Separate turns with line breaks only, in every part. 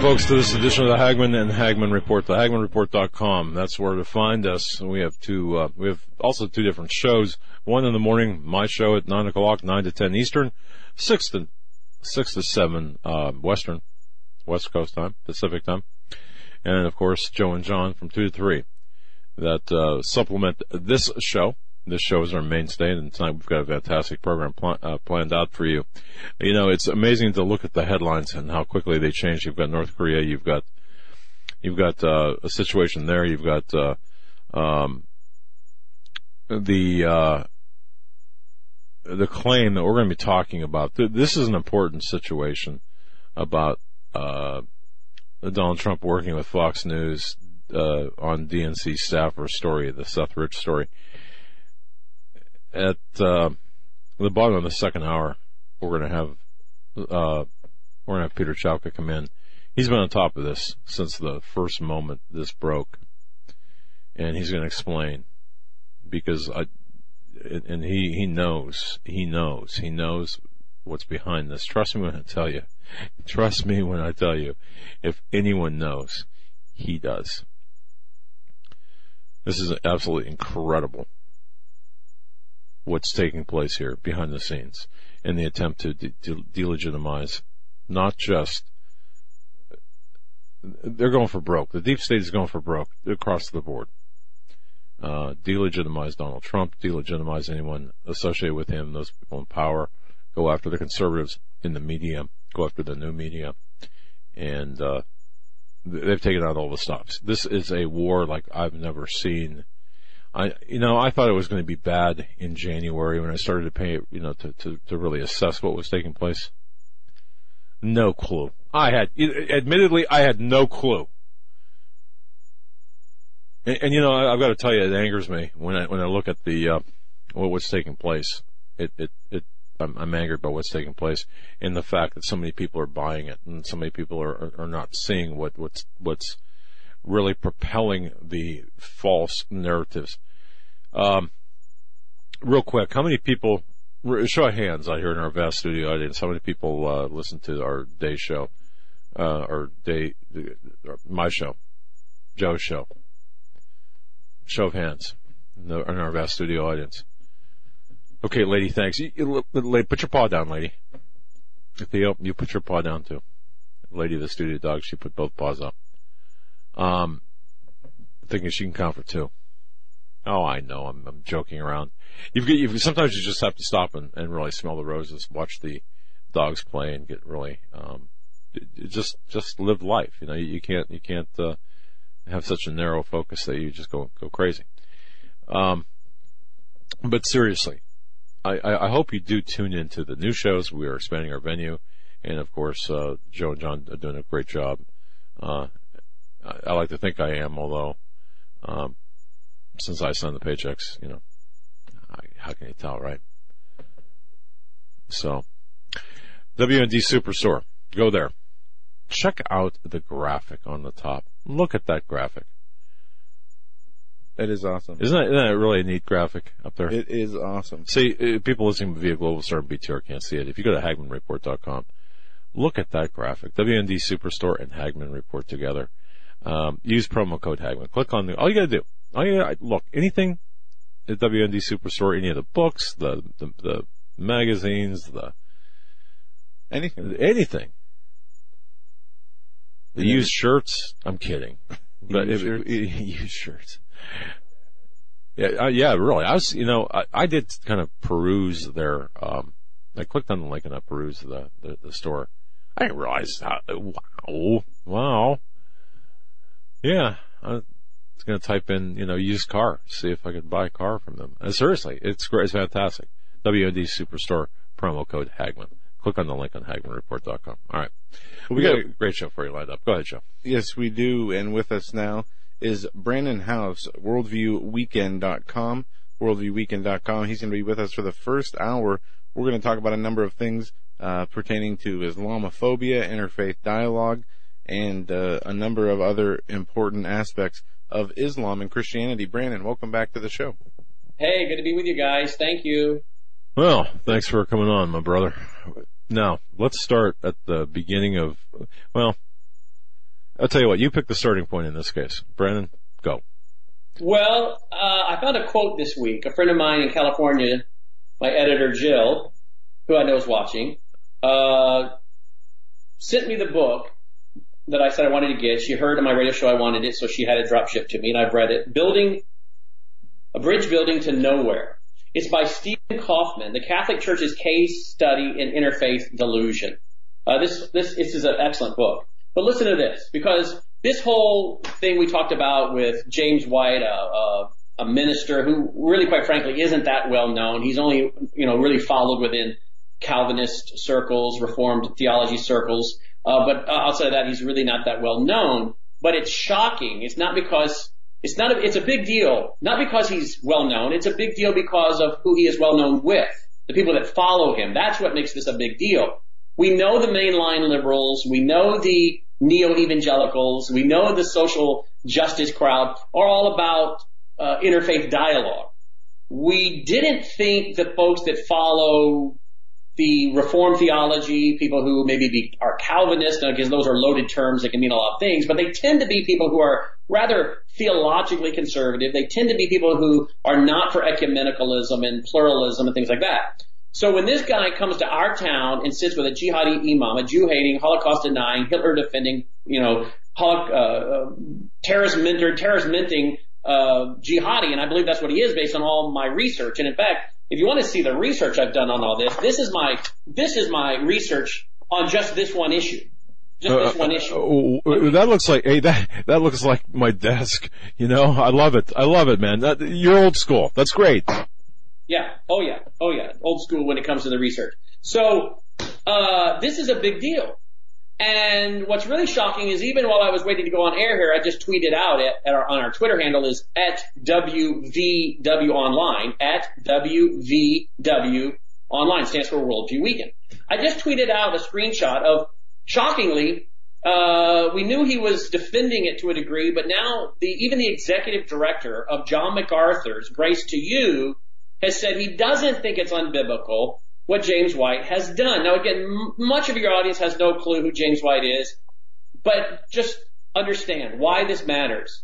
Folks, to this edition of the Hagmann and Hagmann Report. The HagmannReport.com. That's where to find us. We have two. Uh, we have also two different shows. One in the morning, my show at nine o'clock, nine to ten Eastern, six to six to seven uh, Western, West Coast time, Pacific time, and of course Joe and John from two to three that uh, supplement this show. This show is our mainstay, and tonight we've got a fantastic program pl- uh, planned out for you. You know, it's amazing to look at the headlines and how quickly they change. You've got North Korea, you've got you've got uh, a situation there, you've got uh, um, the uh, the claim that we're going to be talking about. This is an important situation about uh, Donald Trump working with Fox News uh, on DNC staffer story, the Seth Rich story at uh, the bottom of the second hour, we're going to have uh, we're going to have Peter Chowka come in. He's been on top of this since the first moment this broke, and he's going to explain because I and he he knows he knows he knows what's behind this. Trust me when I tell you. Trust me when I tell you. If anyone knows, he does. This is absolutely incredible what's taking place here behind the scenes in the attempt to de- de- delegitimize not just they're going for broke. The deep state is going for broke across the board. Uh, delegitimize Donald Trump, delegitimize anyone associated with him, those people in power, go after the conservatives in the media, go after the new media, and uh, they've taken out all the stops. This is a war like I've never seen I, you know, I thought it was going to be bad in January when I started to pay, you know, to, to, to really assess what was taking place. No clue. I had, admittedly, I had no clue. And, and you know, I, have got to tell you, it angers me when I, when I look at the, uh, what was taking place. It, it, it, I'm, I'm angered by what's taking place and the fact that so many people are buying it and so many people are, are, are not seeing what, what's, what's, really propelling the false narratives. Um, real quick, how many people, show of hands out here in our vast studio audience, how many people uh, listen to our day show, uh, or day, or my show, Joe's show? Show of hands in, the, in our vast studio audience. Okay, lady, thanks. You, you, put your paw down, lady. Theo, you put your paw down too. Lady of the studio dog, she put both paws up. Um, thinking she can count for two. Oh, I know. I'm, I'm joking around. You've, you've, sometimes you just have to stop and, and really smell the roses, watch the dogs play, and get really um, just just live life. You know, you, you can't you can't uh, have such a narrow focus that you just go go crazy. Um, but seriously, I, I, I hope you do tune into the new shows. We are expanding our venue, and of course, uh, Joe and John are doing a great job. Uh, I like to think I am, although, um, since I send the paychecks, you know, I, how can you tell, right? So, WND Superstore. Go there. Check out the graphic on the top. Look at that graphic.
It is awesome.
Isn't that, isn't that really a neat graphic up there?
It is awesome.
See, uh, people listening via Global Star and BTR can't see it. If you go to HagmannReport.com, look at that graphic. WND Superstore and Hagmann Report together. Um, use promo code Hagmann. Click on the, all you gotta do, all you gotta, look, anything at WND Superstore, any of the books, the, the, the magazines, the,
anything,
anything. The yeah. used shirts, I'm kidding.
But used,
it, used shirts. Yeah, uh, yeah, really. I was, you know, I, I did kind of peruse their, um, I clicked on the link and I perused the, the, the store. I didn't realize how, wow, wow. Yeah, I was going to type in, you know, used car, see if I could buy a car from them. And seriously, it's great. It's fantastic. WND Superstore promo code Hagmann. Click on the link on HagmannReport.com. All right. We got a great show for you lined up. Go ahead, Joe.
Yes, we do. And with us now is Brannon Howse, worldviewweekend.com, worldviewweekend.com. He's going to be with us for the first hour. We're going to talk about a number of things uh, pertaining to Islamophobia, interfaith dialogue, and uh, a number of other important aspects of Islam and Christianity. Brannon, welcome back to the show.
Hey, good to be with you guys. Thank you.
Well, thanks for coming on, my brother. Now, let's start at the beginning of, well, I'll tell you what, you pick the starting point in this case. Brannon, go.
Well, uh, I found a quote this week. A friend of mine in California, my editor Jill, who I know is watching, uh, sent me the book that I said I wanted to get. She heard on my radio show I wanted it, so she had it drop shipped to me, and I've read it. Building a bridge building to nowhere. It's by Stephen Kaufman, the Catholic Church's case study in interfaith delusion. Uh, this this this is an excellent book. But listen to this, because this whole thing we talked about with James White, a minister who really, quite frankly, isn't that well known. He's only, you know, really followed within Calvinist circles, Reformed theology circles. Uh, but outside of that, he's really not that well known. But it's shocking. It's not because it's not. A, it's a big deal, not because he's well known. It's a big deal because of who he is well known with, the people that follow him. That's what makes this a big deal. We know the mainline liberals. We know the neo-evangelicals. We know the social justice crowd are all about uh, interfaith dialogue. We didn't think the folks that follow the reform theology, people who maybe be, are Calvinist, because those are loaded terms that can mean a lot of things, but they tend to be people who are rather theologically conservative. They tend to be people who are not for ecumenicalism and pluralism and things like that. So when this guy comes to our town and sits with a jihadi imam, a Jew hating, Holocaust denying, Hitler defending, you know, holo- uh, terrorist mentor, terrorist minting, uh, jihadi, and I believe that's what he is based on all my research. And in fact, if you want to see the research I've done on all this, this is my, this is my research on just this one issue. Just this one issue.
Uh, uh, that looks like hey that that looks like my desk. You know, I love it. I love it, man. That, you're old school. That's great.
Yeah. Oh yeah. Oh yeah. Old school when it comes to the research. So uh, this is a big deal. And what's really shocking is even while I was waiting to go on air here, I just tweeted out at, at our, on our Twitter handle is at WVW online at WVW online stands for Worldview Weekend. I just tweeted out a screenshot of shockingly uh, we knew he was defending it to a degree, but now the even the executive director of John MacArthur's Grace to You has said he doesn't think it's unbiblical what James White has done. Now again, m- much of your audience has no clue who James White is, but just understand why this matters.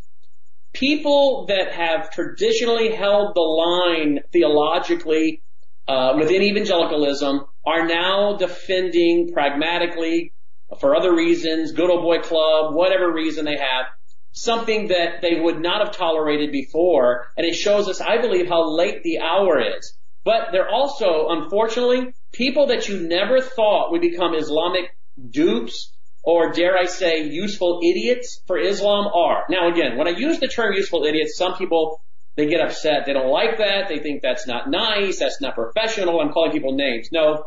People that have traditionally held the line theologically uh, within evangelicalism are now defending pragmatically for other reasons, good old boy club, whatever reason they have, something that they would not have tolerated before. And it shows us, I believe, how late the hour is. But they're also, unfortunately, people that you never thought would become Islamic dupes or dare I say useful idiots for Islam are. Now again, when I use the term useful idiots, some people, they get upset. They don't like that. They think that's not nice. That's not professional. I'm calling people names. No,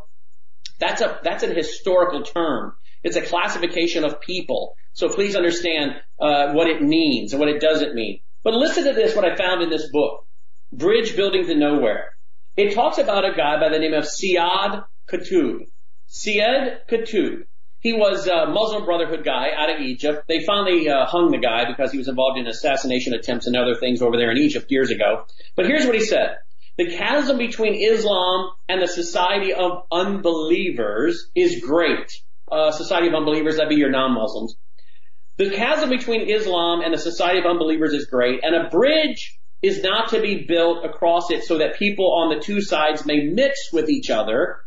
that's a, that's an historical term. It's a classification of people. So please understand, uh, what it means and what it doesn't mean. But listen to this, what I found in this book. Bridge Building to Nowhere. It talks about a guy by the name of Sayyid Qutb. Sayyid Qutb. He was a Muslim Brotherhood guy out of Egypt. They finally uh, hung the guy because he was involved in assassination attempts and other things over there in Egypt years ago. But here's what he said. The chasm between Islam and the society of unbelievers is great. Uh, society of unbelievers, that'd be your non-Muslims. The chasm between Islam and the society of unbelievers is great, and a bridge is not to be built across it so that people on the two sides may mix with each other,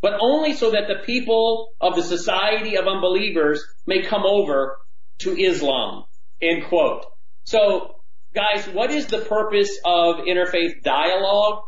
but only so that the people of the society of unbelievers may come over to Islam. End quote. So, guys, what is the purpose of interfaith dialogue?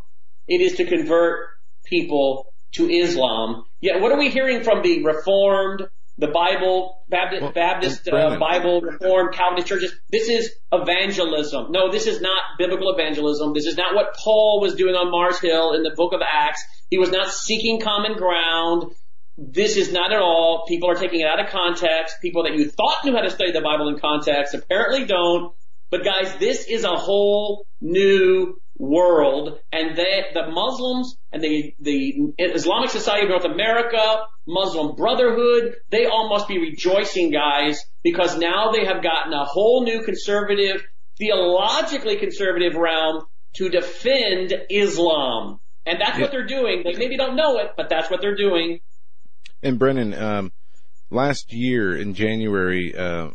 It is to convert people to Islam. Yet what are we hearing from the Reformed, the Bible, Baptist, Baptist uh, Bible, Reformed, Calvinist churches. This is evangelism. No, this is not biblical evangelism. This is not what Paul was doing on Mars Hill in the book of Acts. He was not seeking common ground. this is not at all. People are taking it out of context. People that you thought knew how to study the Bible in context apparently don't. But guys, this is a whole new world and that the Muslims and the, the Islamic Society of North America, Muslim Brotherhood, they all must be rejoicing guys because now they have gotten a whole new conservative, theologically conservative realm to defend Islam. And that's yeah. what they're doing. They maybe don't know it, but that's what they're doing.
And Brannon, um, last year in January, uh,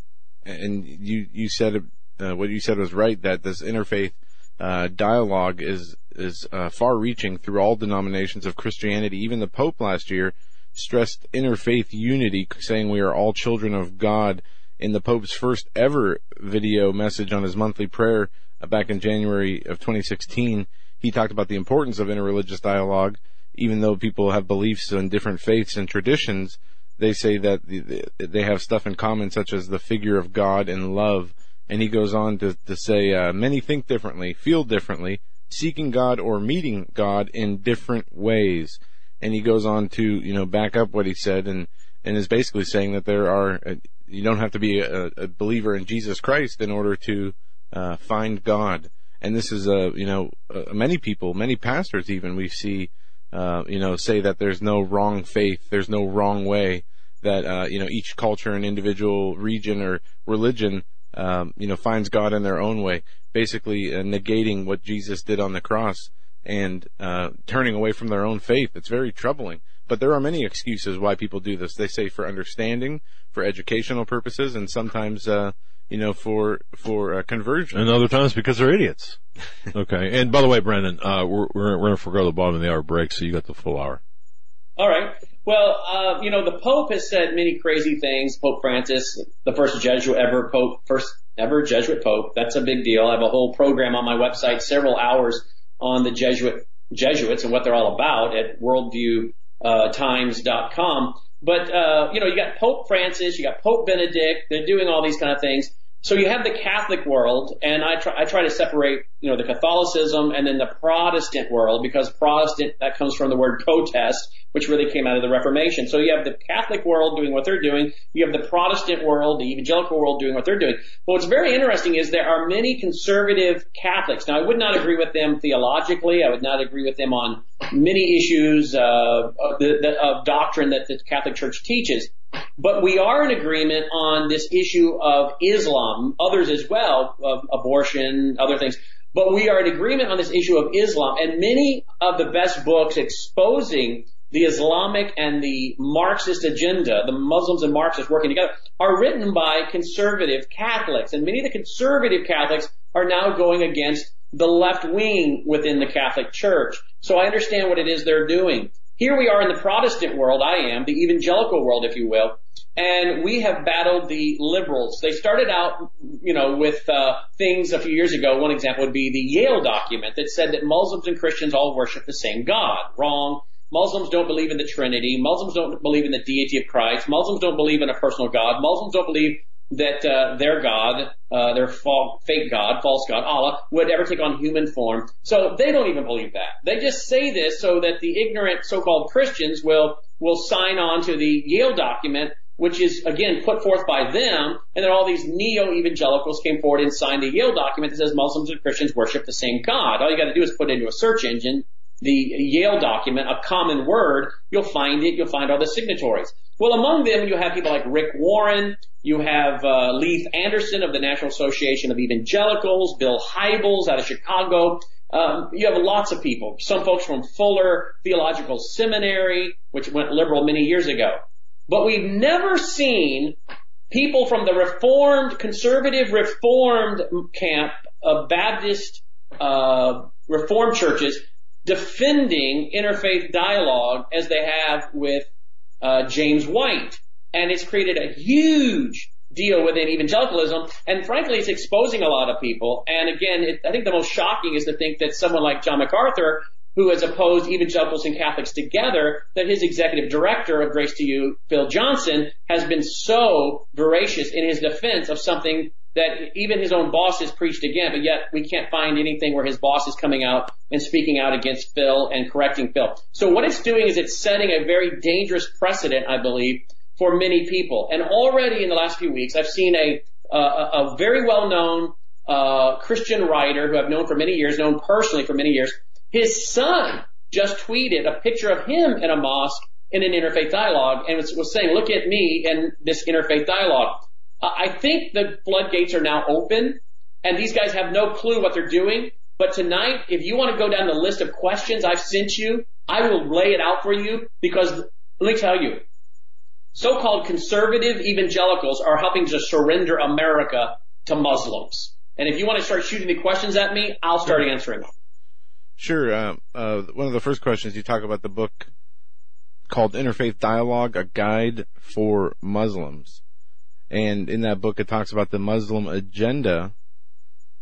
and you, you said, uh, what you said was right, that this interfaith uh, dialogue is is uh, far-reaching through all denominations of Christianity. Even the Pope last year stressed interfaith unity, saying we are all children of God. In the Pope's first ever video message on his monthly prayer uh, back in January of 2016, he talked about the importance of interreligious dialogue. Even though people have beliefs in different faiths and traditions, they say that they have stuff in common, such as the figure of God and love and he goes on to, to say, uh, many think differently, feel differently, seeking God or meeting God in different ways. And he goes on to, you know, back up what he said and, and is basically saying that there are, uh, you don't have to be a, a, believer in Jesus Christ in order to, uh, find God. And this is, uh, you know, uh, many people, many pastors even we see, uh, you know, say that there's no wrong faith, there's no wrong way, that, uh, you know, each culture and individual region or religion um, you know, finds God in their own way, basically uh, negating what Jesus did on the cross and uh, turning away from their own faith. It's very troubling. But there are many excuses why people do this. They say for understanding, for educational purposes, and sometimes, uh, you know, for for uh, conversion.
And other times because they're idiots. okay. And by the way, Brannon, uh, we're we're, we're going to forego the bottom of the hour break, so you got the full hour.
All right. Well, uh, you know, the Pope has said many crazy things. Pope Francis, the first Jesuit ever Pope, first ever Jesuit Pope. That's a big deal. I have a whole program on my website, several hours on the Jesuit Jesuits and what they're all about at worldviewtimes.com. But uh, you know, you got Pope Francis, you got Pope Benedict. They're doing all these kind of things. So you have the Catholic world, and I try, I try to separate, you know, the Catholicism and then the Protestant world because Protestant that comes from the word protest which really came out of the Reformation. So you have the Catholic world doing what they're doing. You have the Protestant world, the evangelical world doing what they're doing. But what's very interesting is there are many conservative Catholics. Now I would not agree with them theologically. I would not agree with them on many issues uh, of, the, of doctrine that the Catholic Church teaches. But we are in agreement on this issue of Islam, others as well, abortion, other things. But we are in agreement on this issue of Islam and many of the best books exposing the Islamic and the Marxist agenda, the Muslims and Marxists working together, are written by conservative Catholics. And many of the conservative Catholics are now going against the left wing within the Catholic Church. So I understand what it is they're doing. Here we are in the Protestant world, I am, the evangelical world, if you will, and we have battled the liberals. They started out, you know, with uh, things a few years ago. One example would be the Yale document that said that Muslims and Christians all worship the same God. Wrong. Muslims don't believe in the Trinity. Muslims don't believe in the deity of Christ. Muslims don't believe in a personal God. Muslims don't believe that uh, their God, uh, their fa- fake God, false God, Allah, would ever take on human form. So they don't even believe that. They just say this so that the ignorant so-called Christians will will sign on to the Yale document, which is again put forth by them, and then all these neo-evangelicals came forward and signed the Yale document that says Muslims and Christians worship the same God. All you got to do is put into a search engine the Yale document, a common word, you'll find it, you'll find all the signatories. Well, among them, you have people like Rick Warren, you have uh, Leith Anderson of the National Association of Evangelicals, Bill Hybels out of Chicago. Um, you have lots of people. Some folks from Fuller Theological Seminary, which went liberal many years ago. But we've never seen people from the Reformed, conservative Reformed camp of Baptist uh, Reformed churches defending interfaith dialogue as they have with uh, James White. And it's created a huge deal within evangelicalism. And frankly, it's exposing a lot of people. And again, it, I think the most shocking is to think that someone like John MacArthur who has opposed evangelicals and Catholics together, that his executive director of Grace to You, Phil Johnson, has been so voracious in his defense of something that even his own boss has preached again, but yet we can't find anything where his boss is coming out and speaking out against Phil and correcting Phil. So what it's doing is it's setting a very dangerous precedent, I believe, for many people. And already in the last few weeks, I've seen a, a, a very well-known uh, Christian writer who I've known for many years, known personally for many years, his son just tweeted a picture of him in a mosque in an interfaith dialogue and was, was saying, look at me in this interfaith dialogue. Uh, I think the floodgates are now open and these guys have no clue what they're doing. But tonight, if you want to go down the list of questions I've sent you, I will lay it out for you because let me tell you, so-called conservative evangelicals are helping to surrender America to Muslims. And if you want to start shooting the questions at me, I'll start answering them.
Sure. Uh, uh, one of the first questions you talk about the book called Interfaith Dialogue, a guide for Muslims. And in that book, it talks about the Muslim agenda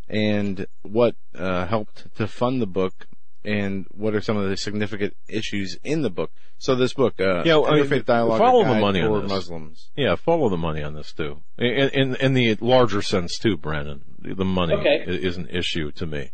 and what uh, helped to fund the book and what are some of the significant issues in the book. So this book, uh,
Yeah, I mean,
Interfaith Dialogue,
follow the
guide
money on
for
this.
Muslims.
Yeah, follow the money on this too. In, in, in the larger sense too, Brannon. The money
Okay.
is an issue to me.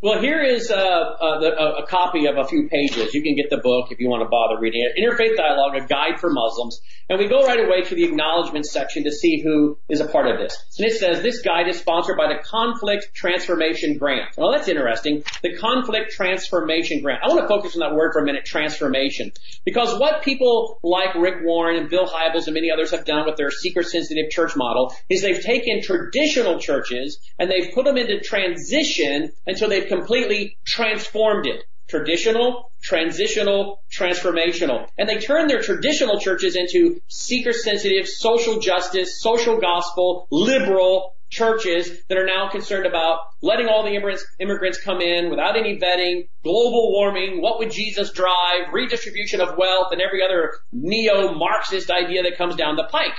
Well, here is uh, uh, a, a copy of a few pages. You can get the book if you want to bother reading it. Interfaith Dialogue, a guide for Muslims. And we go right away to the acknowledgement section to see who is a part of this. And it says this guide is sponsored by the Conflict Transformation Grant. Well, that's interesting. The Conflict Transformation Grant. I want to focus on that word for a minute, transformation. Because what people like Rick Warren and Bill Hybels and many others have done with their seeker-sensitive church model is they've taken traditional churches and they've put them into transition until they've completely transformed it. Traditional, transitional, transformational. And they turn their traditional churches into seeker-sensitive, social justice, social gospel, liberal churches that are now concerned about letting all the immigrants, immigrants come in without any vetting, global warming, what would Jesus drive, redistribution of wealth, and every other neo-Marxist idea that comes down the pike.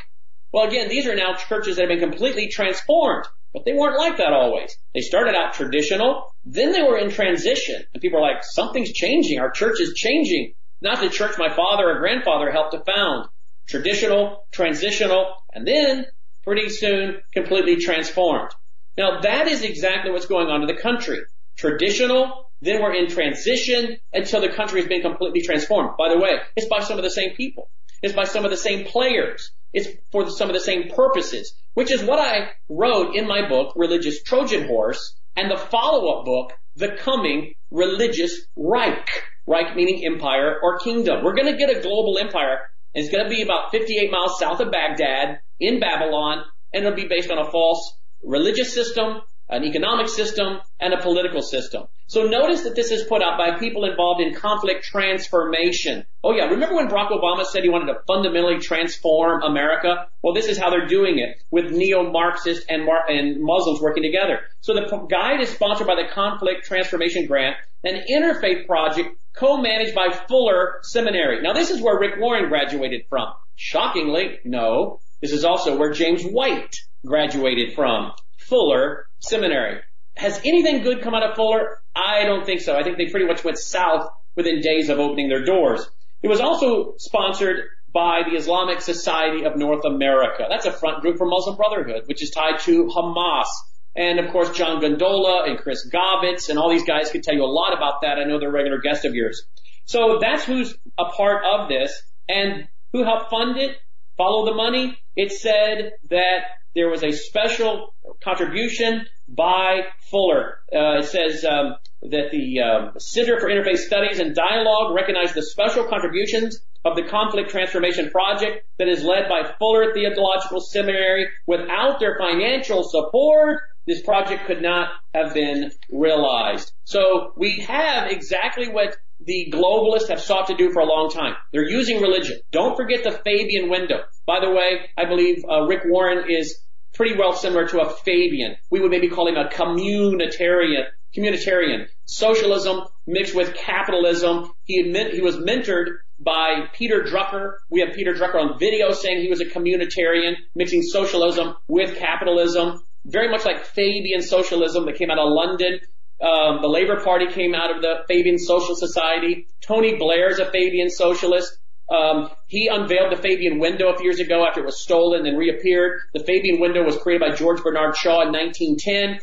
Well, again, these are now churches that have been completely transformed, but they weren't like that always. They started out traditional, then they were in transition, and people are like, something's changing, our church is changing. Not the church my father or grandfather helped to found. Traditional, transitional, and then, pretty soon, completely transformed. Now that is exactly what's going on to the country. Traditional, then we're in transition until the country has been completely transformed. By the way, it's by some of the same people. It's by some of the same players. It's for some of the same purposes, which is what I wrote in my book, Religious Trojan Horse, and the follow-up book, The Coming Religious Reich. Reich meaning empire or kingdom. We're going to get a global empire, and it's going to be about 58 miles south of Baghdad in Babylon, and it'll be based on a false religious system, an economic system, and a political system. So notice that this is put out by people involved in conflict transformation. Oh yeah, remember when Barack Obama said he wanted to fundamentally transform America? Well, this is how they're doing it with neo-Marxists and, Mar- and Muslims working together. So the p- guide is sponsored by the Conflict Transformation Grant, an interfaith project co-managed by Fuller Seminary. Now this is where Rick Warren graduated from. Shockingly, no. This is also where James White graduated from. Fuller Seminary. Has anything good come out of Fuller? I don't think so. I think they pretty much went south within days of opening their doors. It was also sponsored by the Islamic Society of North America. That's a front group for Muslim Brotherhood, which is tied to Hamas. And of course, John Guandolo and Chris Gaubatz and all these guys could tell you a lot about that. I know they're regular guests of yours. So that's who's a part of this and who helped fund it, follow the money. It said that there was a special contribution by Fuller. Uh, it says um, that the um, Center for Interfaith Studies and Dialogue recognized the special contributions of the Conflict Transformation Project that is led by Fuller Theological Seminary. Without their financial support, this project could not have been realized. So we have exactly what the globalists have sought to do for a long time. They're using religion. Don't forget the Fabian window. By the way, I believe uh, Rick Warren is pretty well similar to a Fabian. We would maybe call him a communitarian. Communitarian. Socialism mixed with capitalism. He admit, he was mentored by Peter Drucker. We have Peter Drucker on video saying he was a communitarian, mixing socialism with capitalism. Very much like Fabian socialism that came out of London. Um, the Labor Party came out of the Fabian Social Society. Tony Blair is a Fabian socialist. Um, he unveiled the Fabian window a few years ago after it was stolen and reappeared. The Fabian window was created by George Bernard Shaw in 1910.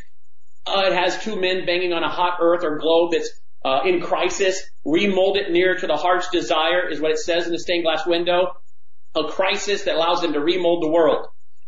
Uh, it has two men banging on a hot earth or globe that's uh, in crisis. Remold it near to the heart's desire is what it says in the stained glass window. A crisis that allows them to remold the world.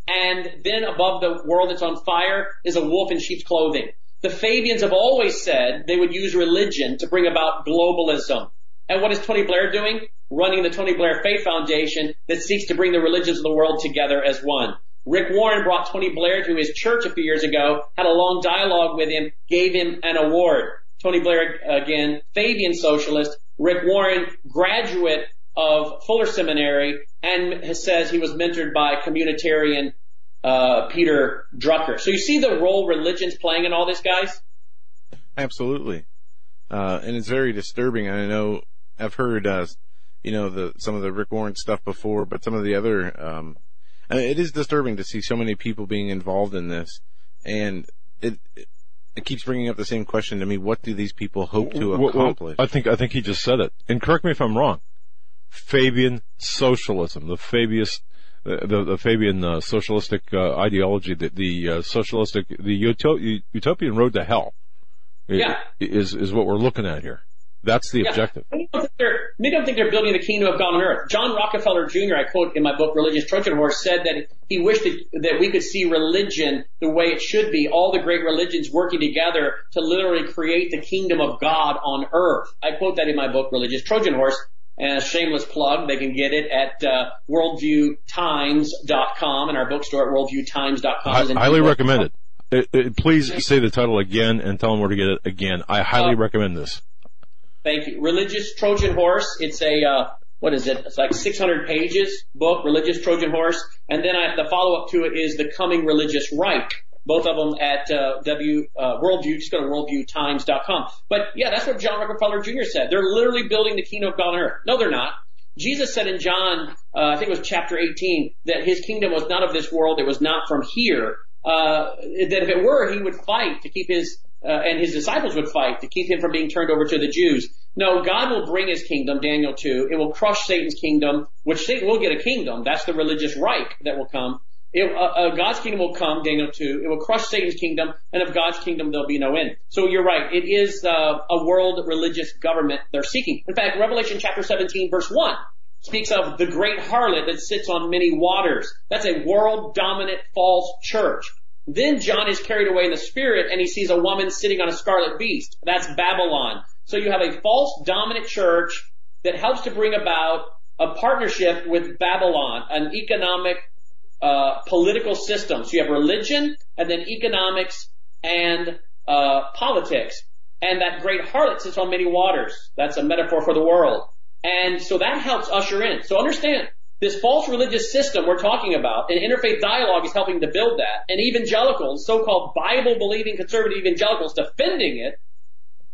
And then above the world that's on fire is a wolf in sheep's clothing. The Fabians have always said they would use religion to bring about globalism. And what is Tony Blair doing? Running the Tony Blair Faith Foundation that seeks to bring the religions of the world together as one. Rick Warren brought Tony Blair to his church a few years ago, had a long dialogue with him, gave him an award. Tony Blair, again, Fabian socialist. Rick Warren, graduate of Fuller Seminary, and says he was mentored by communitarian uh, Peter Drucker. So you see the role religion's playing in all this, guys?
Absolutely. Uh, and it's very disturbing. I know I've heard, uh, you know, the, some of the Rick Warren stuff before, but some of the other, um, it is disturbing to see so many people being involved in this. And it, it, it keeps bringing up the same question to me. What do these people hope to
Well, well,
accomplish?
I think I think he just said it. And correct me if I'm wrong. Fabian socialism, the Fabius, the the, the Fabian uh, socialistic uh, ideology, the, the uh, socialistic, the uto- utopian road to hell,
Yeah.
is is what we're looking at here. That's the
Yeah.
objective.
Many don't, think they're, many don't think they're building the kingdom of God on earth. John Rockefeller Jr., I quote in my book, Religious Trojan Horse, said that he wished that, that we could see religion the way it should be, all the great religions working together to literally create the kingdom of God on earth. I quote that in my book, Religious Trojan Horse. And a shameless plug, they can get it at uh, worldviewtimes.com and our bookstore at worldviewtimes.com.
I,
is
highly recommend it. It, it. Please say the title again and tell them where to get it again. I highly
Uh,
recommend this.
Thank you. Religious Trojan Horse. It's a uh, what is it? It's like 600 pages book. Religious Trojan Horse, and then I, the follow up to it is the Coming Religious Reich. Both of them at uh, W uh, Worldview. Just go to worldviewtimes.com. But yeah, that's what John Rockefeller Jr. said. They're literally building the kingdom of God on earth. No, they're not. Jesus said in John, uh, I think it was chapter 18, that his kingdom was not of this world. It was not from here. Uh, that if it were, he would fight to keep his uh, and his disciples would fight to keep him from being turned over to the Jews. No, God will bring his kingdom, Daniel 2. It will crush Satan's kingdom, which Satan will get a kingdom. That's the religious Reich that will come. It, uh, uh, God's kingdom will come, Daniel 2. It will crush Satan's kingdom, and of God's kingdom there'll be no end. So you're right. It is uh, a world religious government they're seeking. In fact, Revelation chapter 17 verse 1 speaks of the great harlot that sits on many waters. That's a world dominant false church. Then John is carried away in the spirit and he sees a woman sitting on a scarlet beast. That's Babylon. So you have a false dominant church that helps to bring about a partnership with Babylon, an economic, uh, political system. So you have religion and then economics and, uh, politics. And that great harlot sits on many waters. That's a metaphor for the world. And so that helps usher in. So understand, this false religious system we're talking about, and interfaith dialogue is helping to build that, and evangelicals, so-called Bible-believing conservative evangelicals defending it,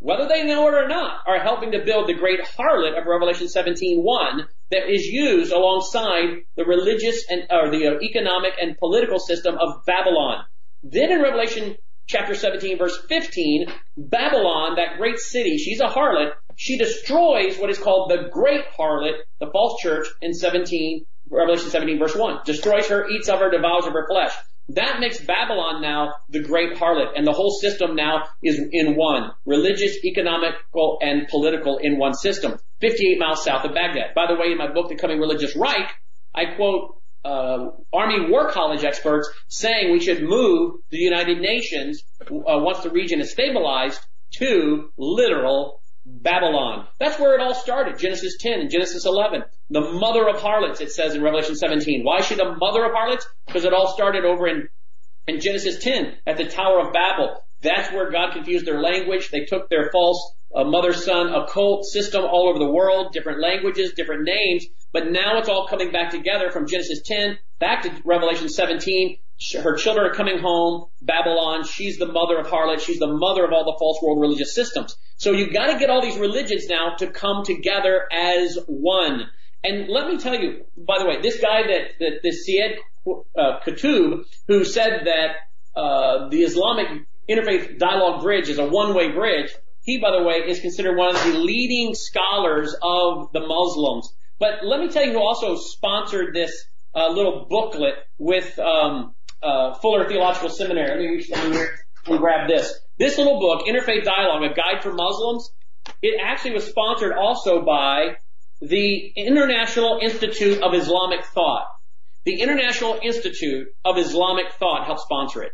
whether they know it or not, are helping to build the great harlot of Revelation 17:1 that is used alongside the religious and or the uh, economic and political system of Babylon. Then in Revelation chapter 17 verse 15, Babylon, that great city, she's a harlot, she destroys what is called the great harlot, the false church in 17, Revelation 17 verse 1. Destroys her, eats of her, devours of her flesh. That makes Babylon now the great harlot and the whole system now is in one. Religious, economical, and political in one system. 58 miles south of Baghdad. By the way, in my book, The Coming Religious Reich, I quote uh, Army War College experts saying we should move the United Nations uh, once the region is stabilized to literal Babylon. That's where it all started. Genesis 10 and Genesis 11. The mother of harlots, it says in Revelation 17. Why she the mother of harlots? Because it all started over in, in Genesis 10 at the Tower of Babel. That's where God confused their language. They took their false uh, mother-son occult system all over the world, different languages, different names, but now it's all coming back together from Genesis 10 back to Revelation 17. Her children are coming home. Babylon, she's the mother of harlot. She's the mother of all the false world religious systems. So you've gotta get all these religions now to come together as one. And let me tell you, by the way, this guy that, that this Syed uh, who said that uh, the Islamic Interfaith Dialogue Bridge is a one-way bridge. He, by the way, is considered one of the leading scholars of the Muslims. But let me tell you who also sponsored this uh, little booklet with um, uh, Fuller Theological Seminary. Let me reach down here and grab this. This little book, Interfaith Dialogue, a guide for Muslims, it actually was sponsored also by the International Institute of Islamic Thought. The International Institute of Islamic Thought helped sponsor it.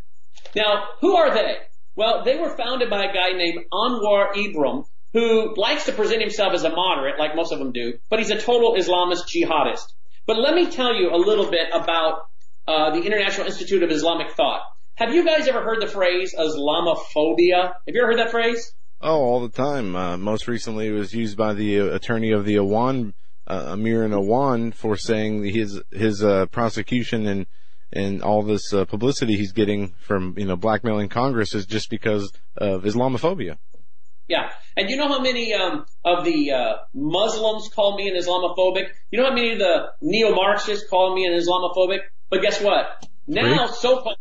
Now, who are they? Well, they were founded by a guy named Anwar Ibrahim, who likes to present himself as a moderate, like most of them do, but he's a total Islamist jihadist. But let me tell you a little bit about uh, the International Institute of Islamic Thought. Have you guys ever heard the phrase Islamophobia? Have you ever heard that phrase?
Oh, all the time. Uh, most recently, it was used by the attorney of the Awan, uh, Amir and Awan, for saying his his uh, prosecution and and all this uh, publicity he's getting from you know blackmailing Congress is just because of Islamophobia.
Yeah, and you know how many um, of the uh, Muslims call me an Islamophobic? You know how many of the neo-Marxists call me an Islamophobic? But guess what? Now, so-called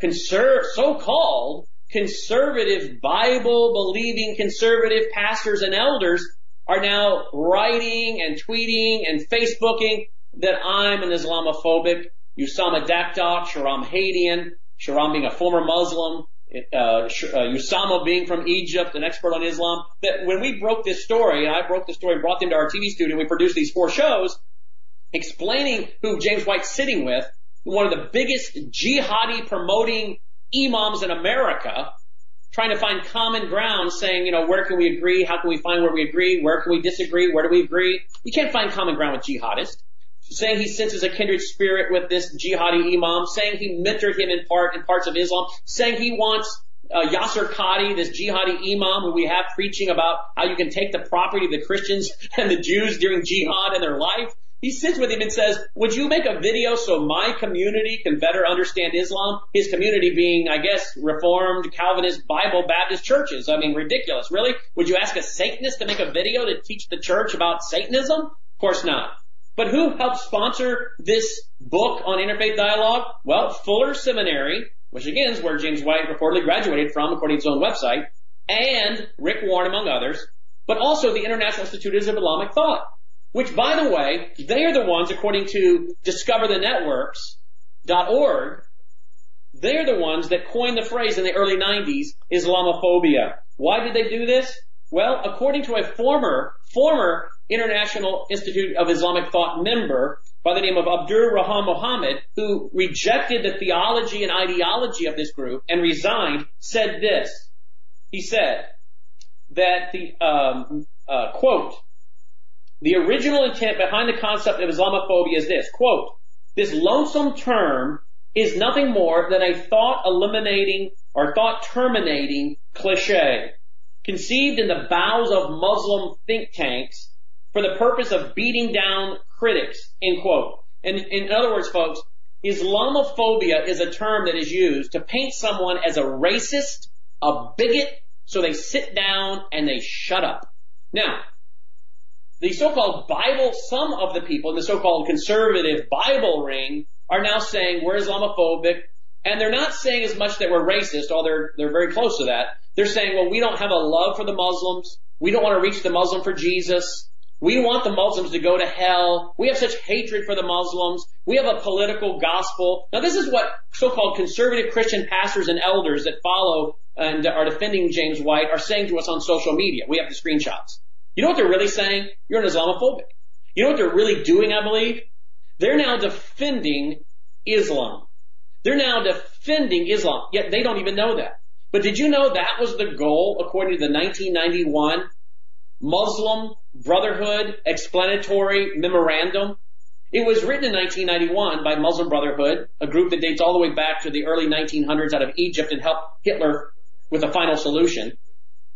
conser- so-called conservative Bible believing conservative pastors and elders are now writing and tweeting and Facebooking that I'm an Islamophobic. Usama Dakdok, Shahram Hadian, Shahram being a former Muslim, uh, uh, Usama being from Egypt, an expert on Islam, that when we broke this story, and I broke the story and brought them to our TV studio, and we produced these four shows, explaining who James White's sitting with, one of the biggest jihadi promoting imams in America trying to find common ground saying, you know, where can we agree? How can we find where we agree? Where can we disagree? Where do we agree? You can't find common ground with jihadists. Saying he senses a kindred spirit with this jihadi imam, saying he mentored him in part in parts of Islam, saying he wants uh, Yasir Qadhi, this jihadi imam who we have preaching about how you can take the property of the Christians and the Jews during jihad in their life. He sits with him and says, would you make a video so my community can better understand Islam? His community being, I guess, Reformed, Calvinist, Bible, Baptist churches. I mean, ridiculous. Really? Would you ask a Satanist to make a video to teach the church about Satanism? Of course not. But who helped sponsor this book on interfaith dialogue? Well, Fuller Seminary, which again is where James White reportedly graduated from according to his own website, and Rick Warren among others, but also the International Institute of Islamic Thought. Which, by the way, they are the ones, according to discoverthenetworks.org, they're the ones that coined the phrase in the early 90s, Islamophobia. Why did they do this? Well, according to a former, former International Institute of Islamic Thought member by the name of Abdur Rahman Mohammed, who rejected the theology and ideology of this group and resigned, said this. He said that the, um, uh, quote, the original intent behind the concept of Islamophobia is this, quote, this lonesome term is nothing more than a thought eliminating or thought terminating cliche conceived in the bowels of Muslim think tanks for the purpose of beating down critics, end quote. And in other words, folks, Islamophobia is a term that is used to paint someone as a racist, a bigot, so they sit down and they shut up. Now, the so-called Bible, some of the people in the so-called conservative Bible ring are now saying we're Islamophobic, and they're not saying as much that we're racist, although they're, they're very close to that. They're saying, well, we don't have a love for the Muslims. We don't want to reach the Muslim for Jesus. We want the Muslims to go to hell. We have such hatred for the Muslims. We have a political gospel. Now this is what so-called conservative Christian pastors and elders that follow and are defending James White are saying to us on social media. We have the screenshots. You know what they're really saying? You're an Islamophobic. You know what they're really doing, I believe? They're now defending Islam. They're now defending Islam, yet they don't even know that. But did you know that was the goal according to the 1991 Muslim Brotherhood Explanatory Memorandum? It was written in 1991 by Muslim Brotherhood, a group that dates all the way back to the early 1900s out of Egypt and helped Hitler with a final solution.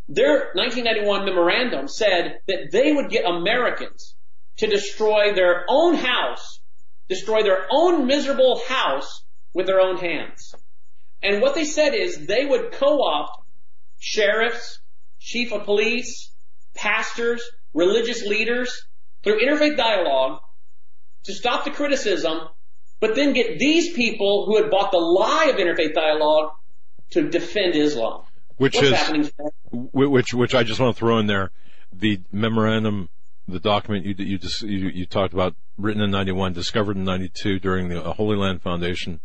Their 1991 memorandum said that they would get Americans to destroy their own house, destroy their own miserable house with their own hands. And what they said is they would co-opt sheriffs, chief of police, pastors, religious leaders through interfaith dialogue to stop the criticism, but then get these people who had bought the lie of interfaith dialogue to defend Islam.
Which
What's
is
happening?
whi- which which I just want to throw in there the memorandum the document you you just you, you talked about written in 91 discovered in 92 during the Holy Land Foundation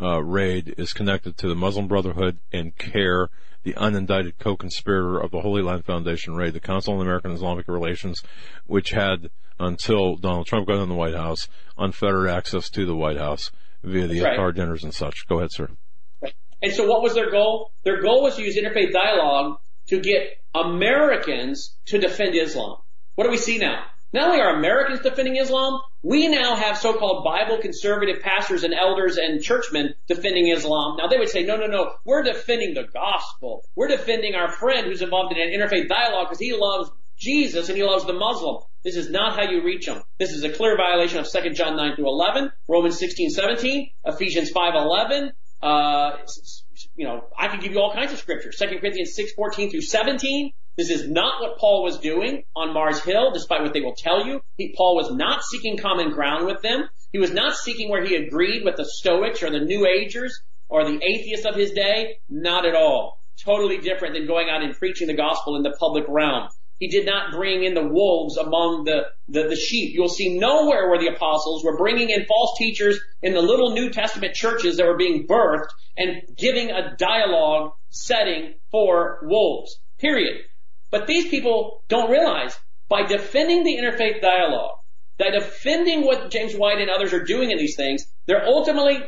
uh, raid is connected to the Muslim Brotherhood and CAIR the unindicted co-conspirator of the Holy Land Foundation raid the Council on American Islamic Relations which had until Donald Trump got in the White House unfettered access to the White House via the
right.
dinners and such go ahead sir
And so what was their goal? Their goal was to use interfaith dialogue to get Americans to defend Islam. What do we see now? Not only are Americans defending Islam, we now have so-called Bible conservative pastors and elders and churchmen defending Islam. Now they would say, no, no, no, we're defending the gospel. We're defending our friend who's involved in an interfaith dialogue because he loves Jesus and he loves the Muslim. This is not how you reach them. This is a clear violation of 2 John 9 through 11, Romans 16, 17, Ephesians 5, 11, uh, you know, I could give you all kinds of scriptures. 2 Corinthians 6, 14 through 17. This is not what Paul was doing on Mars Hill, despite what they will tell you. He, Paul was not seeking common ground with them. He was not seeking where he agreed with the Stoics or the New Agers or the atheists of his day. Not at all. Totally different than going out and preaching the gospel in the public realm. He did not bring in the wolves among the, the, the sheep. You'll see nowhere where the apostles were bringing in false teachers in the little New Testament churches that were being birthed and giving a dialogue setting for wolves. Period. But these people don't realize by defending the interfaith dialogue, by defending what James White and others are doing in these things, they're ultimately,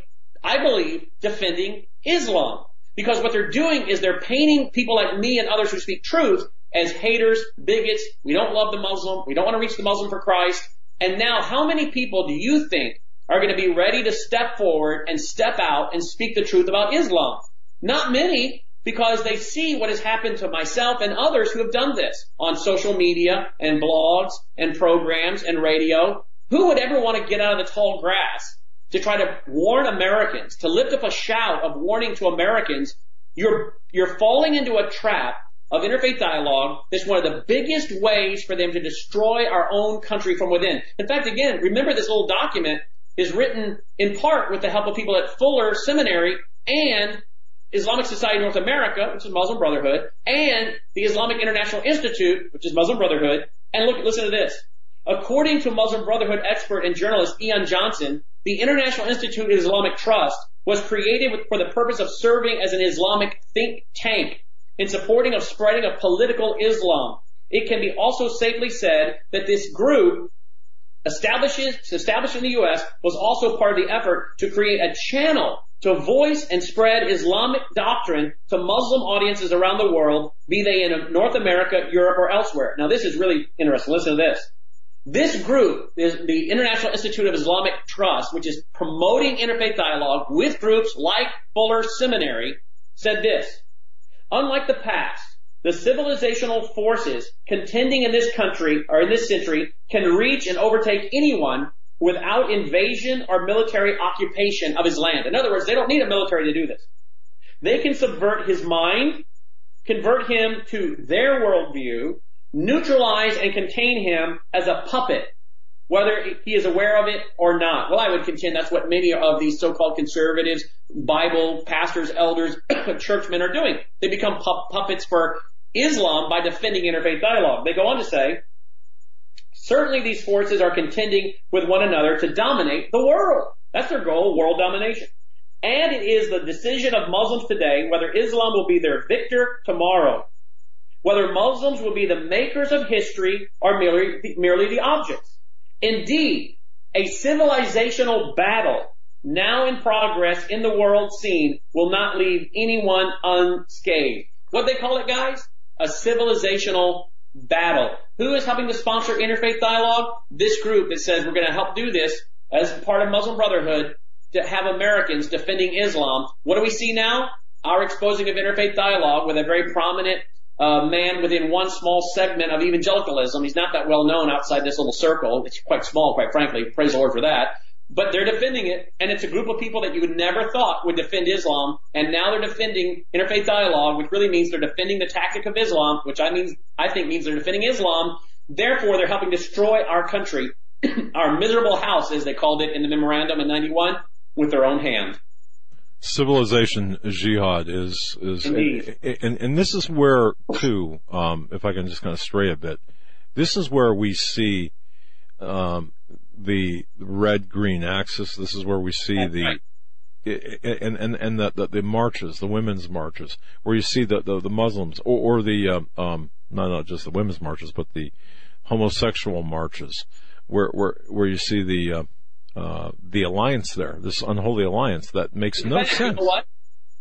I believe, defending Islam. Because what they're doing is they're painting people like me and others who speak truth as haters, bigots. We don't love the Muslim. We don't want to reach the Muslim for Christ. And now how many people do you think are going to be ready to step forward and step out and speak the truth about Islam? Not many because they see what has happened to myself and others who have done this on social media and blogs and programs and radio. Who would ever want to get out of the tall grass to try to warn Americans, to lift up a shout of warning to Americans? You're, you're falling into a trap of interfaith dialogue that's one of the biggest ways for them to destroy our own country from within. In fact, again, remember this little document is written in part with the help of people at Fuller Seminary and Islamic Society North America, which is Muslim Brotherhood, and the Islamic International Institute, which is Muslim Brotherhood. And look, listen to this. According to Muslim Brotherhood expert and journalist Ian Johnson, the International Institute of Islamic Trust was created with, for the purpose of serving as an Islamic think tank in supporting of spreading of political Islam. It can be also safely said that this group established in the U.S. was also part of the effort to create a channel to voice and spread Islamic doctrine to Muslim audiences around the world, be they in North America, Europe, or elsewhere. Now this is really interesting. Listen to this. This group the International Institute of Islamic Trust, which is promoting interfaith dialogue with groups like Fuller Seminary, said this. Unlike the past, the civilizational forces contending in this country or in this century can reach and overtake anyone without invasion or military occupation of his land. In other words, they don't need a military to do this. They can subvert his mind, convert him to their worldview, neutralize and contain him as a puppet, whether he is aware of it or not. Well, I would contend that's what many of these so-called conservatives, Bible pastors, elders, churchmen are doing. They become pu- puppets for Islam by defending interfaith dialogue. They go on to say, certainly these forces are contending with one another to dominate the world. That's their goal, world domination. And it is the decision of Muslims today whether Islam will be their victor tomorrow. Whether Muslims will be the makers of history or merely, merely the objects. Indeed, a civilizational battle now in progress in the world scene will not leave anyone unscathed. What they call it, guys? A civilizational battle. Who is helping to sponsor interfaith dialogue? This group that says we're going to help do this as part of Muslim Brotherhood to have Americans defending Islam. What do we see now? Our exposing of interfaith dialogue with a very prominent uh, man within one small segment of evangelicalism. He's not that well known outside this little circle. It's quite small, quite frankly. Praise the Lord for that. But they're defending it, and it's a group of people that you would never thought would defend Islam, and now they're defending interfaith dialogue, which really means they're defending the tactic of Islam, which I mean, I think means they're defending Islam. Therefore, they're helping destroy our country, our miserable house, as they called it in the memorandum in 91, with their own hand.
civilization jihad is is
Indeed.
and and this is where too um if i can just kind of stray a bit this is where we see um the red green axis this is where we see
That's
the
right.
and and and the, the the marches the women's marches where you see the the, the muslims or, or the um, um not not just the women's marches but the homosexual marches where where where you see the uh, uh, the alliance there, this unholy alliance that makes no sense.
You know what?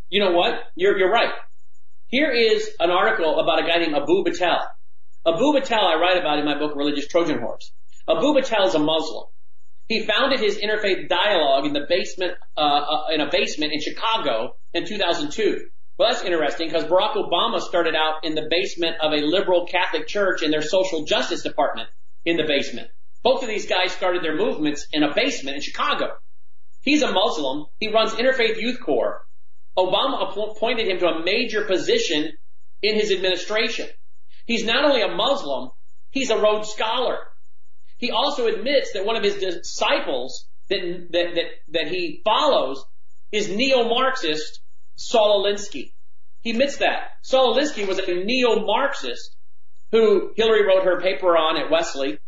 You know what? You're, you're right. Here is an article about a guy named Eboo Patel. Eboo Patel, I write about in my book, Religious Trojan Horse. Eboo Patel is a Muslim. He founded his interfaith dialogue in the basement, uh, in a basement in Chicago in 2002. Well, that's interesting because Barack Obama started out in the basement of a liberal Catholic church in their social justice department in the basement. Both of these guys started their movements in a basement in Chicago. He's a Muslim. He runs Interfaith Youth Core. Obama appointed him to a major position in his administration. He's not only a Muslim, he's a Rhodes Scholar. He also admits that one of his disciples that, that, that, that he follows is neo-Marxist Saul Alinsky. He admits that. Saul Alinsky was a neo-Marxist who Hillary wrote her paper on at Wellesley.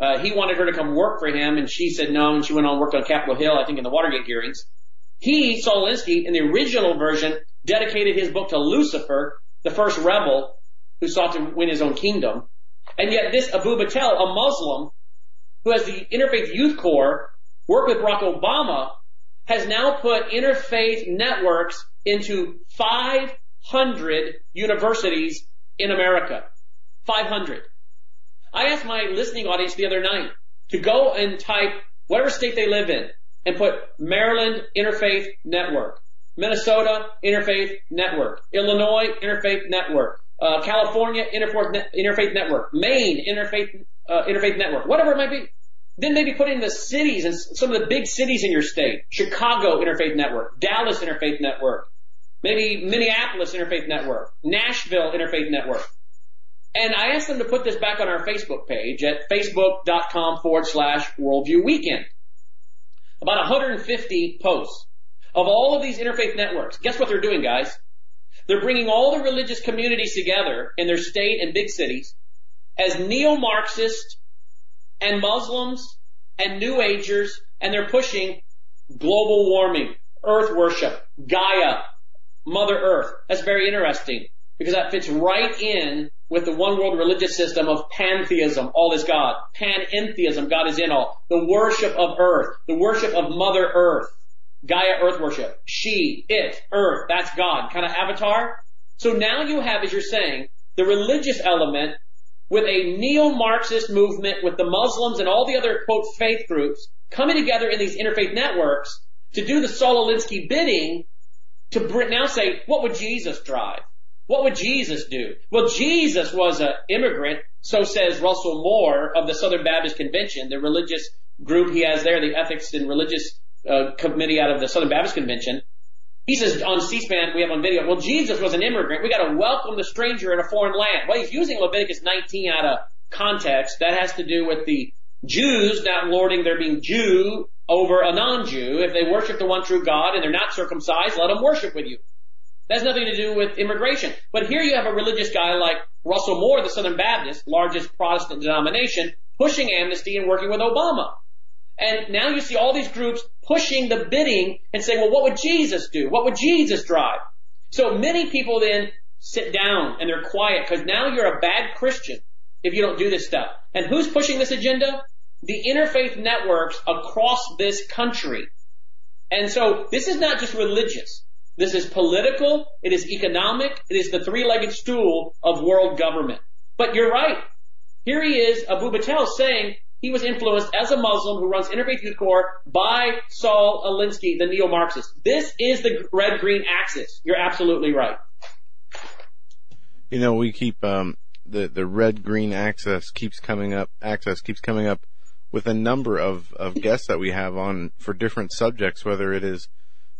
Uh, he wanted her to come work for him and she said no and she went on and worked on Capitol Hill, I think in the Watergate hearings. He, Saul Alinsky, in the original version, dedicated his book to Lucifer, the first rebel who sought to win his own kingdom. And yet this Eboo Patel, a Muslim, who has the Interfaith Youth Core, worked with Barack Obama, has now put interfaith networks into 500 universities in America. 500. I asked my listening audience the other night to go and type whatever state they live in and put Maryland Interfaith Network, Minnesota Interfaith Network, Illinois Interfaith Network, uh, California Interfaith, Interfaith Network, Maine Interfaith uh, Interfaith Network, whatever it might be. Then maybe put in the cities and some of the big cities in your state. Chicago Interfaith Network, Dallas Interfaith Network, maybe Minneapolis Interfaith Network, Nashville Interfaith Network. And I asked them to put this back on our Facebook page at facebook.com forward slash worldview weekend. About 150 posts of all of these interfaith networks. Guess what they're doing, guys? They're bringing all the religious communities together in their state and big cities as neo-Marxists and Muslims and New Agers, and they're pushing global warming, earth worship, Gaia, Mother Earth. That's very interesting because that fits right in with the one world religious system of pantheism, all is God. Panentheism, God is in all. The worship of earth, the worship of Mother Earth. Gaia Earth worship. She, it, Earth, that's God. Kind of avatar. So now you have, as you're saying, the religious element with a neo-Marxist movement with the Muslims and all the other quote faith groups coming together in these interfaith networks to do the Saul Alinsky bidding to now say, what would Jesus drive? What would Jesus do? Well, Jesus was an immigrant, so says Russell Moore of the Southern Baptist Convention, the religious group he has there, the Ethics and Religious uh, Committee out of the Southern Baptist Convention. He says on C-SPAN, we have on video, well, Jesus was an immigrant. We gotta welcome the stranger in a foreign land. Well, he's using Leviticus 19 out of context. That has to do with the Jews not lording their being Jew over a non-Jew. If they worship the one true God and they're not circumcised, let them worship with you. That has nothing to do with immigration. But here you have a religious guy like Russell Moore, the Southern Baptist, largest Protestant denomination, pushing amnesty and working with Obama. And now you see all these groups pushing the bidding and saying, well, what would Jesus do? What would Jesus drive? So many people then sit down and they're quiet because now you're a bad Christian if you don't do this stuff. And who's pushing this agenda? The interfaith networks across this country. And so this is not just religious. This is political, it is economic, it is the three-legged stool of world government. But you're right. Here he is, Eboo Patel, saying he was influenced as a Muslim who runs Interfaith Youth Core by Saul Alinsky, the neo-Marxist. This is the red-green axis. You're absolutely right.
You know, we keep um, the the red green axis keeps coming up. Access keeps coming up with a number of of guests that we have on for different subjects, whether it is,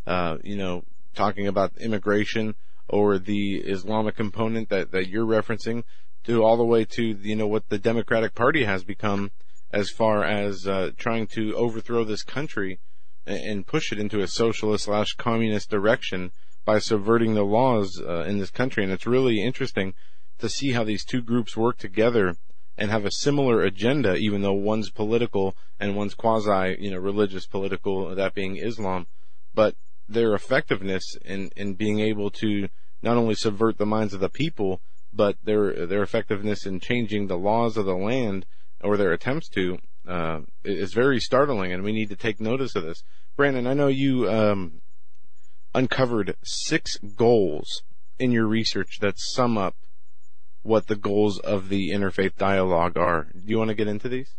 uh, you know, talking about immigration or the Islamic component that that you're referencing, to all the way to you know what the Democratic Party has become as far as uh, trying to overthrow this country and push it into a socialist slash communist direction by subverting the laws uh, in this country. And it's really interesting to see how these two groups work together and have a similar agenda, even though one's political and one's quasi, you know, religious political, that being Islam. But their effectiveness in, in being able to not only subvert the minds of the people, but their their effectiveness in changing the laws of the land or their attempts to uh, is very startling, and we need to take notice of this. Brannon, I know you um, uncovered six goals in your research that sum up what the goals of the interfaith dialogue are. Do you want to get into these?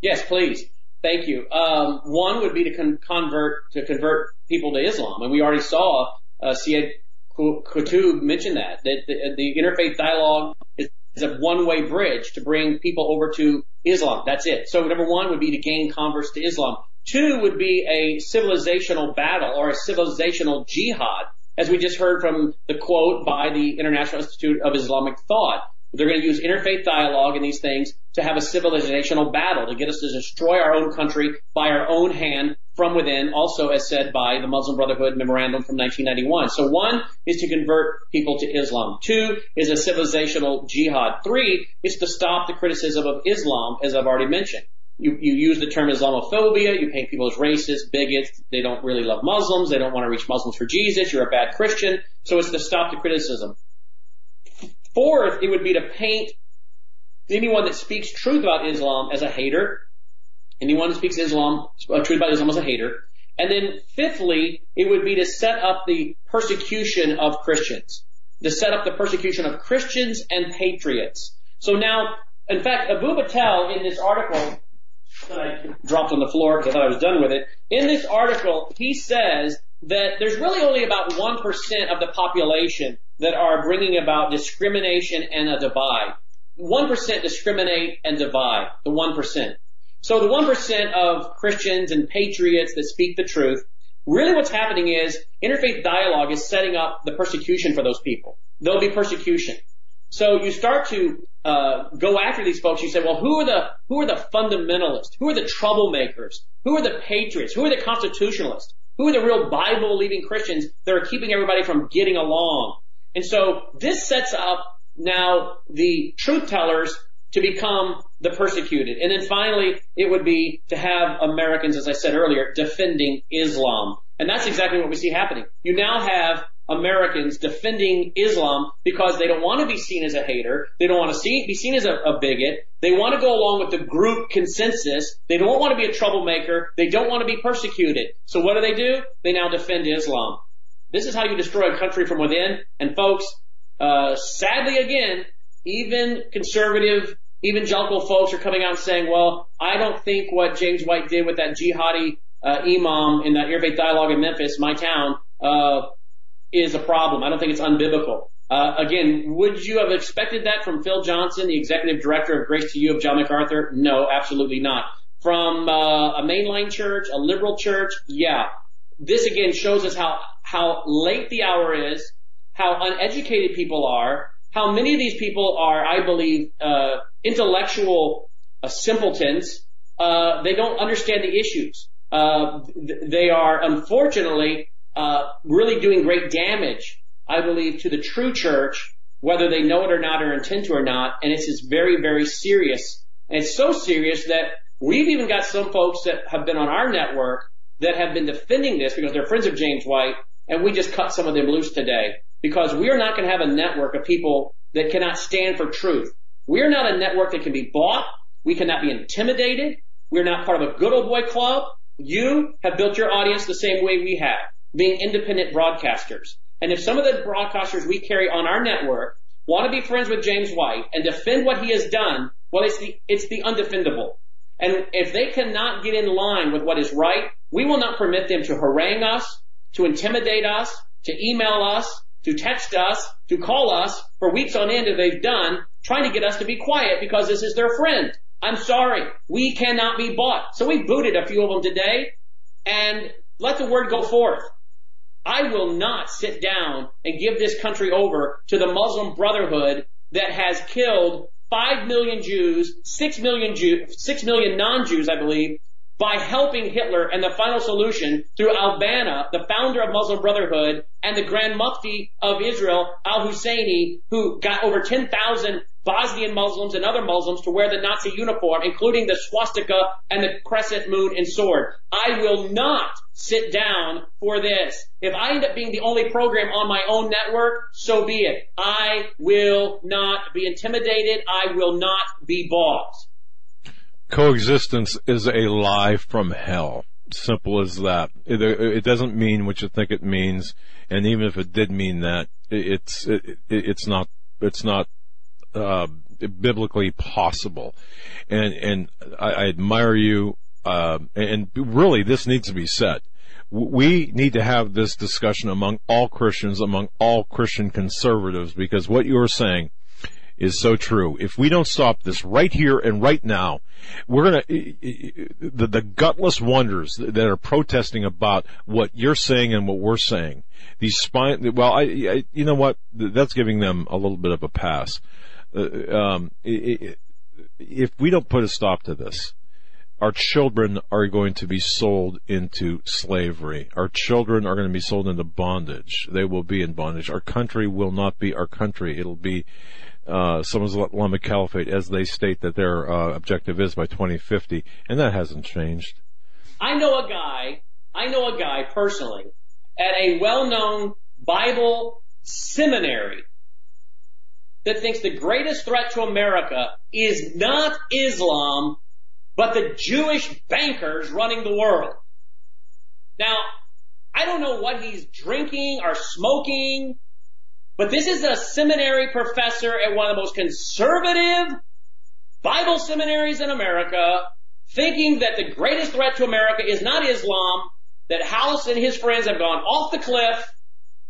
Yes, please. Thank you. Um, one would be to con- convert to convert people to Islam, and we already saw uh, Sayyid Qutb mention that that the, the interfaith dialogue is, is a one-way bridge to bring people over to Islam. That's it. So number one would be to gain converts to Islam. Two would be a civilizational battle or a civilizational jihad, as we just heard from the quote by the International Institute of Islamic Thought. They're going to use interfaith dialogue and these things to have a civilizational battle to get us to destroy our own country by our own hand from within, also as said by the Muslim Brotherhood memorandum from 1991. So one is to convert people to Islam. Two is a civilizational jihad. Three is to stop the criticism of Islam, as I've already mentioned. You, you use the term Islamophobia, you paint people as racist, bigots, they don't really love Muslims, they don't want to reach Muslims for Jesus, you're a bad Christian. So it's to stop the criticism. Fourth, it would be to paint anyone that speaks truth about Islam as a hater. Anyone who speaks Islam, uh, truth about Islam as a hater. And then fifthly, it would be to set up the persecution of Christians. To set up the persecution of Christians and patriots. So now, in fact, Eboo Patel in this article that I dropped on the floor because I thought I was done with it. In this article, he says that there's really only about 1% of the population that are bringing about discrimination and a divide. 1% discriminate and divide, the 1%. So the 1% of Christians and patriots that speak the truth, really what's happening is interfaith dialogue is setting up the persecution for those people. There'll be persecution. So you start to uh, go after these folks. You say, well, who are the who are the fundamentalists? Who are the troublemakers? Who are the patriots? Who are the constitutionalists? Who are the real Bible believing Christians that are keeping everybody from getting along? And so this sets up now the truth tellers to become the persecuted. And then finally, it would be to have Americans, as I said earlier, defending Islam. And that's exactly what we see happening. You now have Americans defending Islam because they don't want to be seen as a hater. They don't want to see, be seen as a, a bigot. They want to go along with the group consensus. They don't want to be a troublemaker. They don't want to be persecuted. So what do they do? They now defend Islam. This is how you destroy a country from within. And folks, uh, sadly again, even conservative evangelical folks are coming out and saying, well, I don't think what James White did with that jihadi uh, imam in that interfaith dialogue in Memphis, my town, uh, is a problem. I don't think it's unbiblical. Uh, again, would you have expected that from Phil Johnson, the executive director of Grace to You of John MacArthur? No, absolutely not. From uh, a mainline church, a liberal church, yeah. This again shows us how how late the hour is, how uneducated people are, how many of these people are, I believe, uh, intellectual uh, simpletons. Uh, they don't understand the issues. Uh, they are unfortunately uh, really doing great damage, I believe, to the true church, whether they know it or not or intend to or not. And it's just very, very serious. And it's so serious that we've even got some folks that have been on our network that have been defending this because they're friends of James White and we just cut some of them loose today because we are not going to have a network of people that cannot stand for truth. We are not a network that can be bought. We cannot be intimidated. We're not part of a good old boy club. You have built your audience the same way we have, being independent broadcasters. And if some of the broadcasters we carry on our network want to be friends with James White and defend what he has done, well, it's the, it's the undefendable. And if they cannot get in line with what is right, we will not permit them to harangue us, to intimidate us, to email us, to text us, to call us for weeks on end as they've done, trying to get us to be quiet because this is their friend. I'm sorry. We cannot be bought. So we booted a few of them today and let the word go forth. I will not sit down and give this country over to the Muslim Brotherhood that has killed 5 million Jews, 6 million Jews, 6 million non-Jews, I believe, by helping Hitler and the final solution through al-Banna, the founder of Muslim Brotherhood, and the Grand Mufti of Israel, al-Husseini, who got over 10,000 Bosnian Muslims and other Muslims to wear the Nazi uniform, including the swastika and the crescent moon and sword. I will not sit down for this. If I end up being the only program on my own network, so be it. I will not be intimidated. I will not be bought.
Coexistence is a lie from hell. Simple as that. It, it doesn't mean what you think it means, and even if it did mean that, it's it, it's not it's not uh, biblically possible. And and I, I admire you. Uh, and really, this needs to be said. We need to have this discussion among all Christians, among all Christian conservatives, because what you are saying is so true. If we don't stop this right here and right now, we're gonna, the, the gutless wonders that are protesting about what you're saying and what we're saying, these spine, well, I, I you know what, that's giving them a little bit of a pass. Uh, um, if we don't put a stop to this, our children are going to be sold into slavery. Our children are going to be sold into bondage. They will be in bondage. Our country will not be our country. It'll be uh, someone's Islamic Caliphate, as they state that their uh, objective is by 2050, and that hasn't changed.
I know a guy. I know a guy personally at a well-known Bible seminary that thinks the greatest threat to America is not Islam, but the Jewish bankers running the world. Now, I don't know what he's drinking or smoking but this is a seminary professor at one of the most conservative Bible seminaries in America, thinking that the greatest threat to America is not Islam, that Howse and his friends have gone off the cliff.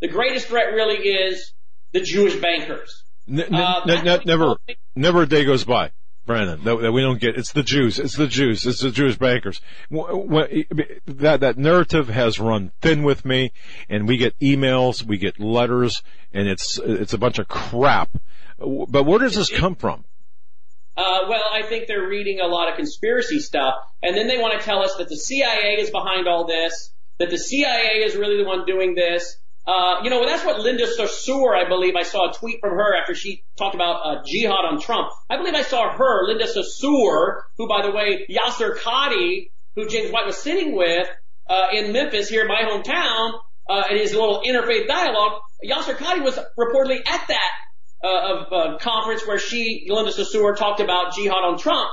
The greatest threat really is the Jewish bankers.
N- uh, n- never, never a day goes by. Brannon, that, that, we don't get. It's the Jews. It's the Jews. It's the Jewish bankers. That that narrative has run thin with me, and we get emails, we get letters, and it's it's a bunch of crap. But where does this come from?
Uh, well, I think they're reading a lot of conspiracy stuff, and then they want to tell us that the CIA is behind all this, that the CIA is really the one doing this, uh, you know, that's what Linda Sarsour, I believe, I saw a tweet from her after she talked about uh, jihad on Trump. I believe I saw her, Linda Sarsour, who, by the way, Yasir Qadhi, who James White was sitting with uh, in Memphis, here in my hometown, uh, in his little interfaith dialogue. Yasir Qadhi was reportedly at that uh, uh, conference where she, Linda Sarsour, talked about jihad on Trump.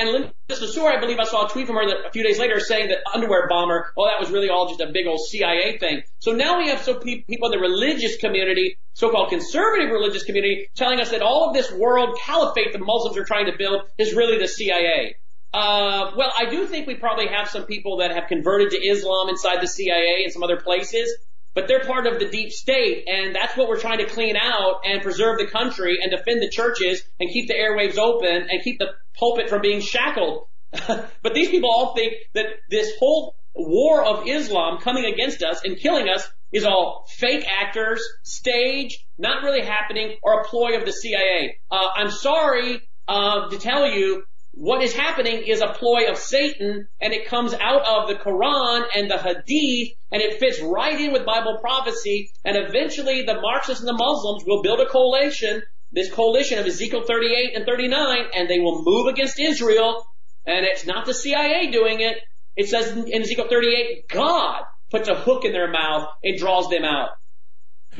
And Linda Sarsour, I believe I saw a tweet from her that a few days later saying that underwear bomber, oh, that was really all just a big old CIA thing. So now we have some people in the religious community, so-called conservative religious community, telling us that all of this world caliphate the Muslims are trying to build is really the CIA. Uh, well, I do think we probably have some people that have converted to Islam inside the CIA and some other places but they're part of the deep state and that's what we're trying to clean out and preserve the country and defend the churches and keep the airwaves open and keep the pulpit from being shackled. but these people all think that this whole war of Islam coming against us and killing us is all fake actors, stage, not really happening, or a ploy of the CIA. Uh, I'm sorry uh, to tell you, what is happening is a ploy of Satan and it comes out of the Quran and the Hadith and it fits right in with Bible prophecy and eventually the Marxists and the Muslims will build a coalition, this coalition of Ezekiel 38 and 39 and they will move against Israel and it's not the CIA doing it. It says in Ezekiel 38, God puts a hook in their mouth and draws them out.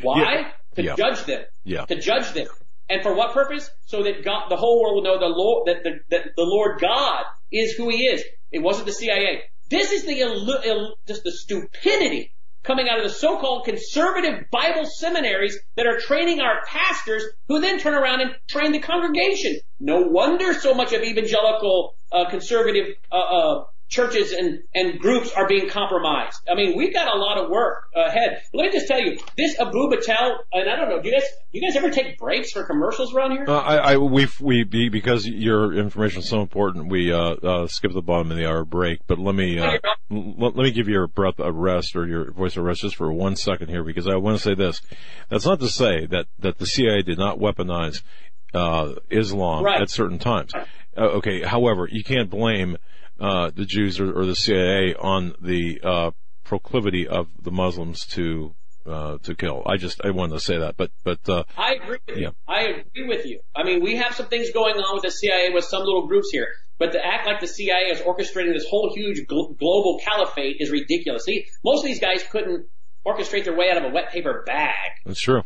Why? Yeah. To yeah. judge them.
Yeah.
To judge them. And for what purpose? So that God, the whole world will know the Lord, that the, that the Lord God is who He is. It wasn't the CIA. This is the, just the stupidity coming out of the so-called conservative Bible seminaries that are training our pastors who then turn around and train the congregation. No wonder so much of evangelical, uh, conservative, uh, uh, churches and, and groups are being compromised. I mean, we've got a lot of work ahead. Let me just tell you, this Eboo Patel, and I don't know, do you guys, do you guys ever take breaks for commercials around here?
Uh, I, I, we, we, because your information is so important, we, uh, uh, skip the bottom of the hour break, but let me, uh, let, let me give you your breath a rest or your voice a rest just for one second here because I want to say this. That's not to say that, that the CIA did not weaponize, uh, Islam
right.
at certain times. Uh, okay. However, you can't blame uh, the Jews or, or, the CIA on the uh, proclivity of the Muslims to uh, to kill. I just I wanted to say that, but but uh,
I agree. With yeah. you. I agree with you. I mean, we have some things going on with the CIA with some little groups here, but to act like the CIA is orchestrating this whole huge gl- global caliphate is ridiculous. See, most of these guys couldn't orchestrate their way out of a wet paper bag.
That's true.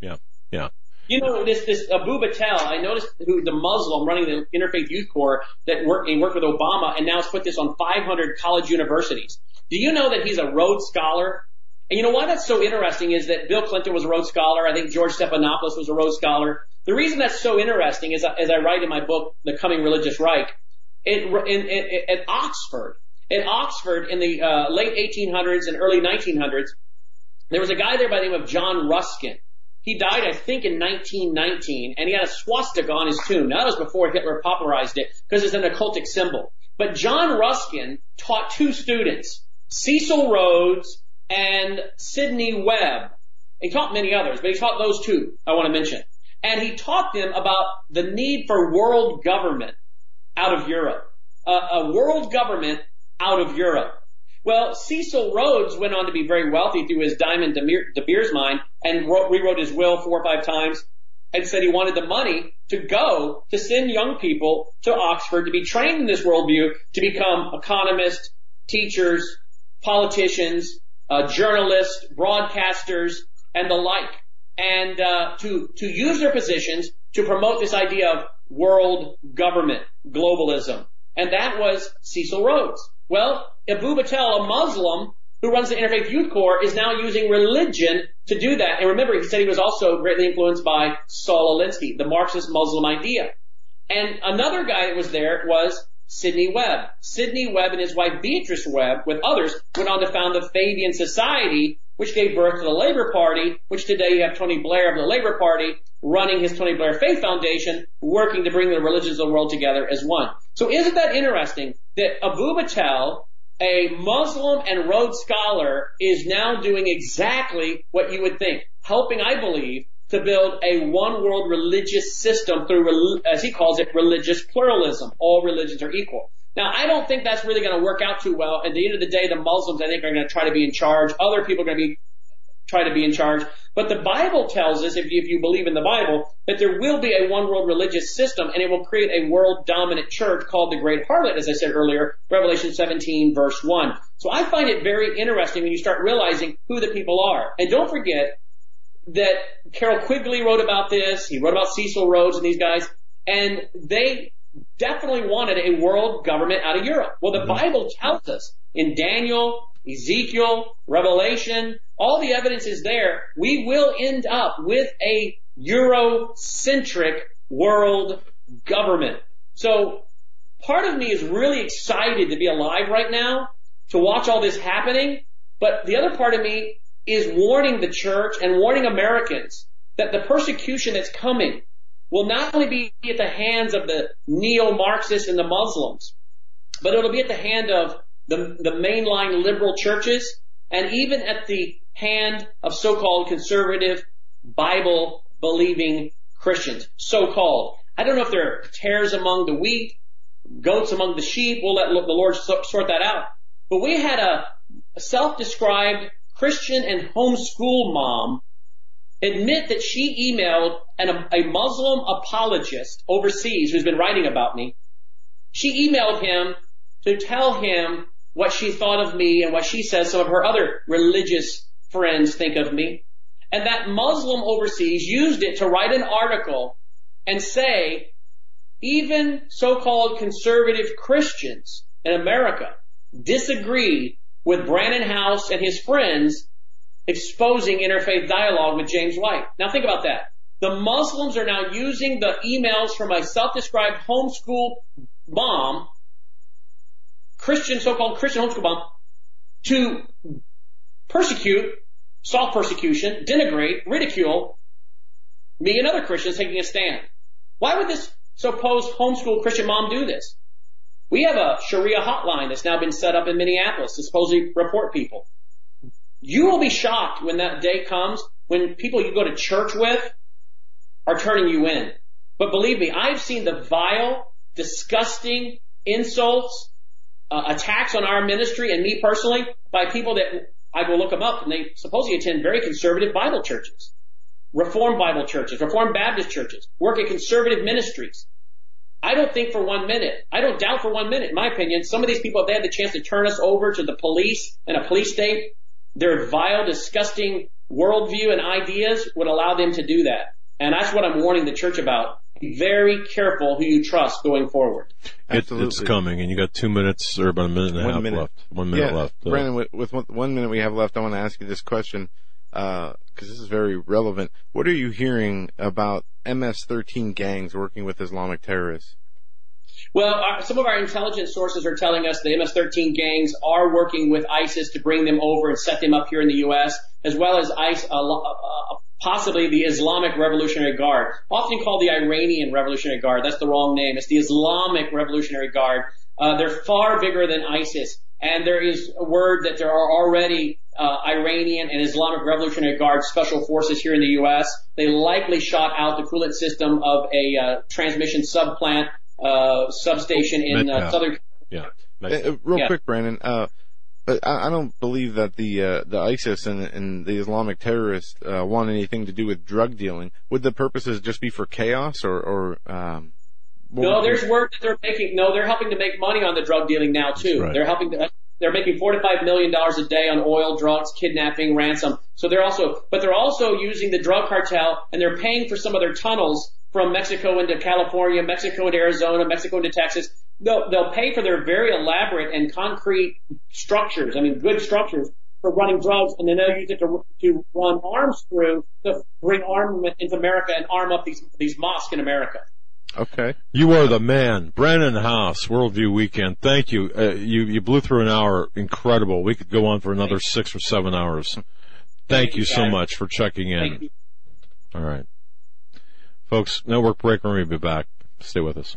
Yeah, yeah.
You know, this, this Eboo Patel, I noticed who the Muslim running the Interfaith Youth Core that worked, he worked with Obama and now has put this on 500 college universities. Do you know that he's a Rhodes Scholar? And you know why that's so interesting is that Bill Clinton was a Rhodes Scholar. I think George Stephanopoulos was a Rhodes Scholar. The reason that's so interesting is, as I write in my book, The Coming Religious Reich, in, in, at Oxford, at Oxford in the uh, late 1800s and early 1900s, there was a guy there by the name of John Ruskin. He died, I think, in 1919, and he had a swastika on his tomb. Now, that was before Hitler popularized it, because it's an occultic symbol. But John Ruskin taught two students, Cecil Rhodes and Sidney Webb. He taught many others, but he taught those two I want to mention. And he taught them about the need for world government out of Europe. Uh, a world government out of Europe. Well, Cecil Rhodes went on to be very wealthy through his Diamond De Beers mine and wrote, rewrote his will four or five times and said he wanted the money to go to send young people to Oxford to be trained in this worldview to become economists, teachers, politicians, uh, journalists, broadcasters, and the like, and uh, to to use their positions to promote this idea of world government, globalism, and that was Cecil Rhodes. Well, Eboo Patel, a Muslim who runs the Interfaith Youth Core, is now using religion to do that. And remember, he said he was also greatly influenced by Saul Alinsky, the Marxist Muslim idea. And another guy that was there was Sidney Webb. Sidney Webb and his wife Beatrice Webb, with others, went on to found the Fabian Society, which gave birth to the Labor Party, which today you have Tony Blair of the Labor Party running his Tony Blair Faith Foundation, working to bring the religions of the world together as one. So isn't that interesting that Eboo Patel, a Muslim and Rhodes Scholar, is now doing exactly what you would think, helping, I believe, to build a one world religious system through, as he calls it, religious pluralism. All religions are equal. Now, I don't think that's really going to work out too well. At the end of the day, the Muslims, I think, are going to try to be in charge. Other people are going to be try to be in charge. But the Bible tells us, if you, if you believe in the Bible, that there will be a one world religious system and it will create a world dominant church called the Great Harlot, as I said earlier, Revelation 17 verse 1. So I find it very interesting when you start realizing who the people are. And don't forget that Carroll Quigley wrote about this. He wrote about Cecil Rhodes and these guys. And they definitely wanted a world government out of Europe. Well, the mm-hmm. Bible tells us in Daniel, Ezekiel, Revelation, all the evidence is there. We will end up with a Eurocentric world government. So part of me is really excited to be alive right now to watch all this happening. But the other part of me is warning the church and warning Americans that the persecution that's coming will not only be at the hands of the neo-Marxists and the Muslims, but it'll be at the hand of the, the mainline liberal churches and even at the hand of so-called conservative Bible believing Christians. So-called. I don't know if there are tares among the wheat, goats among the sheep. We'll let the Lord sort that out. But we had a, self-described Christian and homeschool mom admit that she emailed an, a Muslim apologist overseas who's been writing about me. She emailed him to tell him what she thought of me and what she says some of her other religious friends think of me. And that Muslim overseas used it to write an article and say, even so-called conservative Christians in America disagree with Brannon Howse and his friends exposing interfaith dialogue with James White. Now think about that. The Muslims are now using the emails from a self-described homeschool mom, Christian, so-called Christian homeschool mom, to persecute, soft persecution, denigrate, ridicule me and other Christians taking a stand. Why would this supposed homeschool Christian mom do this? We have a Sharia hotline that's now been set up in Minneapolis to supposedly report people. You will be shocked when that day comes when people you go to church with are turning you in. But believe me, I've seen the vile, disgusting insults uh, attacks on our ministry and me personally by people that I go look them up and they supposedly attend very conservative Bible churches, Reformed Bible churches, Reformed Baptist churches, work at conservative ministries. I don't think for one minute, I don't doubt for one minute, in my opinion, some of these people, if they had the chance to turn us over to the police and a police state, their vile, disgusting worldview and ideas would allow them to do that. And that's what I'm warning the church about. Be very careful who you trust going forward.
It, it's coming, and you got two minutes or about a minute and a
One
half
minute.
left. One minute
yeah,
left. Uh,
Brannon, with, with one, one minute we have left, I want to ask you this question because this is very relevant. What are you hearing about MS-13 gangs working with Islamic terrorists?
Well, our, some of our intelligence sources are telling us the MS-13 gangs are working with ISIS to bring them over and set them up here in the U.S., as well as ICE, uh, uh, possibly the Islamic Revolutionary Guard, often called the Iranian Revolutionary Guard. That's the wrong name. It's the Islamic Revolutionary Guard. Uh, they're far bigger than ISIS, and there is a word that there are already uh, Iranian and Islamic Revolutionary Guard special forces here in the U.S. They likely shot out the coolant system of a uh, transmission subplant uh, substation in uh, southern.
yeah.
Uh, uh, real
Yeah.
quick, Brannon. But I, I don't believe that the uh, the ISIS and, and the Islamic terrorists uh, want anything to do with drug dealing. Would the purposes just be for chaos, or, or um,
No, there's
be-
word that they're making. No, they're helping to make money on the drug dealing now too.
right.
They're helping. To, they're making four to five million dollars a day on oil, drugs, kidnapping, ransom. So they're also, but they're also using the drug cartel, and they're paying for some of their tunnels from Mexico into California, Mexico into Arizona, Mexico into Texas. They'll, they'll pay for their very elaborate and concrete structures. I mean, good structures for running drugs, and then they'll use it to, to run arms through to bring armament into America and arm up these these mosques in America.
okay.
You are the man, Brannon Howse, Worldview Weekend. Thank you. Uh, you you blew through an hour. Incredible. We could go on for another six or seven hours. Thank,
Thank
you
you,
so much for checking
Thank
in.
you.
All right, folks. Network breaker. We'll be back. Stay with us.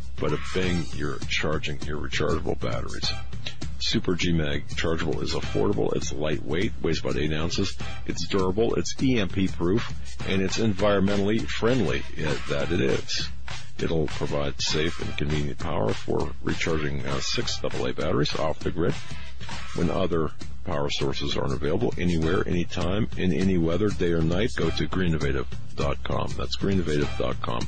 but a bang, you're charging your rechargeable batteries. Super GMAG chargeable is affordable, it's lightweight, weighs about 8 ounces, it's durable, it's EMP proof, and it's environmentally friendly, yeah, that it is. It'll provide safe and convenient power for recharging uh, six AA batteries off the grid when other power sources aren't available anywhere, anytime, in any weather, day or night. Go to greeninnovative.com. That's greeninnovative.com.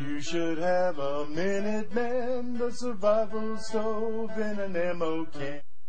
You should have a Minuteman, the survival stove and an ammo can.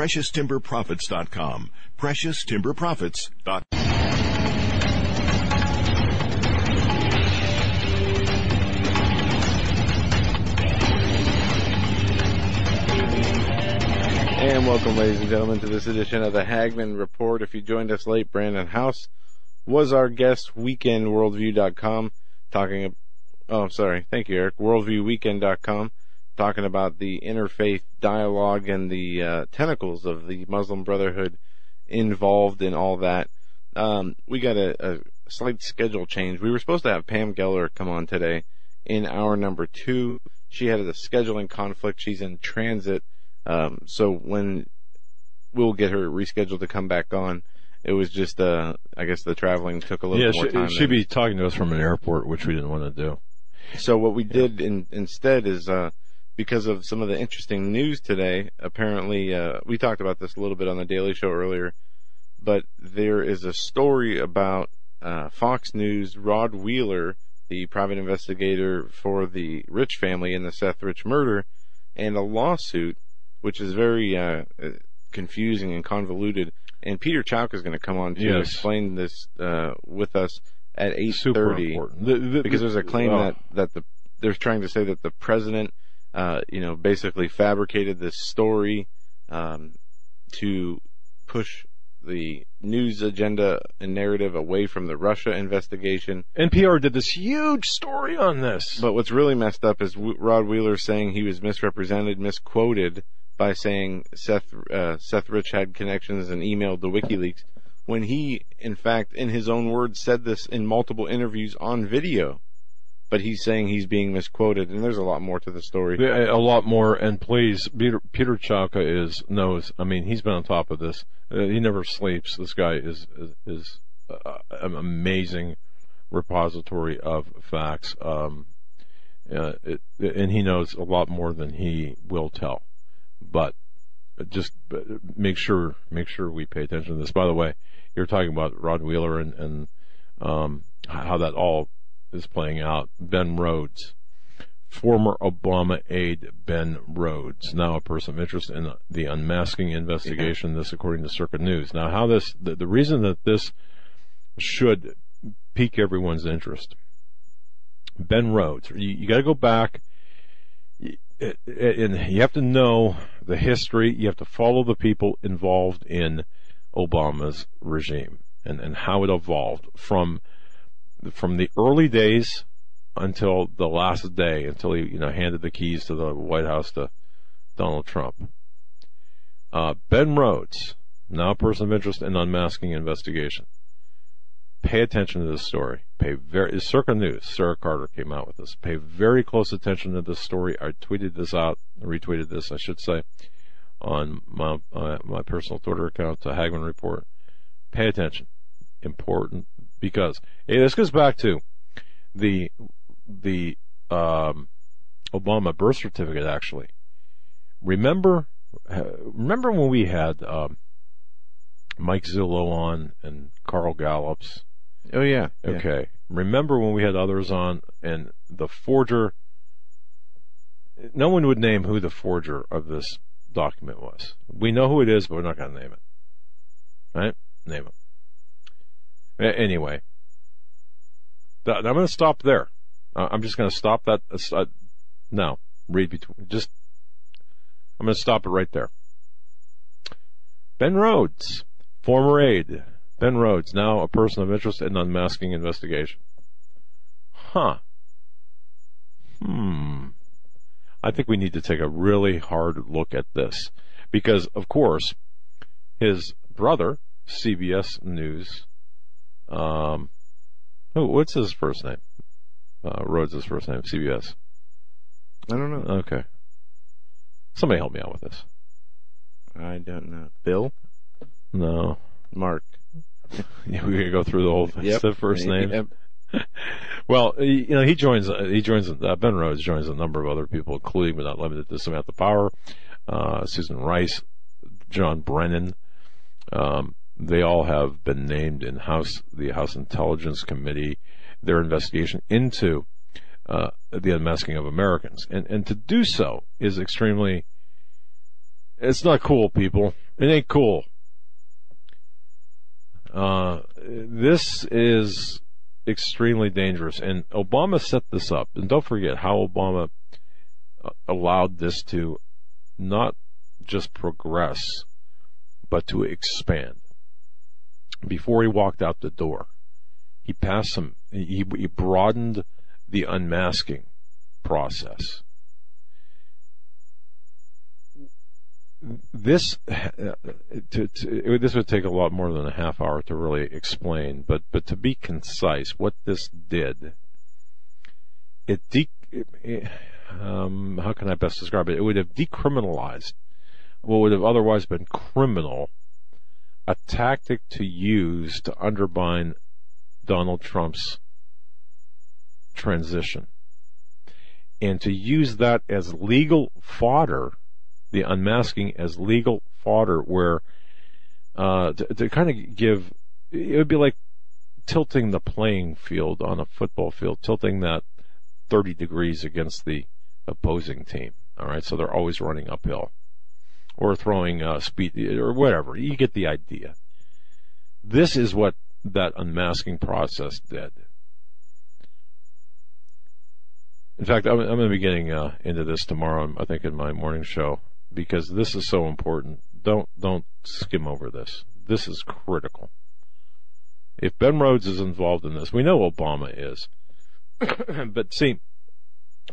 precioustimberprofits.com. precioustimberprofits.com.
And welcome, ladies and gentlemen, to this edition of the Hagmann Report. If you joined us late, Brannon Howse was our guest, weekendworldview.com, talking, oh, sorry, thank you, Eric, worldviewweekend.com, talking about the interfaith dialogue and the uh, tentacles of the Muslim Brotherhood involved in all that. Um, we got a, a slight schedule change. We were supposed to have Pam Geller come on today in hour number two. She had a scheduling conflict. She's in transit. Um, so when we'll get her rescheduled to come back on, it was just, uh, I guess the traveling took a little
Yeah,
more
she,
time.
she'd
than-
be talking to us from an airport, which we didn't want to do.
So what we did in, instead is, uh, because of some of the interesting news today, apparently, uh, we talked about this a little bit on the Daily Show earlier, but there is a story about, uh, Fox News, Rod Wheeler, the private investigator for the Rich family in the Seth Rich murder, and a lawsuit, which is very, uh, uh, confusing and convoluted. And Peter Chowka is going to come on to
Yes.
explain this, uh, with us at
Super
8.30
important. The- the-
because there's a claim
oh,
that that the they're trying to say that the president, uh, you know, basically fabricated this story um, to push the news agenda and narrative away from the Russia investigation.
NPR did this huge story on this.
But what's really messed up is w- Rod Wheeler saying he was misrepresented, misquoted by saying Seth uh, Seth Rich had connections and emailed the WikiLeaks when he, in fact, in his own words, said this in multiple interviews on video. But he's saying he's being misquoted, and there's a lot more to the story.
a lot more, and please, Peter, Peter is knows. I mean, he's been on top of this. Uh, he never sleeps. This guy is is, is uh, an amazing repository of facts. Um, uh, it, and he knows a lot more than he will tell. But just make sure make sure we pay attention to this. By the way, you're talking about Rod Wheeler and, and um, how that all is playing out. Ben Rhodes former Obama aide Ben Rhodes, now a person of interest in the unmasking investigation. This, according to Circa News. Now, how this the, the reason that this should pique everyone's interest. Ben Rhodes, you, you got to go back. And you have to know the history. You have to follow the people involved in Obama's regime and, and how it evolved from from the early days until the last day, until he you know handed the keys to the White House to Donald Trump. Uh, ben Rhodes, now a person of interest in unmasking investigation. Pay attention to this story. Pay very it's Circa News. Sarah Carter came out with this. Pay very close attention to this story. I tweeted this out, retweeted this, I should say, on my uh, my personal Twitter account, the Hagmann Report. Pay attention. Important because hey, this goes back to the the um, Obama birth certificate. Actually, remember uh, remember when we had um, Mike Zullo on and Carl Gallups.
Oh yeah. yeah.
Okay, remember when we had others on and the forger. No one would name who the forger of this document was. We know who it is, but we're not going to name it. Right? Name it. Anyway, Th- I'm going to stop there. Uh, I'm just going to stop that. Uh, uh, no, read between. Just, I'm going to stop it right there. Ben Rhodes, former aide. Ben Rhodes, now a person of interest in unmasking investigation. Huh. Hmm. I think we need to take a really hard look at this. Because, of course, his brother, CBS News. Um, who, what's his first name? Uh, Rhodes' first name, CBS.
I don't know.
Okay. Somebody help me out with this.
I don't know. Bill?
No.
Mark.
Yeah, we gotta go through the whole thing.
Yep.
The first name.
Yep.
Well, you know, he joins, he joins, uh, Ben Rhodes joins a number of other people, including but not limited to Samantha Power, uh, Susan Rice, John Brennan. Um, they all have been named in House, the House Intelligence Committee, their investigation into, uh, the unmasking of Americans. And, and to do so is extremely, it's not cool, people. It ain't cool. Uh, this is extremely dangerous, and Obama set this up. And don't forget how Obama uh, allowed this to not just progress, but to expand. Before he walked out the door, he passed some. He, he broadened the unmasking process. this uh, to, to, this would take a lot more than a half hour to really explain, but but to be concise, what this did, it de- um, how can I best describe it? It would have decriminalized what would have otherwise been criminal, a tactic to use to undermine Donald Trump's transition, and to use that as legal fodder the unmasking as legal fodder where uh, to, to kind of give it would be like tilting the playing field on a football field tilting that 30 degrees against the opposing team. All right? So they're always running uphill or throwing uh, speed or whatever you get the idea this is what that unmasking process did in fact, I'm, I'm going to be getting uh, into this tomorrow. I think in my morning show because this is so important. Don't don't skim over this. This is critical. If Ben Rhodes is involved in this, we know Obama is. but see,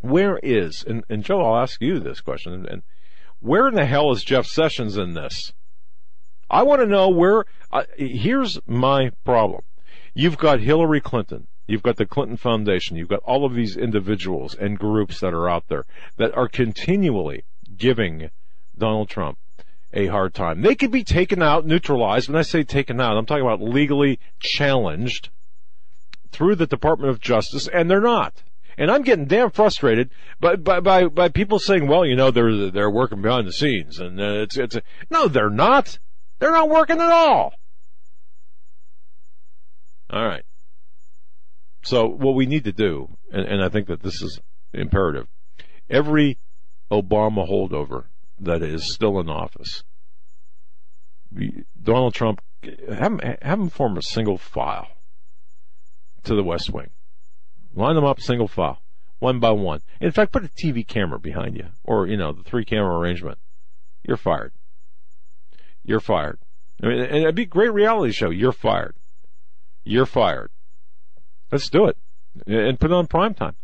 where is and, and Joe, I'll ask you this question and, and where in the hell is Jeff Sessions in this? I want to know where. Uh, here's my problem. You've got Hillary Clinton. You've got the Clinton Foundation. You've got all of these individuals and groups that are out there that are continually giving Donald Trump a hard time. They could be taken out, neutralized. When I say taken out, I'm talking about legally challenged through the Department of Justice, and they're not. And I'm getting damn frustrated by by by, by people saying, "Well, you know, they're they're working behind the scenes," and uh, it's it's a, no, they're not. They're not working at all. All right. So what we need to do, and, and I think that this is imperative, every Obama holdover that is still in office, Donald Trump, have him, have him form a single file to the West Wing. Line them up single file, one by one. In fact, put a TV camera behind you, or, you know, the three camera arrangement. You're fired. You're fired. I mean, and it'd be a great reality show. You're fired. You're fired. Let's do it. And put it on prime time.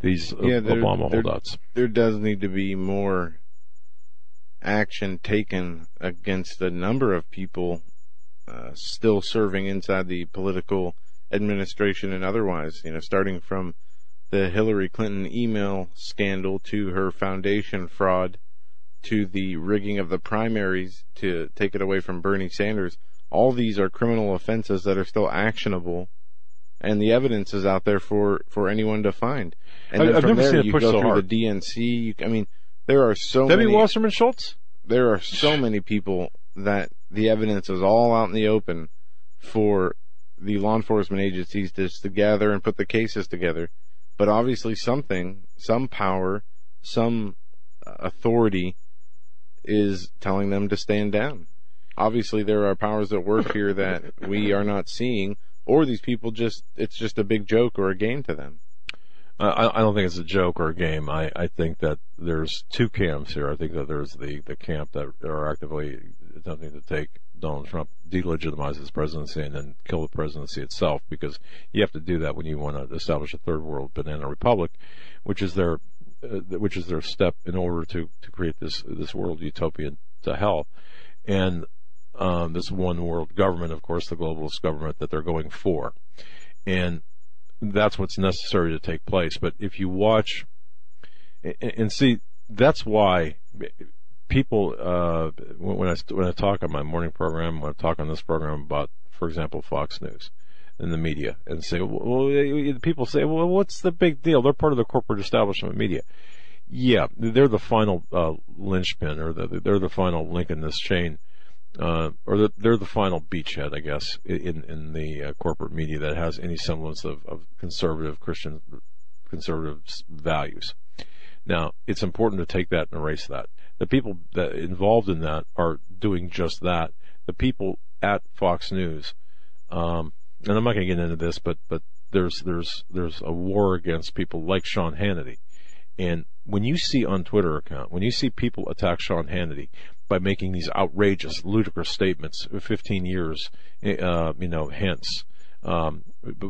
These
Yeah, there-
Obama
there-
holdouts.
There does need to be more action taken against a number of people uh, still serving inside the political administration and otherwise. You know, starting from the Hillary Clinton email scandal to her foundation fraud to the rigging of the primaries to take it away from Bernie Sanders. All these are criminal offenses that are still actionable, and the evidence is out there for, for anyone to find. And
I-
then
I've
from
never
there, you go
so
through
hard.
the DNC. You, I mean, there are so
Debbie
many.
Wasserman Schultz?
there are so many people that the evidence is all out in the open for the law enforcement agencies to gather and put the cases together. But obviously, something, some power, some uh, authority is telling them to stand down. Obviously, there are powers at work here that we are not seeing, or these people just, it's just a big joke or a game to them.
I, I don't think it's a joke or a game. I, I think that there's two camps here. I think that there's the, the camp that are actively attempting to take Donald Trump, delegitimize his presidency, and then kill the presidency itself, because you have to do that when you want to establish a third world banana republic, which is their uh, which is their step in order to, to create this this world utopian to hell. And um, this one world government, of course, the globalist government that they're going for. And that's what's necessary to take place. But if you watch and, see, that's why people, uh, when I, when I talk on my morning program, when I talk on this program about, for example, Fox News and the media and say, well, people say, well, what's the big deal? They're part of the corporate establishment media. Yeah, they're the final, uh, linchpin or the, they're the final link in this chain uh, or the, they're the final beachhead, I guess, in in the uh, corporate media that has any semblance of, of conservative Christian conservative values. Now, it's important to take that and erase that. The people that involved in that are doing just that. The people at Fox News, um, and I'm not going to get into this, but but there's there's there's a war against people like Sean Hannity, and when you see on Twitter account, when you see people attack Sean Hannity by making these outrageous, ludicrous statements 15 years, uh, you know, hence, um,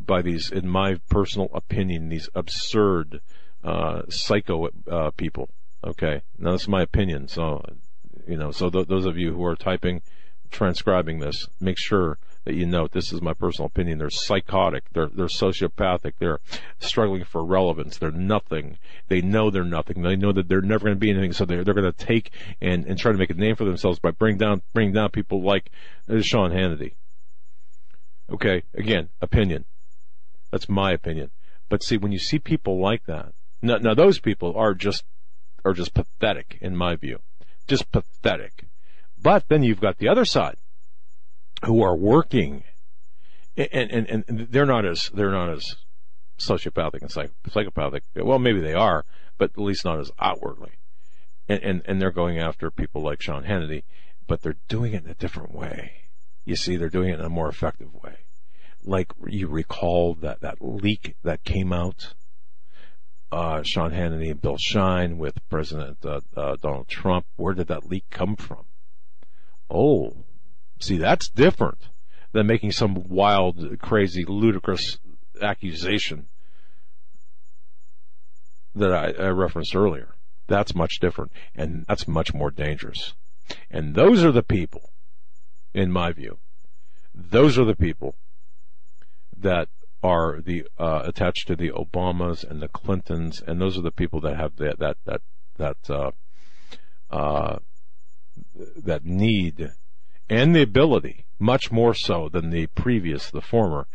by these, in my personal opinion, these absurd, uh, psycho, uh, people. Okay. Now that's my opinion. So, you know, so th- those of you who are typing, transcribing this, make sure that you note this is my personal opinion. They're psychotic. They're they're sociopathic. They're struggling for relevance. They're nothing. They know they're nothing. They know that they're never going to be anything. So they're they're going to take and and try to make a name for themselves by bringing down bringing down people like uh, Sean Hannity. Okay, again, opinion. That's my opinion. But see, when you see people like that, now, now those people are just are just pathetic in my view, just pathetic. But then you've got the other side who are working, and, and, and they're not as, they're not as sociopathic and psych, psychopathic. Well, maybe they are, but at least not as outwardly. And, and, and they're going after people like Sean Hannity, but they're doing it in a different way. You see, they're doing it in a more effective way. Like you recall that, that leak that came out, uh, Sean Hannity and Bill Shine with President uh, uh, Donald Trump. Where did that leak come from? Oh, See, that's different than making some wild, crazy, ludicrous accusation that I, I referenced earlier. That's much different, and that's much more dangerous. And those are the people, in my view, those are the people that are the uh, attached to the Obamas and the Clintons, and those are the people that have that that that that uh, uh, that need and the ability, much more so than the previous, the former,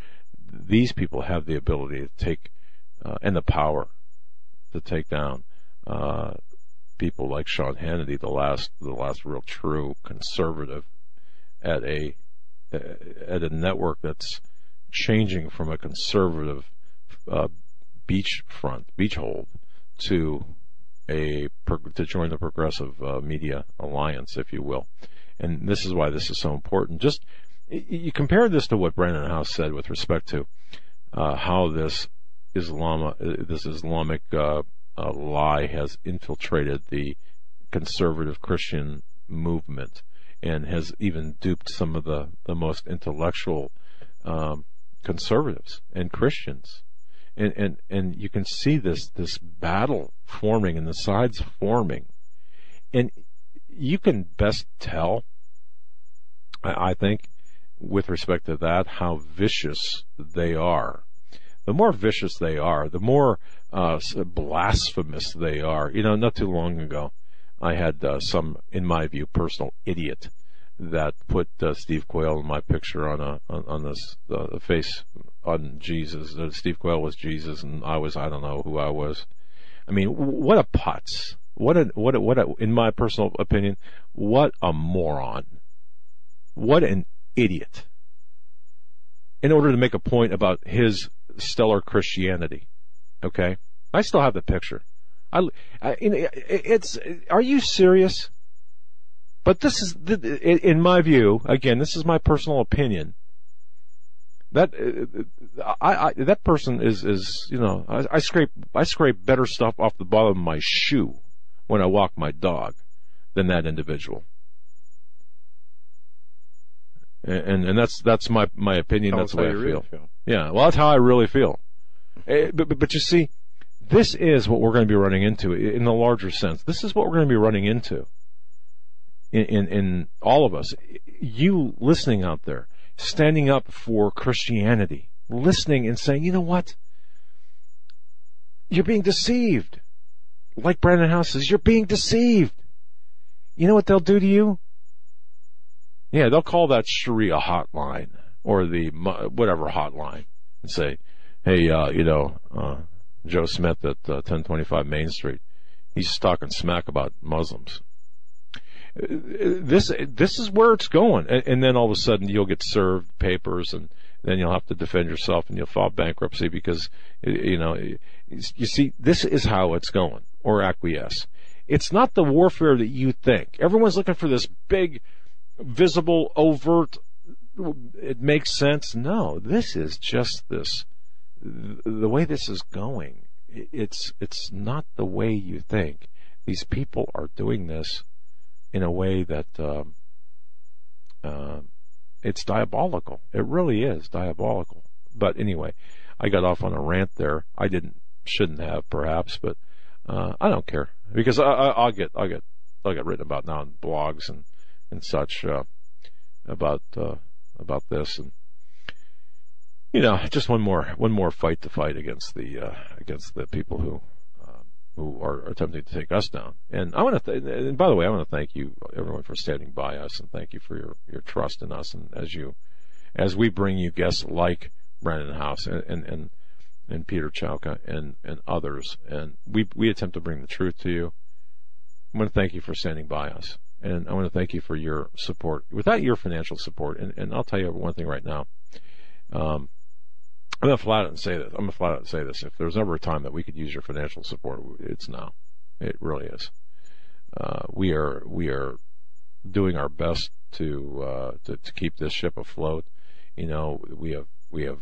these people have the ability to take, uh, and the power to take down, uh, people like Sean Hannity, the last, the last real true conservative at a, at a network that's changing from a conservative, uh, beachfront, beach hold to a, to join the progressive uh, media alliance, if you will and this is why this is so important. Just you compare this to what Brannon Howse said with respect to uh, how this Islam, this Islamic uh, uh, lie has infiltrated the conservative Christian movement and has even duped some of the, the most intellectual um, conservatives and Christians. And, and and you can see this this battle forming and the sides forming. And you can best tell, I think, with respect to that, how vicious they are. The more vicious they are, the more uh, blasphemous they are. You know, not too long ago, I had uh, some, in my view, personal idiot that put uh, Steve Quayle in my picture on a on, on this uh, face on Jesus. Steve Quayle was Jesus, and I was I don't know who I was. I mean, what a putz! What a, what a, what a, in my personal opinion, what a moron. What an idiot. In order to make a point about his stellar Christianity. Okay? I still have the picture. I, I it's, are you serious? But this is, in my view, again, this is my personal opinion. That uh, I, I that person is is you know I, I scrape I scrape better stuff off the bottom of my shoe when I walk my dog than that individual. And and that's that's my my opinion. That's the way I feel.
Really feel.
Yeah, well, that's how I really feel. Eh, but, but but you see, this is what we're going to be running into in the larger sense. This is what we're going to be running into in, in, in all of us, you listening out there, standing up for Christianity, listening and saying, you know what? You're being deceived. Like Brannon Howse says, you're being deceived. You know what they'll do to you? Yeah, they'll call that Sharia hotline or the whatever hotline and say, hey, uh, you know, uh, Joe Smith at uh, 1025 Main Street, he's talking smack about Muslims. This this is where it's going, and, and then all of a sudden you'll get served papers, and then you'll have to defend yourself, and you'll file bankruptcy because you know you see this is how it's going, or acquiesce. It's not the warfare that you think. Everyone's looking for this big, visible, overt. It makes sense. No, this is just this. The way this is going, it's it's not the way you think. These people are doing this in a way that um, uh, it's diabolical. It really is diabolical. But anyway, I got off on a rant there. I didn't, shouldn't have, perhaps, but uh, I don't care because I, will get, I'll get, I'll get written about now in blogs and and such uh, about uh, about this and you know just one more one more fight to fight against the uh, against the people who who are attempting to take us down. And I want to, th- and by the way, I want to thank you, everyone, for standing by us, and thank you for your, your trust in us. And as you, as we bring you guests like Brannon Howse and and and, and Peter Chowka and and others, and we we attempt to bring the truth to you. I want to thank you for standing by us, and I want to thank you for your support. Without your financial support, and, and I'll tell you one thing right now. Um, I'm gonna flat out and say this. I'm gonna flat out say this. If there's ever a time that we could use your financial support, it's now. It really is. Uh, we are we are doing our best to, uh, to to keep this ship afloat. You know, we have we have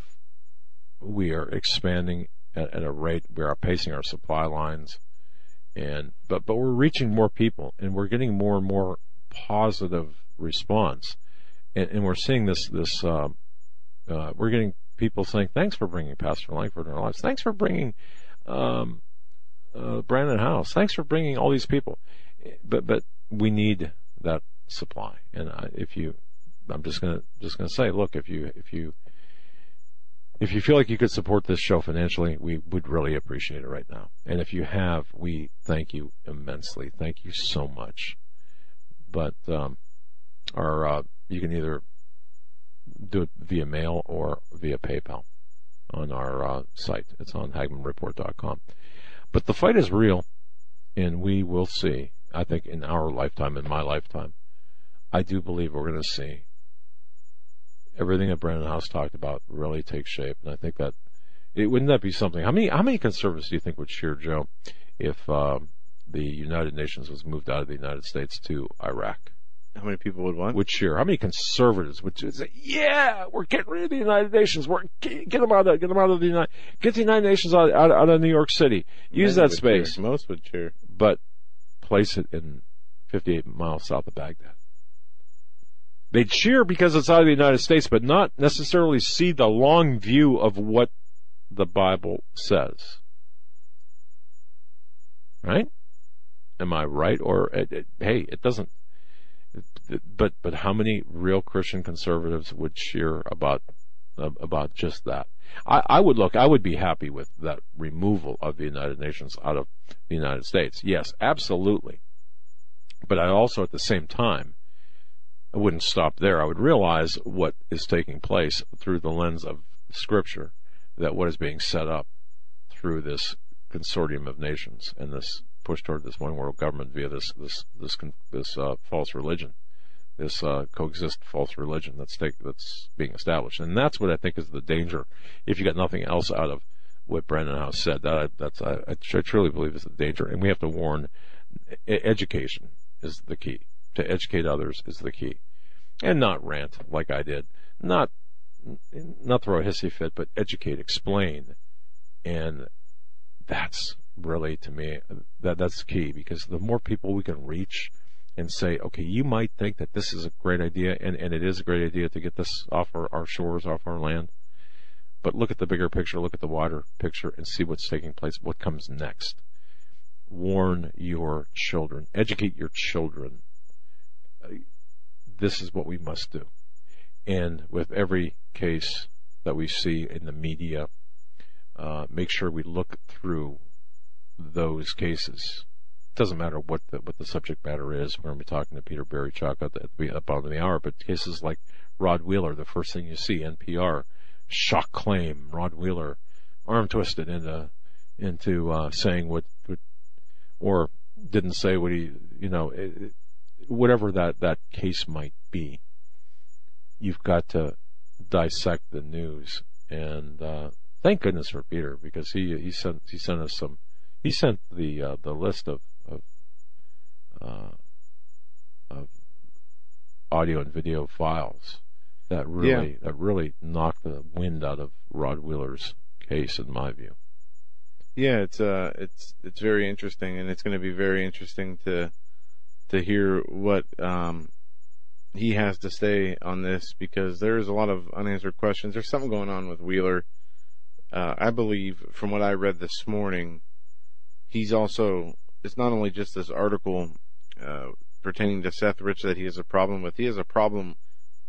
we are expanding at, at a rate. We are pacing our supply lines, and but but we're reaching more people, and we're getting more and more positive response, and, and we're seeing this this. Uh, uh, we're getting people saying, "Thanks for bringing Pastor Langford in our lives. Thanks for bringing um, uh, Brannon Howse. Thanks for bringing all these people." But but we need that supply, and I, if you, I'm just gonna just gonna say, look, if you if you if you feel like you could support this show financially, we would really appreciate it right now. And if you have, we thank you immensely. Thank you so much. But um, our uh, you can either do it via mail or via PayPal on our uh, site. It's on HagmannReport.com. But the fight is real, and we will see. I think in our lifetime, in my lifetime, I do believe we're going to see everything that Brannon Howse talked about really takes shape, and I think that it wouldn't that be something. How many how many conservatives do you think would cheer Joe if um, the United Nations was moved out of the United States to Iraq?
How many people would want?
Would cheer. How many conservatives would say, "Yeah, we're getting rid of the United Nations. We're get, them out of get them out of the United get the United Nations out, out, out of New York City. Use
Many
that space,
cheer. Most would cheer.
but place it in 58 miles south of Baghdad." They cheer because it's out of the United States, but not necessarily see the long view of what the Bible says. Right? Am I right? Or it, it, hey, it doesn't but but how many real Christian conservatives would cheer about uh, about just that? I, I would look. I would be happy with that removal of the United Nations out of the United States. Yes, absolutely. But I also, at the same time, I wouldn't stop there. I would realize what is taking place through the lens of Scripture, that what is being set up through this consortium of nations and this push toward this one world government via this this this this uh, false religion, this uh, coexist false religion that's take, that's being established, and that's what I think is the danger. If you got nothing else out of what Brannon Howse said, that that's I, I truly believe is the danger, and we have to warn. Education is the key. To educate others is the key, and not rant like I did. Not not throw a hissy fit, but educate, explain, and that's really to me that that's key because the more people we can reach and say, okay, you might think that this is a great idea, and, and it is a great idea to get this off our, our shores, off our land. But look at the bigger picture, look at the wider picture, and see what's taking place, what comes next. Warn your children, educate your children this is what we must do. And with every case that we see in the media, uh, make sure we look through those cases. It doesn't matter what the, what the subject matter is. We're going to be talking to Peter the, at the bottom of the hour, but cases like Rod Wheeler, the first thing you see, NPR, shock claim, Rod Wheeler, arm twisted into into uh, saying what, what, or didn't say what he, you know, it, whatever that that case might be. You've got to dissect the news, and uh, thank goodness for Peter because he he sent he sent us some he sent the uh, the list of of, uh, of audio and video files that really
Yeah.
that really knocked the wind out of Rod Wheeler's case, in my view.
Yeah, it's uh, it's it's very interesting, and it's going to be very interesting to to hear what um he has to say on this because there's a lot of unanswered questions. There's something going on with Wheeler. Uh, I believe, from what I read this morning, he's also. It's not only just this article uh, pertaining to Seth Rich that he has a problem with. He has a problem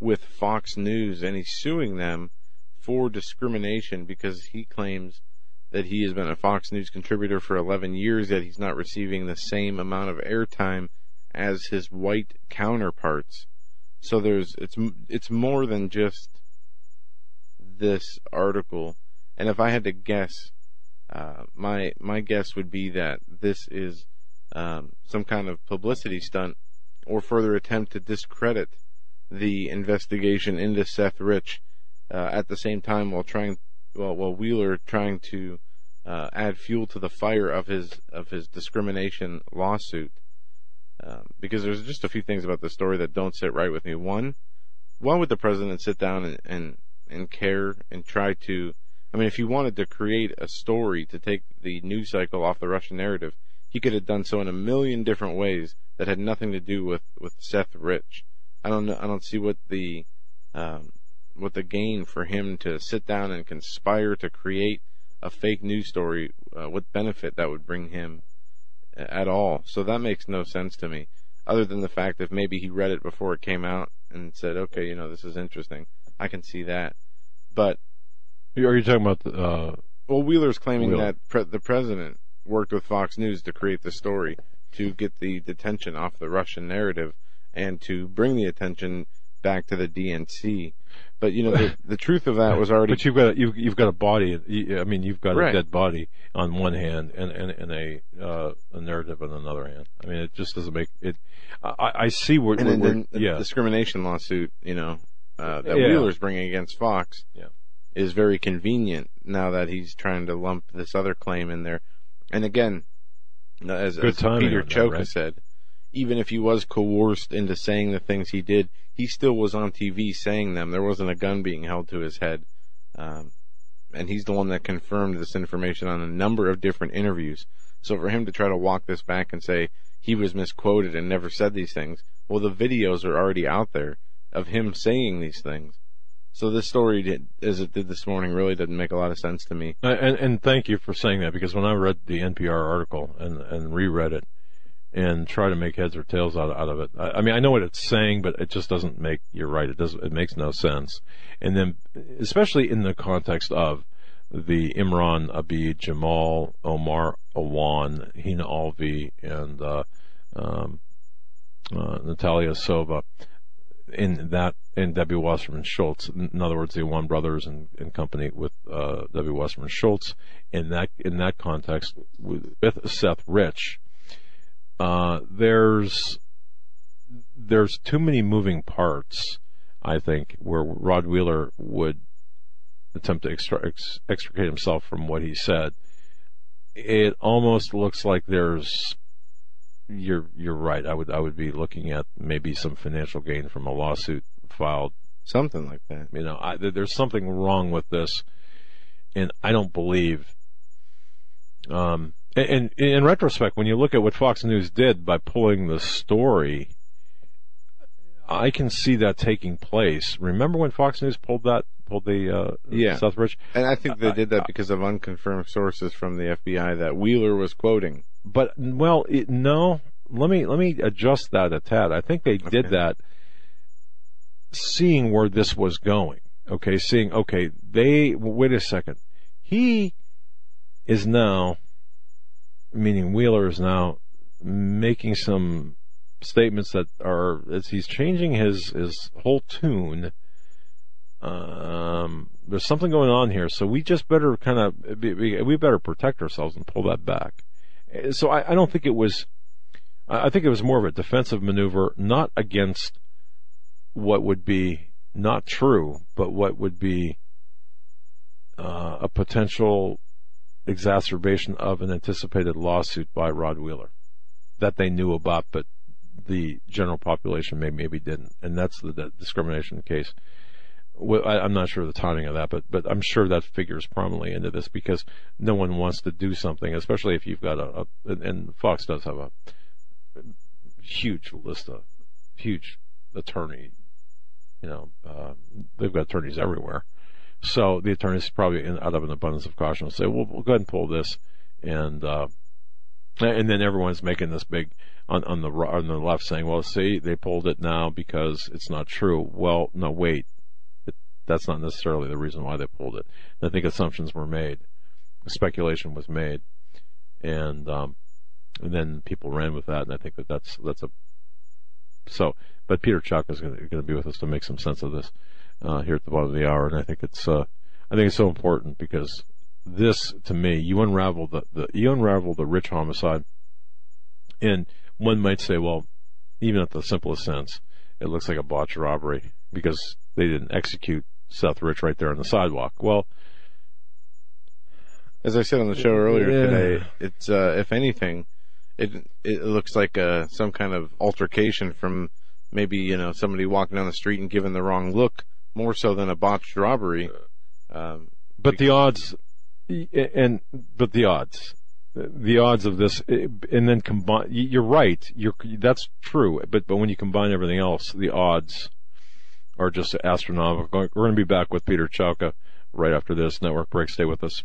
with Fox News, and he's suing them for discrimination because he claims that he has been a Fox News contributor for 11 years, yet he's not receiving the same amount of airtime as his white counterparts. So there's it's it's more than just this article. And if I had to guess, uh, my my guess would be that this is um, some kind of publicity stunt or further attempt to discredit the investigation into Seth Rich. Uh, at the same time, while trying, well, while Wheeler trying to uh, add fuel to the fire of his of his discrimination lawsuit. Um, because there's just a few things about the story that don't sit right with me. One, why would the president sit down and, and, and care and try to, I mean, if he wanted to create a story to take the news cycle off the Russian narrative, he could have done so in a million different ways that had nothing to do with, with Seth Rich. I don't know, I don't see what the, um, what the gain for him to sit down and conspire to create a fake news story, uh, what benefit that would bring him at all. So that makes no sense to me, other than the fact that maybe he read it before it came out and said, "Okay, you know, this is interesting. I can see that." But
Are you talking about the, uh,
well, Wheeler's claiming
Wheeler.
that pre- the president worked with Fox News to create the story to get the detention off the Russian narrative and to bring the attention back to the DNC. But you know, the, the truth of that was already
But you've got a, you've you've got a body. you- I mean, you've got
Right.
a dead body on one hand, and and, and a uh, a narrative on another hand. I mean, it just doesn't make it. I, I see where,
and
where,
then, the
yeah,
discrimination lawsuit, you know, uh, that
Yeah.
Wheeler's bringing against Fox
Yeah.
is very convenient now that he's trying to lump this other claim in there. And again, as, as Peter Chowka
right?
said, even if he was coerced into saying the things he did, he still was on TV saying them. There wasn't a gun being held to his head. Um, and he's the one that confirmed this information on a number of different interviews. So for him to try to walk this back and say he was misquoted and never said these things, well, the videos are already out there of him saying these things. So this story, did, as it did this morning, really didn't make a lot of sense to me.
Uh, and and thank you for saying that because when I read the NPR article and and reread it and try to make heads or tails out out of it, I, I mean, I know what it's saying, but it just doesn't make. You're right. It does. It makes no sense. And then, especially in the context of the Imran Abid, Jamal Omar Awan, Hina Alvi, and uh, um, uh, Natalia Sova in that in Debbie Wasserman Schultz. In other words, the Awan Brothers and, and company with uh, Debbie Wasserman Schultz. In that in that context, with, with Seth Rich, uh, there's there's too many moving parts. I think where Rod Wheeler would attempt to extra- ex- extricate himself from what he said. It almost looks like there's you're you're right. I would I would be looking at maybe some financial gain from a lawsuit filed.
Something like that.
You know, I, there's something wrong with this, and I don't believe. Um, and, and in retrospect, when you look at what Fox News did by pulling the story, I can see that taking place. Remember when Fox News pulled that pulled the uh,
Yeah.
Seth Rich?
And I think they did that because of unconfirmed sources from the FBI that Wheeler was quoting.
But well, it, no, let me let me adjust that a tad. I think they did
Okay.
that seeing where this was going. Okay, seeing okay, they wait a second. He is now meaning Wheeler is now making some statements that are as he's changing his his whole tune. Um, there's something going on here, so we just better kind of we, better protect ourselves and pull that back. Uh, So I, I don't think it was. I think it was more of a defensive maneuver, not against what would be not true, but what would be uh, a potential exacerbation of an anticipated lawsuit by Rod Wheeler that they knew about, but the general population may, maybe didn't, and that's the, the discrimination case. Well, I, I'm not sure the timing of that, but but I'm sure that figures prominently into this because no one wants to do something, especially if you've got a, a and- and Fox does have a huge list of huge attorney. You know, uh, they've got attorneys everywhere. So the attorneys probably, in, out of an abundance of caution, will say, "Well, we'll go ahead and pull this," and uh, and then everyone's making this big on on the on the left, saying, "Well, see, they pulled it now because it's not true." Well, no, wait, it, that's not necessarily the reason why they pulled it. I think assumptions were made, speculation was made, and um, and then people ran with that, and I think that that's that's a so. But Peter Chowka is going to be with us to make some sense of this uh, here at the bottom of the hour, and I think it's uh, I think it's so important because this to me, you unravel the, the you unravel the rich homicide, and one might say, well, even at the simplest sense, it looks like a botched robbery because they didn't execute Seth Rich right there on the sidewalk. Well,
As I said on the show earlier
Yeah.
today, it's uh, if anything, it it looks like uh, some kind of altercation from maybe you know somebody walking down the street and giving the wrong look, more so than a botched robbery. Um,
but the odds, and but the odds, the odds of this, and then combine. You're right. You're that's true. But but when you combine everything else, the odds are just astronomical. We're going to be back with Peter Chowka right after this network break. Stay with us.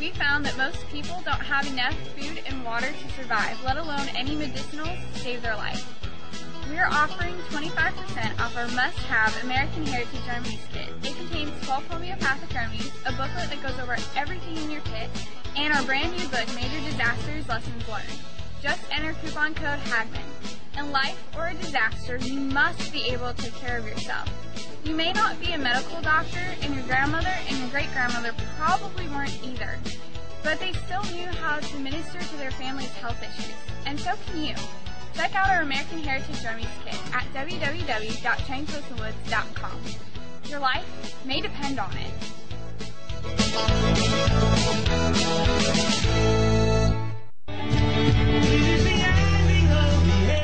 We found that most people don't have enough food and water to survive, let alone any medicinals to save their life. We are offering 25% off our must-have American Heritage Remedies kit. It contains 12 homeopathic remedies, a booklet that goes over everything in your kit, and our brand new book, Major Disasters Lessons Learned. Just enter coupon code HAGMAN. In life or a disaster, you must be able to take care of yourself. You may not be a medical doctor, and your grandmother and your great grandmother probably weren't either, but they still knew how to minister to their family's health issues, and so can you. Check out our American Heritage Remedies kit at www.trainpostinwoods.com. Your life may depend on it.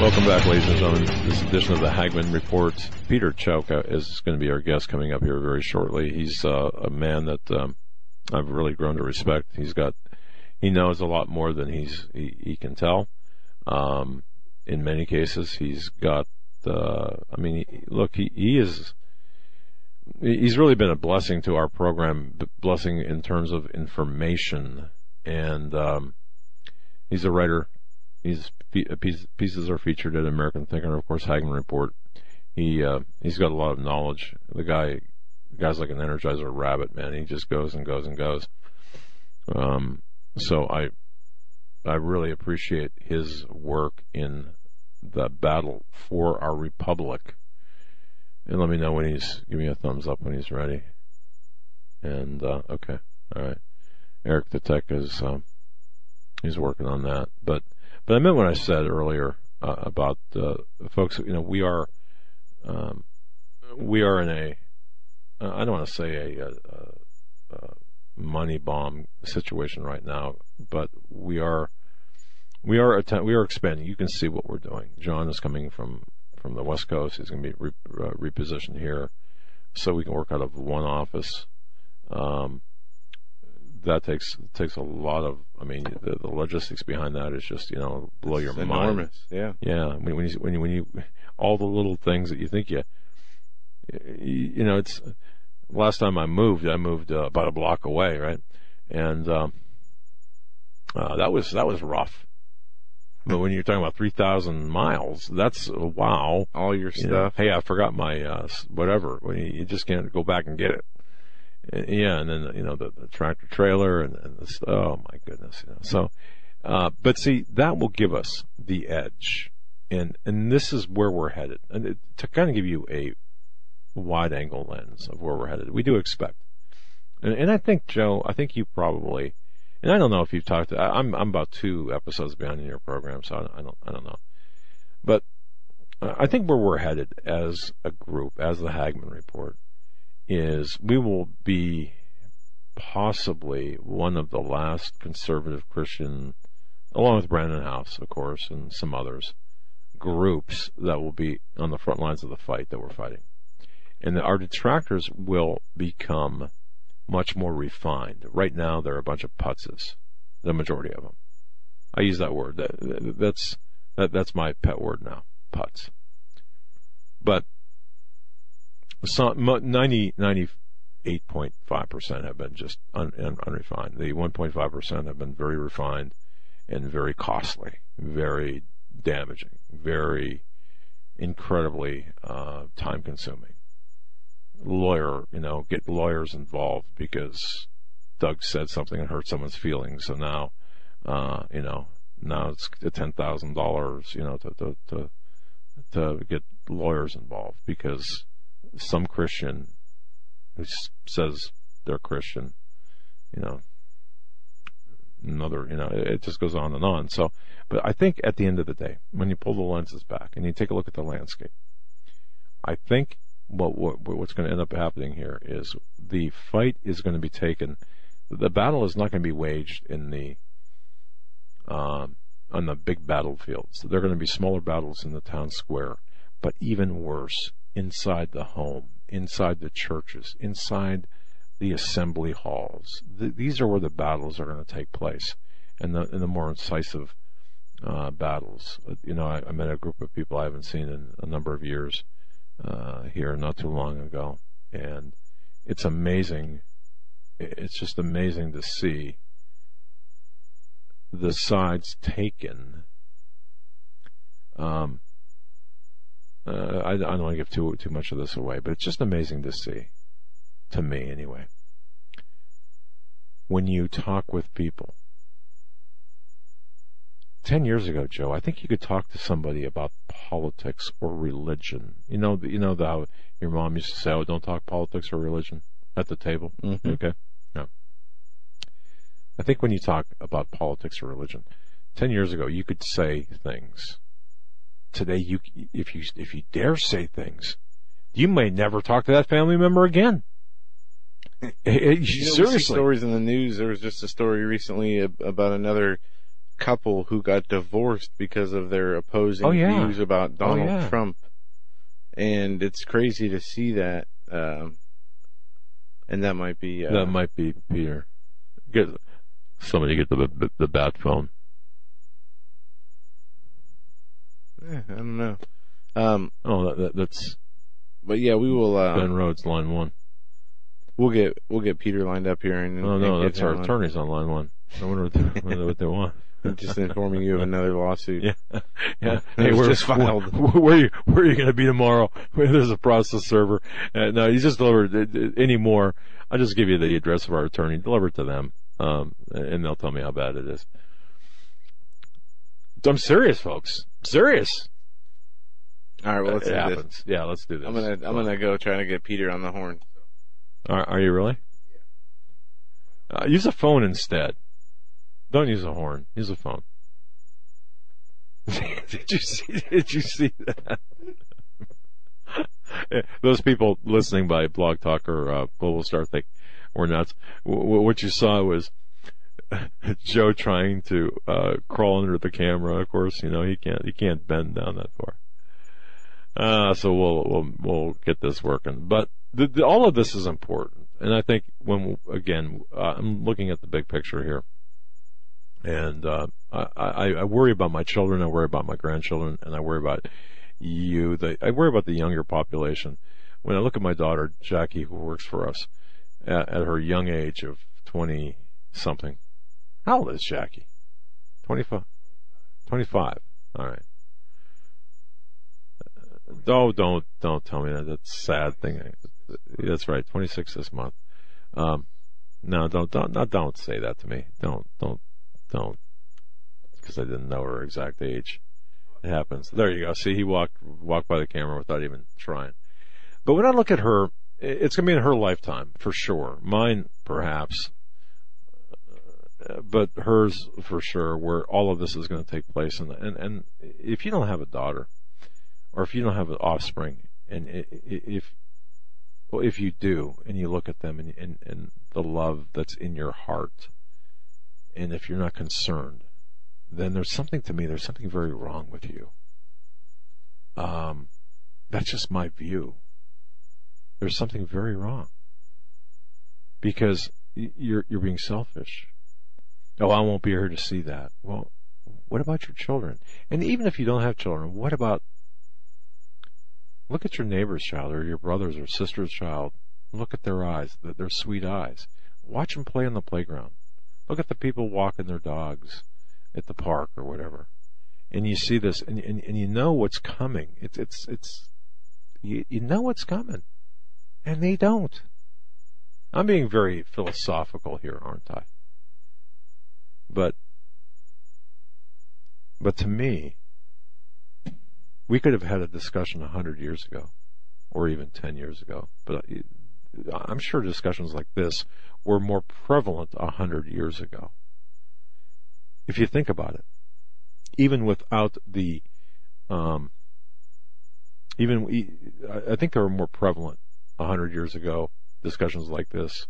Welcome back, ladies and gentlemen. This edition of the Hagmann Report. Peter Chowka is going to be our guest coming up here very shortly. He's uh, a man that um, I've really grown to respect. He's got, he knows a lot more than he's he, he can tell. Um, in many cases, he's got. Uh, I mean, look, he, he is. He's really been a blessing to our program, blessing in terms of information, and um, he's a writer He's pieces are featured at American Thinker, of course, Hagmann Report. He uh, he's got a lot of knowledge. The guy, the guy's like an Energizer rabbit, man. He just goes and goes and goes. Um, so I I really appreciate his work in the battle for our republic. And let me know when he's give me a thumbs up when he's ready. And uh, okay, all right. Eric the Tech is um, he's working on that, but but I meant what I said earlier uh, about uh, folks. You know, we are um, we are in a uh, I don't want to say a, a, a, money bomb situation right now, but we are we are att- we are expanding. You can see what we're doing. John is coming from from the West Coast. He's going to be re- uh, repositioned here, so we can work out of one office. Um, that takes takes a lot of. I mean, the, the logistics behind that is just you know blow
it's
your
enormous.
mind.
Enormous. Yeah.
Yeah. When, when you when you when you all the little things that you think you you know it's last time I moved I moved uh, about a block away right and um, uh, that was that was rough but when you're talking about 3,000 miles, that's uh, wow.
All your
You know,
stuff.
hey, I forgot my uh, whatever. You, you just can't go back and get it. Yeah, and then you know the, the tractor trailer and, and this, oh my goodness. You know. So, uh, but see, that will give us the edge, and and this is where we're headed. And it, to kind of give you a wide angle lens of where we're headed, we do expect. And, and I think Joe, I think you probably, and I don't know if you've talked. To, I- I'm I'm about two episodes behind in your program, so I don't I don't, I don't know. But uh, I think where we're headed as a group, as the Hagmann Report, is we will be possibly one of the last conservative Christian, along with Brannon Howse, of course, and some others, groups that will be on the front lines of the fight that we're fighting. And our detractors will become much more refined. Right now, they're a bunch of putzes, the majority of them. I use that word. That, that- that's that, that's my pet word now, putz. But 90, 98.5% have been just un, un, unrefined. The 1.5% have been very refined and very costly, very damaging, very incredibly uh, time consuming. Lawyer, you know, get lawyers involved because Doug said something and hurt someone's feelings. So now, uh, you know, now it's ten thousand dollars, you know, to, to to to get lawyers involved because some Christian who says they're Christian, you know, another, you know, it just goes on and on. So, but I think at the end of the day, when you pull the lenses back and you take a look at the landscape, I think what, what what's going to end up happening here is the fight is going to be taken. The battle is not going to be waged in the um, on the big battlefields. There are going to be smaller battles in the town square, but even worse, inside the home, inside the churches, inside the assembly halls. Th- these are where the battles are going to take place. and the and the more incisive uh, battles. You know, I, I met a group of people I haven't seen in a number of years uh, here not too long ago, and it's amazing. It's just amazing to see the sides taken. Um, uh, I, I don't want to give too too much of this away, but it's just amazing to see, to me anyway. When you talk with people, ten years ago, Joe, I think you could talk to somebody about politics or religion. You know, you know how your mom used to say, "Oh, don't talk politics or religion at the table."
Mhm.
Okay, no. I think when you talk about politics or religion, ten years ago, you could say things. Today, you if you if you dare say things, you may never talk to that family member again.
You know,
Seriously,
stories in the news. There was just a story recently about another couple who got divorced because of their opposing
Oh, yeah.
views about
Oh,
Donald
yeah.
Trump, and it's crazy to see that. Um, and that might be uh,
that might be Peter. Get somebody get the the, the bat phone.
Eh, I don't know. Um,
Oh, that, that, that's
but yeah, we will. Uh,
Ben Rhodes, line one.
We'll get we'll get Peter lined up here and.
Oh no,
get
that's our attorneys on line one. I wonder what they, what they want.
I'm just informing you of another lawsuit.
Yeah, yeah. Hey,
was
where,
just filed.
Where, where are you? Where are you going to be tomorrow? Where there's a process server. Uh, no, you just deliver it anymore. I'll just give you the address of our attorney. Deliver it to them, um, and they'll tell me how bad it is. I'm serious, folks. Serious.
All right, well let's
it
do this.
Yeah, let's do this.
I'm gonna I'm gonna go try to get Peter on the horn.
Are, are you really? Uh, use a phone instead. Don't use a horn. Use a phone. did you see? Did you see that? Those people listening by Blog Talk or uh, Global Star think we're nuts. W- what you saw was Joe trying to uh, crawl under the camera. Of course, you know he can't. He can't bend down that far. Uh, so we'll we'll we'll get this working. But the, the, all of this is important, and I think when again uh, I'm looking at the big picture here, and uh, I, I, I worry about my children, I worry about my grandchildren, and I worry about you. The, I worry about the younger population. When I look at my daughter Jackie, who works for us, at, at her young age of twenty something. How old is Jackie? Twenty five. Twenty five. All right. Oh, don't don't tell me that. That's sad thing. That's right. Twenty six this month. Um, no, don't don't no, don't say that to me. Don't don't don't because I didn't know her exact age. It happens. There you go. See, he walked walked by the camera without even trying. But when I look at her, it's going to be in her lifetime for sure. Mine, perhaps, but hers for sure. Where all of this is going to take place, and and and if you don't have a daughter, or if you don't have an offspring, and if well, if you do, and you look at them and, and and the love that's in your heart, and if you're not concerned, then there's something to me. There's something very wrong with you. Um, that's just my view. There's something very wrong because you're you're being selfish. Oh, I won't be here to see that. Well, what about your children? And even if you don't have children, what about look at your neighbor's child or your brother's or sister's child? Look at their eyes, th- their sweet eyes. Watch them play on the playground. Look at the people walking their dogs at the park or whatever. And you see this and, and, and you know what's coming. It's, it's, it's, you, you know what's coming. And they don't. I'm being very philosophical here, aren't I? But, but to me, we could have had a discussion a hundred years ago, or even ten years ago. But I'm sure discussions like this were more prevalent a hundred years ago. If you think about it, even without the, um, even I think they were more prevalent a hundred years ago. Discussions like this,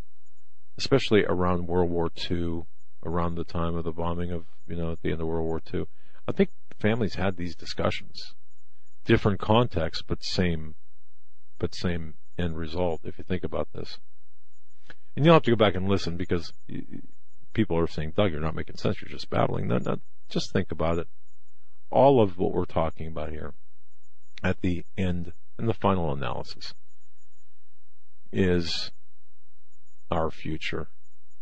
especially around World War II, around the time of the bombing of you know at the end of World War II. I think families had these discussions, different contexts, but same, but same end result. If you think about this, and you'll have to go back and listen because people are saying, Doug, you're not making sense. You're just babbling. No, no, just think about it. All of what we're talking about here at the end, and the final analysis, is our future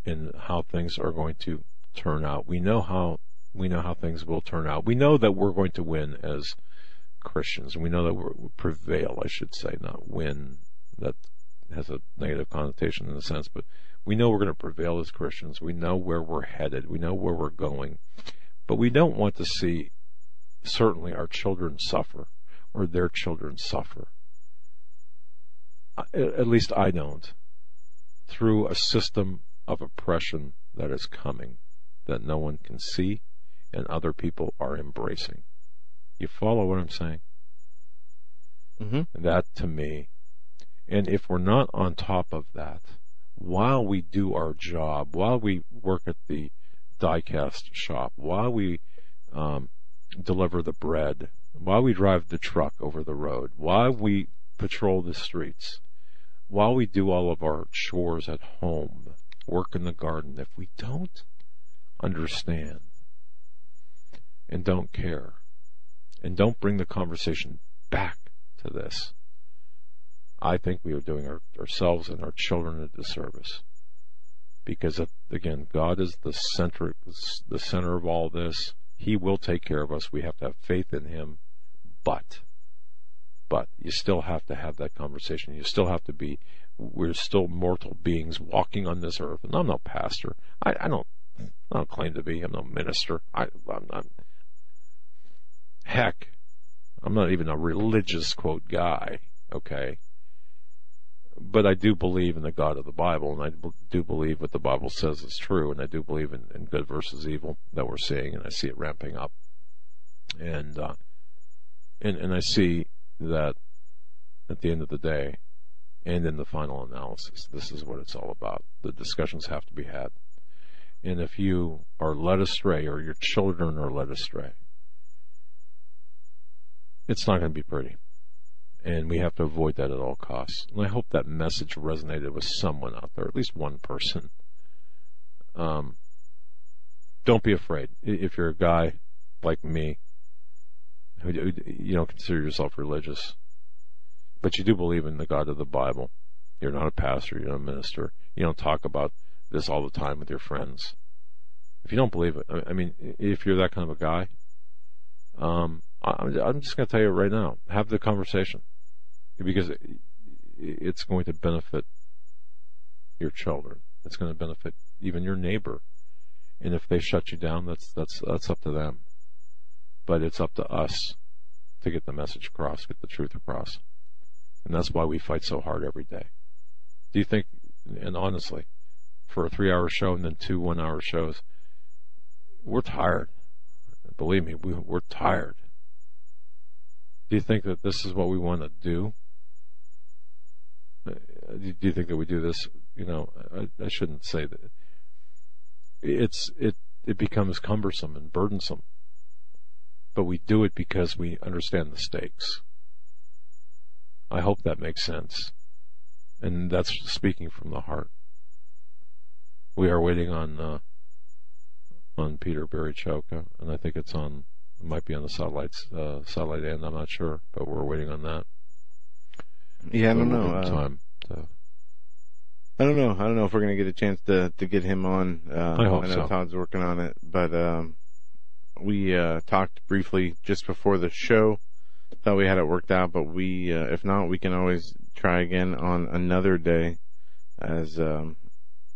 and how things are going to turn out. We know how we know how things will turn out. We know that we're going to win as Christians. We know that we prevail, I should say, not win. That has a negative connotation in a sense, but we know we're going to prevail as Christians. We know where we're headed. We know where we're going. But we don't want to see certainly our children suffer or their children suffer. At least I don't. Through a system of oppression that is coming that no one can see and other people are embracing. You follow what I'm saying?
Mm-hmm.
That to me. And if we're not on top of that, while we do our job, while we work at the diecast shop, while we um, deliver the bread, while we drive the truck over the road, while we patrol the streets, while we do all of our chores at home, work in the garden, if we don't understand and don't care and don't bring the conversation back to this, I think we are doing our, ourselves and our children a disservice. Because again, God is the center, the center of all this. He will take care of us. We have to have faith in Him. But, but you still have to have that conversation. You still have to be, we're still mortal beings walking on this earth. And I'm no pastor. I, I don't, I don't claim to be. I'm no minister. I, I'm not, heck, I'm not even a religious quote guy. Okay but I do believe in the God of the Bible, and I do believe what the Bible says is true, and I do believe in, in good versus evil that we're seeing, and I see it ramping up, and uh, and and I see that at the end of the day, and in the final analysis, this is what it's all about. The discussions have to be had, and if you are led astray, or your children are led astray, it's not going to be pretty and we have to avoid that at all costs. And I hope that message resonated with someone out there, at least one person. Um, don't be afraid. If you're a guy like me, who you don't consider yourself religious, but you do believe in the God of the Bible, you're not a pastor, you're not a minister, you don't talk about this all the time with your friends. If you don't believe it, I mean, if you're that kind of a guy, um, I'm just going to tell you right now, have the conversation because it's going to benefit your children. It's going to benefit even your neighbor. And if they shut you down, that's that's that's up to them. But it's up to us to get the message across, get the truth across. And that's why we fight so hard every day. Do you think and honestly, for a three hour show and then two one hour shows, we're tired. Believe me, we, we're tired. Do you think that this is what we want to uh, do? do you think that we do this? You know, I, I shouldn't say that. It's it it becomes cumbersome and burdensome, but we do it because we understand the stakes. I hope that makes sense, and that's speaking from the heart. We are waiting on uh, on Peter Barry Chowka, and I think it's on it might be on the satellites uh, satellite end. I'm not sure, but we're waiting on that.
Yeah, I don't know. Uh, time. I don't know. I don't know if we're going to get a chance to to get him on. Uh,
I hope
I know
so.
Todd's working on it, but um, we uh, talked briefly just before the show. Thought we had it worked out, but we, uh, if not, we can always try again on another day, as um,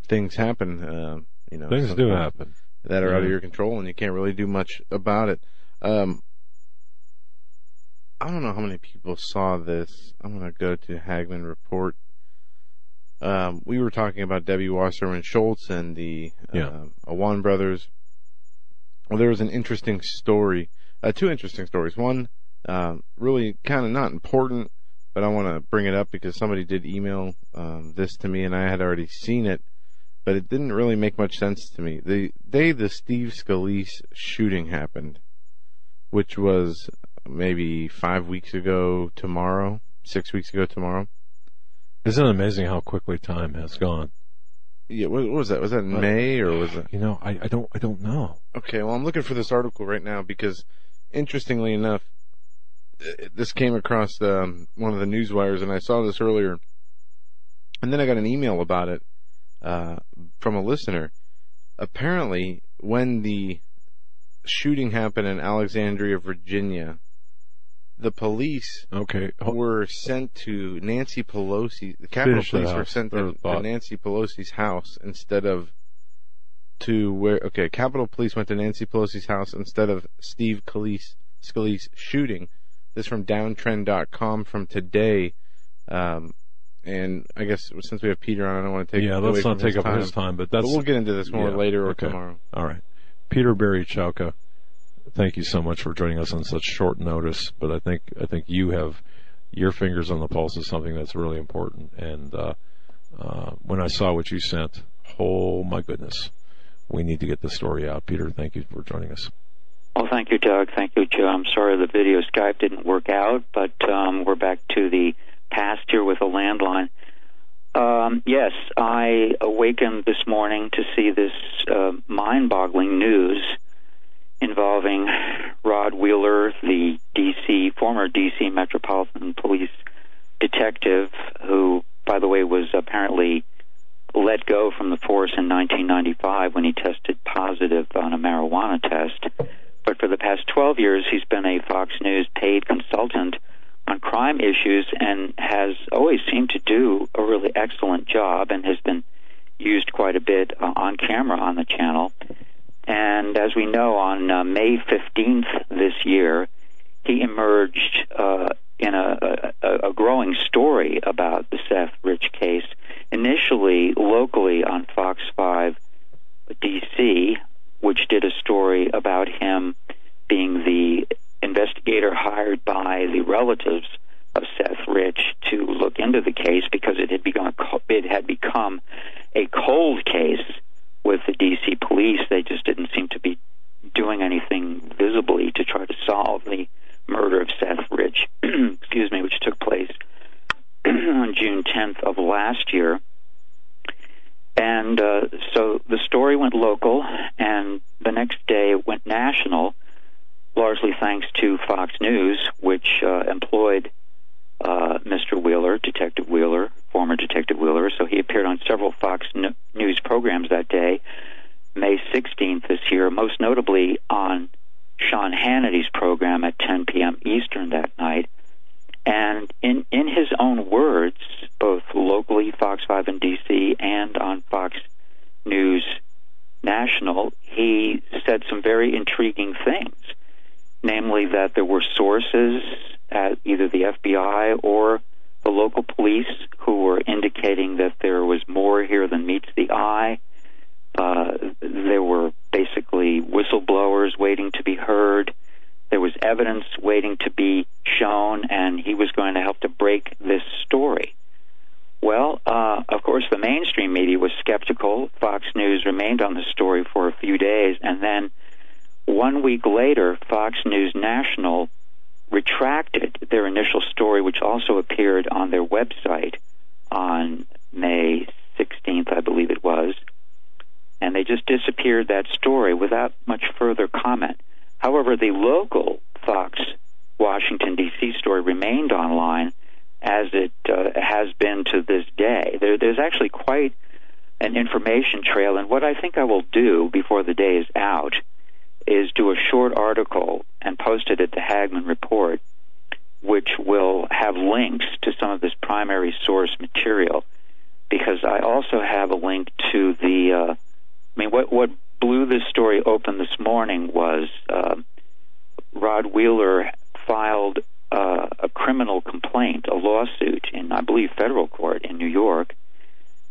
things happen. Uh, you know,
things do happen
that are
yeah.
out of your control, and you can't really do much about it. Um, I don't know how many people saw this. I'm going to go to Hagmann Report. Um, we were talking about Debbie Wasserman Schultz and the
yeah.
uh, Awan brothers. Well, there was an interesting story, uh, two interesting stories. One, uh, really kind of not important, but I want to bring it up because somebody did email um, this to me and I had already seen it, but it didn't really make much sense to me. The day the Steve Scalise shooting happened, which was maybe five weeks ago tomorrow, six weeks ago tomorrow.
Isn't it amazing how quickly time has gone?
Yeah, what, what was that? Was that in May or was it?
You know, I, I don't I don't know.
Okay, well, I'm looking for this article right now because, interestingly enough, this came across um, one of the news wires, and I saw this earlier, and then I got an email about it uh, from a listener. Apparently, when the shooting happened in Alexandria, Virginia, the police
Okay.
were sent to Nancy Pelosi. The Capitol Police were sent to, to. Nancy Pelosi's house instead of to where. Okay, Capitol Police went to Nancy Pelosi's house instead of Steve Scalise, Scalise shooting. This from Downtrend.com from today. Um, and I guess since we have Peter on, I don't want to take
yeah, let's not take up his time, but that's
we'll get into this more
yeah,
later or
okay.
tomorrow.
All right. Peter Barry Chowka, thank you so much for joining us on such short notice. But I think I think you have your fingers on the pulse of something that's really important. And uh, uh, when I saw what you sent, oh my goodness, we need to get the story out. Peter, thank you for joining us.
Well, thank you, Doug. Thank you, Joe. I'm sorry the video Skype didn't work out, but um, we're back to the past here with a landline. Um, yes, I awakened this morning to see this uh, mind boggling news involving Rod Wheeler, the DC, former DC Metropolitan Police detective, who, by the way, was apparently let go from the force in 1995 when he tested positive on a marijuana test. But for the past 12 years, he's been a Fox News paid consultant on crime issues and has always seemed to do a really excellent job and has been used quite a bit uh, on camera on the channel. And as we know, on uh, May 15th this year, he emerged uh, in a, a, a growing story about the Seth Rich case, initially locally on Fox 5 DC, which did a story about him being the investigator hired by the relatives of Seth Rich to look into the case because it had become it had become a cold case with the DC police. They just didn't seem to be doing anything visibly to try to solve the murder of Seth Rich, excuse me, which took place on June 10th of last year. And uh, so the story went local, and the next day it went national, largely thanks to Fox News, which uh, employed uh, Mr. Wheeler, Detective Wheeler, former Detective Wheeler. So he appeared on several Fox News programs that day, May 16th this year, most notably on Sean Hannity's program at 10 p.m. Eastern that night. And in, in his own words, both locally, Fox 5 in D.C., and on Fox News National, he said some very intriguing things. Namely, that there were sources at either the FBI or the local police who were indicating that there was more here than meets the eye. Uh, there were basically whistleblowers waiting to be heard. There was evidence waiting to be shown, and he was going to help to break this story. Well, uh, of course, the mainstream media was skeptical. Fox News remained on the story for a few days, and then one week later, Fox News National retracted their initial story, which also appeared on their website on May 16th, I believe it was. And they just disappeared that story without much further comment. However, the local Fox Washington, D.C. story remained online as it uh, has been to this day. There, there's actually quite an information trail, and what I think I will do before the day is out is do a short article and post it at the Hagmann Report, which will have links to some of this primary source material. Because I also have a link to the, uh, I mean, what what blew this story open this morning was uh, Rod Wheeler filed uh, a criminal complaint, a lawsuit in, I believe, federal court in New York,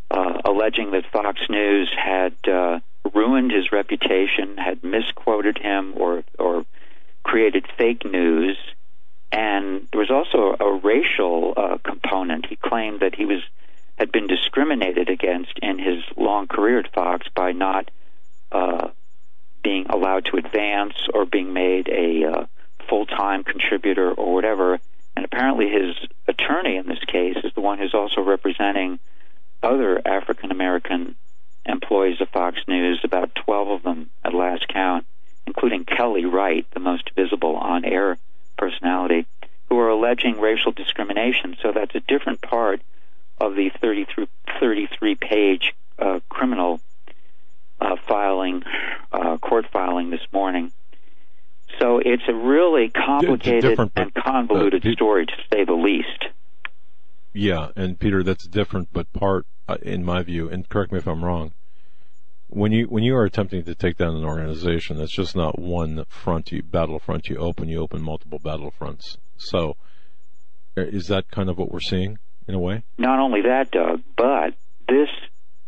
uh, alleging that Fox News had uh, ruined his reputation, had misquoted him, or or created fake news. And there was also a racial uh, component. He claimed that he was had been discriminated against in his long career at Fox by not uh, being allowed to advance or being made a uh, full time contributor or whatever. And apparently, his attorney in this case is the one who's also representing other African American employees of Fox News, about 12 of them at last count, including Kelly Wright, the most visible on air personality, who are alleging racial discrimination. So that's a different part of the 33, 33 page uh, criminal uh, filing, uh, court filing this morning. So it's a really complicated
but,
and convoluted
uh,
story, to say the least.
Yeah, and Peter, that's different, but part, uh, in my view, and correct me if I'm wrong. When you when you are attempting to take down an organization, that's just not one front you battlefront you open. You open multiple battle fronts. So, uh, is that kind of what we're seeing in a way?
Not only that, Doug, but this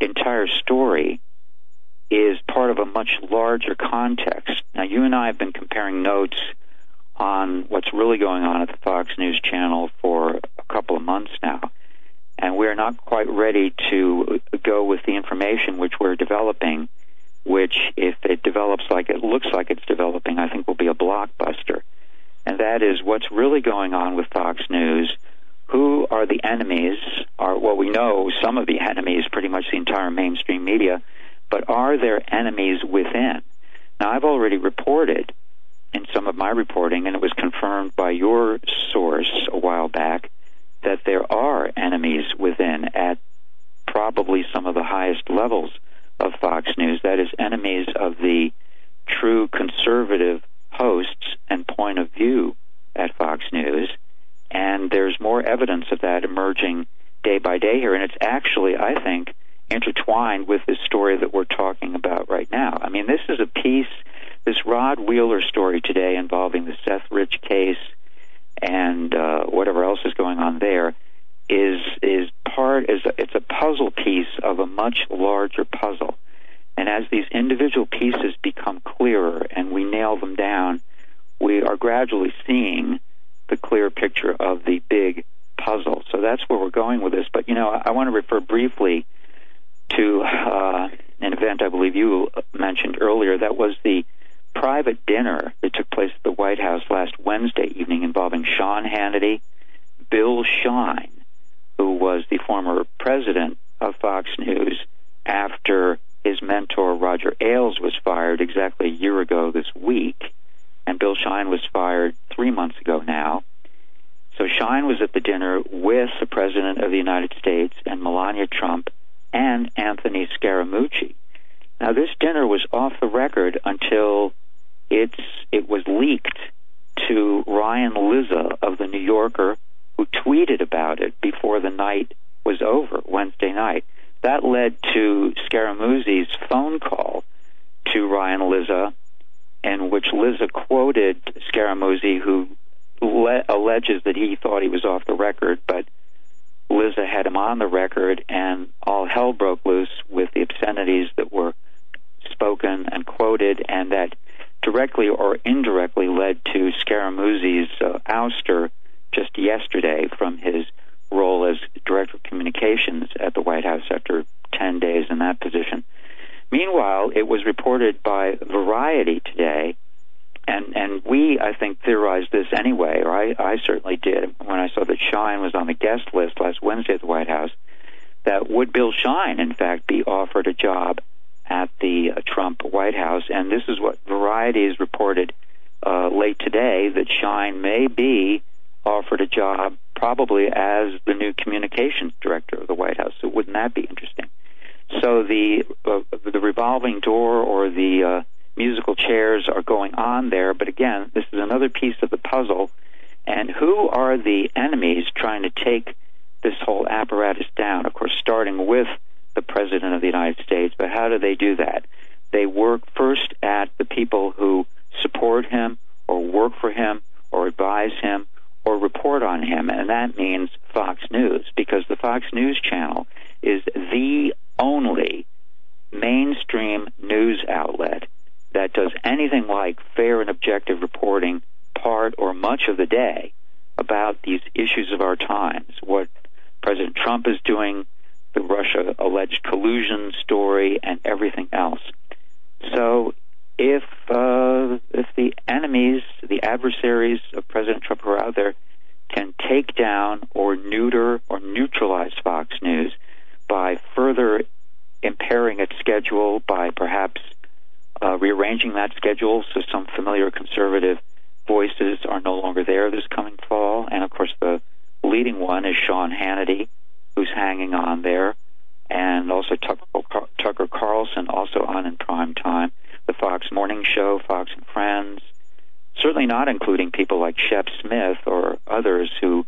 entire story is part of a much larger context. Now, you and I have been comparing notes on what's really going on at the Fox News channel for a couple of months now. And we're not quite ready to go with the information which we're developing, which, if it develops like it looks like it's developing, I think will be a blockbuster. And that is what's really going on with Fox News. Who are the enemies? Are well, we know some of the enemies, pretty much the entire mainstream media, but are there enemies within? Now, I've already reported in some of my reporting, and it was confirmed by your source a while back, that there are enemies within at probably some of the highest levels of Fox News. That is, enemies of the true conservative hosts and point of view at Fox News. And there's more evidence of that emerging day by day here. And it's actually, I think, intertwined with this story that we're talking about right now. I mean, this is a piece, this Rod Wheeler story today involving the Seth Rich case and uh, whatever else is going on there is is part is a, it's a puzzle piece of a much larger puzzle. And as these individual pieces become clearer and we nail them down, we are gradually seeing the clear picture of the big puzzle. So that's where we're going with this. But you know, I, I want to refer briefly to uh, an event I believe you mentioned earlier. That was the private dinner that took place at the White House last Wednesday evening involving Sean Hannity, Bill Shine, who was the former president of Fox News after his mentor Roger Ailes was fired exactly a year ago this week, and Bill Shine was fired three months ago now. So Shine was at the dinner with the President of the United States and Melania Trump and Anthony Scaramucci. Now, this dinner was off the record until it's it was leaked to Ryan Lizza of the New Yorker, who tweeted about it before the night was over Wednesday night. That led to Scaramucci's phone call to Ryan Lizza, in which Lizza quoted Scaramucci, who le- alleges that he thought he was off the record, but Lizza had him on the record, and all hell broke loose with the obscenities that were spoken and quoted, and that directly or indirectly led to Scaramucci's uh, ouster just yesterday from his role as director of communications at the White House after 10 days in that position. Meanwhile, it was reported by Variety today, and, and we, I think, theorized this anyway, or I, I certainly did when I saw that Shine was on the guest list last Wednesday at the White House, that would Bill Shine, in fact, be offered a job at the Trump White House. And this is what Variety has reported uh, late today that Shine may be offered a job probably as the new communications director of the White House. So wouldn't that be interesting? So the uh, the revolving door or the uh, musical chairs are going on there, but again, this is another piece of the puzzle. And who are the enemies trying to take this whole apparatus down? Of course, starting with the President of the United States, but how do they do that? They work first at the people who support him or work for him or advise him or report on him, and that means Fox News, because the Fox News channel is the only mainstream news outlet that does anything like fair and objective reporting part or much of the day about these issues of our times, what President Trump is doing, the Russia alleged collusion story, and everything else. So, if uh, if the enemies, the adversaries of President Trump are out there, can take down or neuter or neutralize Fox News by further impairing its schedule, by perhaps uh, rearranging that schedule so some familiar conservative voices are no longer there this coming fall, and of course the leading one is Sean Hannity, who's hanging on there. and also Tucker, Tucker Carlson, also on in prime time, the Fox Morning Show, Fox and Friends, certainly not including people like Shep Smith or others who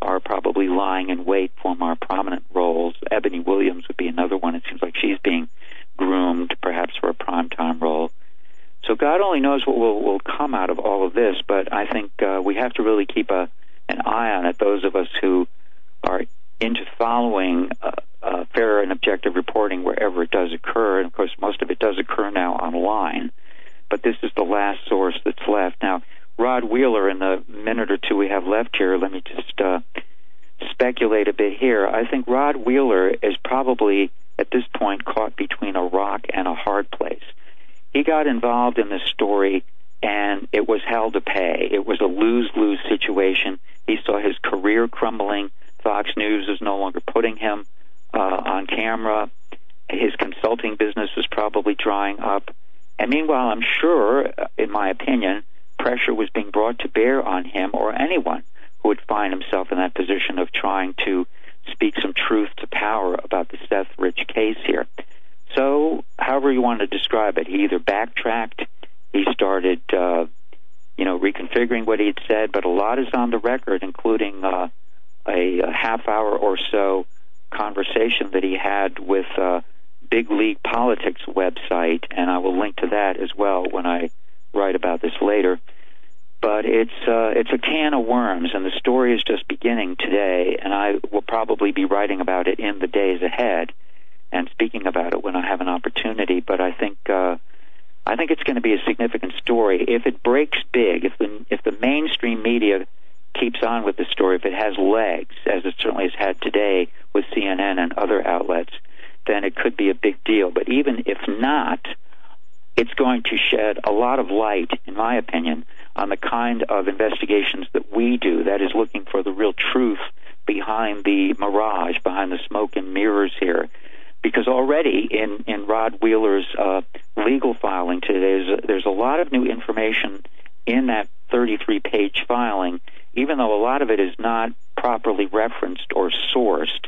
are probably lying in wait for more prominent roles. Eboni Williams would be another one. It seems like she's being groomed, perhaps for a primetime role. So God only knows what will, will come out of all of this, but I think uh, we have to really keep a, an eye on it. Those of us who are into following uh, uh, fair and objective reporting wherever it does occur, and of course most of it does occur now online. But this is the last source that's left. Now, Rod Wheeler, in the minute or two we have left here, let me just uh, speculate a bit here. I think Rod Wheeler is probably at this point caught between a rock and a hard place. He got involved in this story and it was hell to pay. It was a lose lose situation. He saw his career crumbling. Fox News is no longer putting him uh, on camera. His consulting business was probably drying up. And meanwhile, I'm sure, uh, in my opinion, pressure was being brought to bear on him or anyone who would find himself in that position of trying to speak some truth to power about the Seth Rich case here. So, however you want to describe it, he either backtracked, he started, uh, you know, reconfiguring what he'd said, but a lot is on the record, including uh, a, a half hour or so conversation that he had with uh, Big League Politics website, and I will link to that as well when I write about this later. But it's uh, it's a can of worms, and the story is just beginning today. And I will probably be writing about it in the days ahead, and speaking about it when I have an opportunity. But I think uh, I think it's going to be a significant story if it breaks big. If the if the mainstream media keeps on with the story, if it has legs, as it certainly has had today with CNN and other outlets, then it could be a big deal. But even if not, it's going to shed a lot of light, in my opinion, on the kind of investigations that we do, that is looking for the real truth behind the mirage, behind the smoke and mirrors here. Because already in, in Rod Wheeler's uh, legal filing today, there's, there's a lot of new information in that 33 page filing, even though a lot of it is not properly referenced or sourced.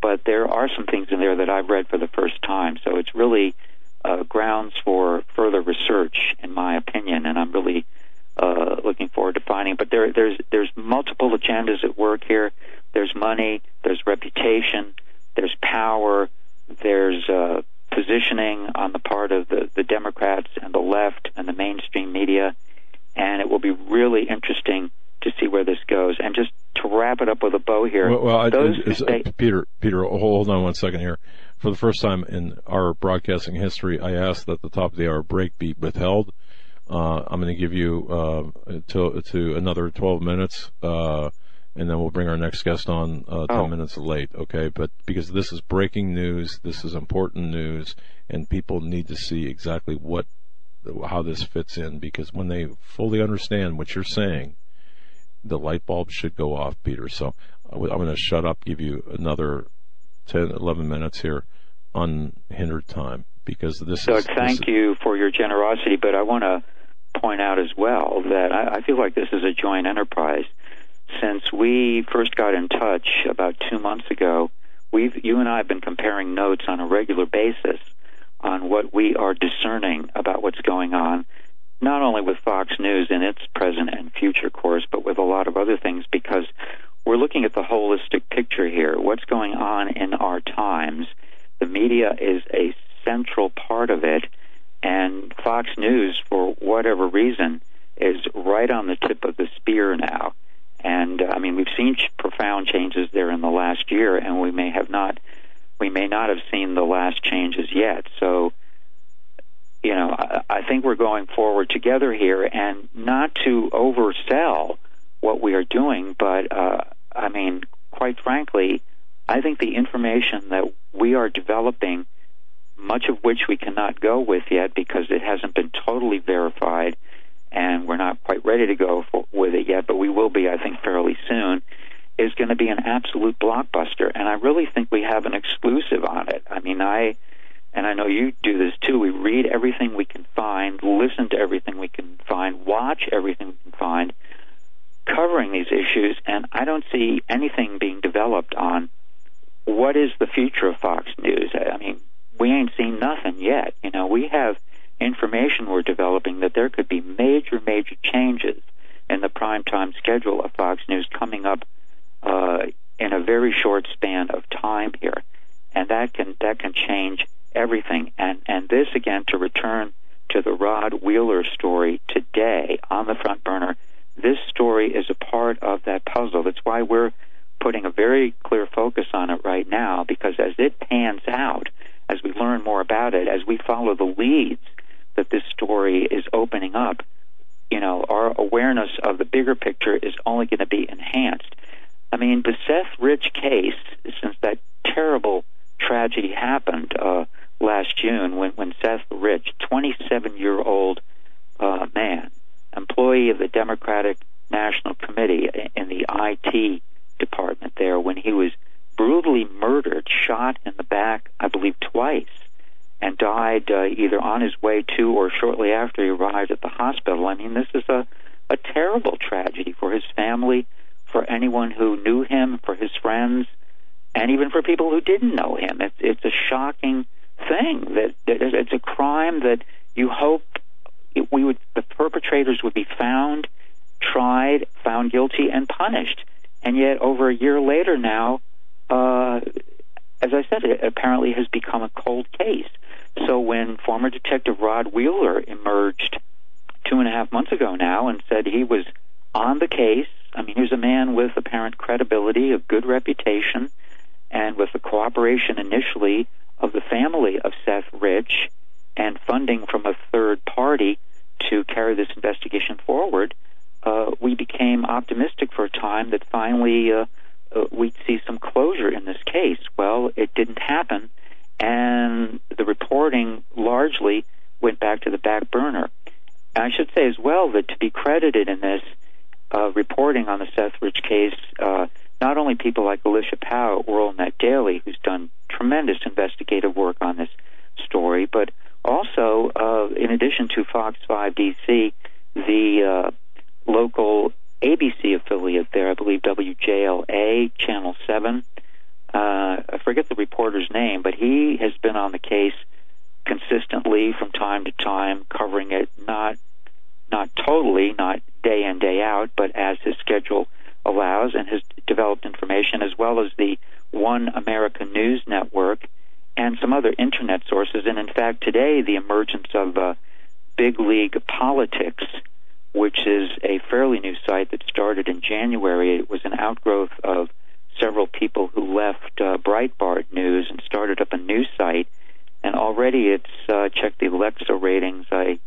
But there are some things in there that I've read for the first time. So it's really uh, grounds for further research, in my opinion, and I'm really uh, looking forward to finding. But there, there's there's multiple agendas at work here. There's money, there's reputation, there's power, there's uh, positioning on the part of the, the Democrats and the left and the mainstream media, and it will be really interesting to see where this goes. And just to wrap it up with a bow here,
well, well
those
I, say, Peter, Peter, hold on one second here. For the first time in our broadcasting history, I asked that the top of the hour break be withheld. Uh, I'm going to give you uh, to, to another 12 minutes, uh, and then we'll bring our next guest on uh, 10 oh. minutes late. Okay, but because this is breaking news, this is important news, and people need to see exactly what how this fits in. Because when they fully understand what you're saying, the light bulb should go off, Peter. So I'm going to shut up, give you another 10, 11 minutes here, unhindered time, because this
Doug,
is.
Doug, thank
this
you for your generosity, but I want to point out as well that I, I feel like this is a joint enterprise. Since we first got in touch about two months ago, we've you and I have been comparing notes on a regular basis on what we are discerning about what's going on not only with Fox News in its present and future course, but with a lot of other things because we're looking at the holistic picture here. What's going on in our times? The media is a central part of it, and Fox News, for whatever reason, is right on the tip of the spear now. And uh, I mean, we've seen profound changes there in the last year, and we may have not, we may not have seen the last changes yet. So you know, I, I think we're going forward together here, and not to oversell what we are doing, but uh, I mean, quite frankly, I think the information that we are developing, much of which we cannot go with yet because it hasn't been totally verified, and we're not quite ready to go for, with it yet, but we will be, I think, fairly soon. Is going to be an absolute blockbuster, and I really think we have an exclusive on it. I mean, I and I know you do this too. We read everything we can find, listen to everything we can find, watch everything we can find, covering these issues, and I don't see anything being developed on what is the future of Fox News? I mean, we ain't seen nothing yet. You know, we have information we're developing that there could be major, major changes in the primetime schedule of Fox News coming up uh, in a very short span of time here, and that can that can change everything. And and this again to return to the Rod Wheeler story today on the front burner. This story is a part of that puzzle. That's why we're putting a very clear focus on it right now because as it pans out, as we learn more about it, as we follow the leads that this story is opening up, you know, our awareness of the bigger picture is only going to be enhanced. I mean, the Seth Rich case, since that terrible tragedy happened uh, last June when, when Seth Rich, 27 year old uh, man, employee of the Democratic National Committee in the IT department there, when he was brutally murdered, shot in the back, I believe twice, and died uh, either on his way to or shortly after he arrived at the hospital. I mean, this is a, a terrible tragedy for his family, for anyone who knew him, for his friends, and even for people who didn't know him. It's, it's a shocking thing that, that it's a crime that you hope it, we would the perpetrators would be found, tried, found guilty, and punished. And yet, over a year later now, uh, as I said, it apparently has become a cold case. So when former Detective Rod Wheeler emerged two and a half months ago now and said he was on the case, I mean, he's a man with apparent credibility, a good reputation, and with the cooperation initially of the family of Seth Rich and funding from a third party to carry this investigation forward, uh, we became optimistic for a time that finally uh, we'd see some closure in this case. Well, it didn't happen, and the reporting largely went back to the back burner. And I should say as well that to be credited in this uh, reporting on the Seth Rich case, uh, not only people like Alicia Powe at WorldNet Daily, who's done tremendous investigative work on this story, but also, uh, in addition to Fox 5 DC, the uh, local ABC affiliate there, I believe WJLA, Channel 7. Uh, I forget the reporter's name, but he has been on the case consistently from time to time, covering it not not totally, not day in day out, but as his schedule allows, and has developed information as well as the One America News Network and some other internet sources. And in fact, today the emergence of uh, Big League Politics which is a fairly new site that started in January. It was an outgrowth of several people who left uh, Breitbart News and started up a new site. And already it's uh, checked the Alexa ratings. I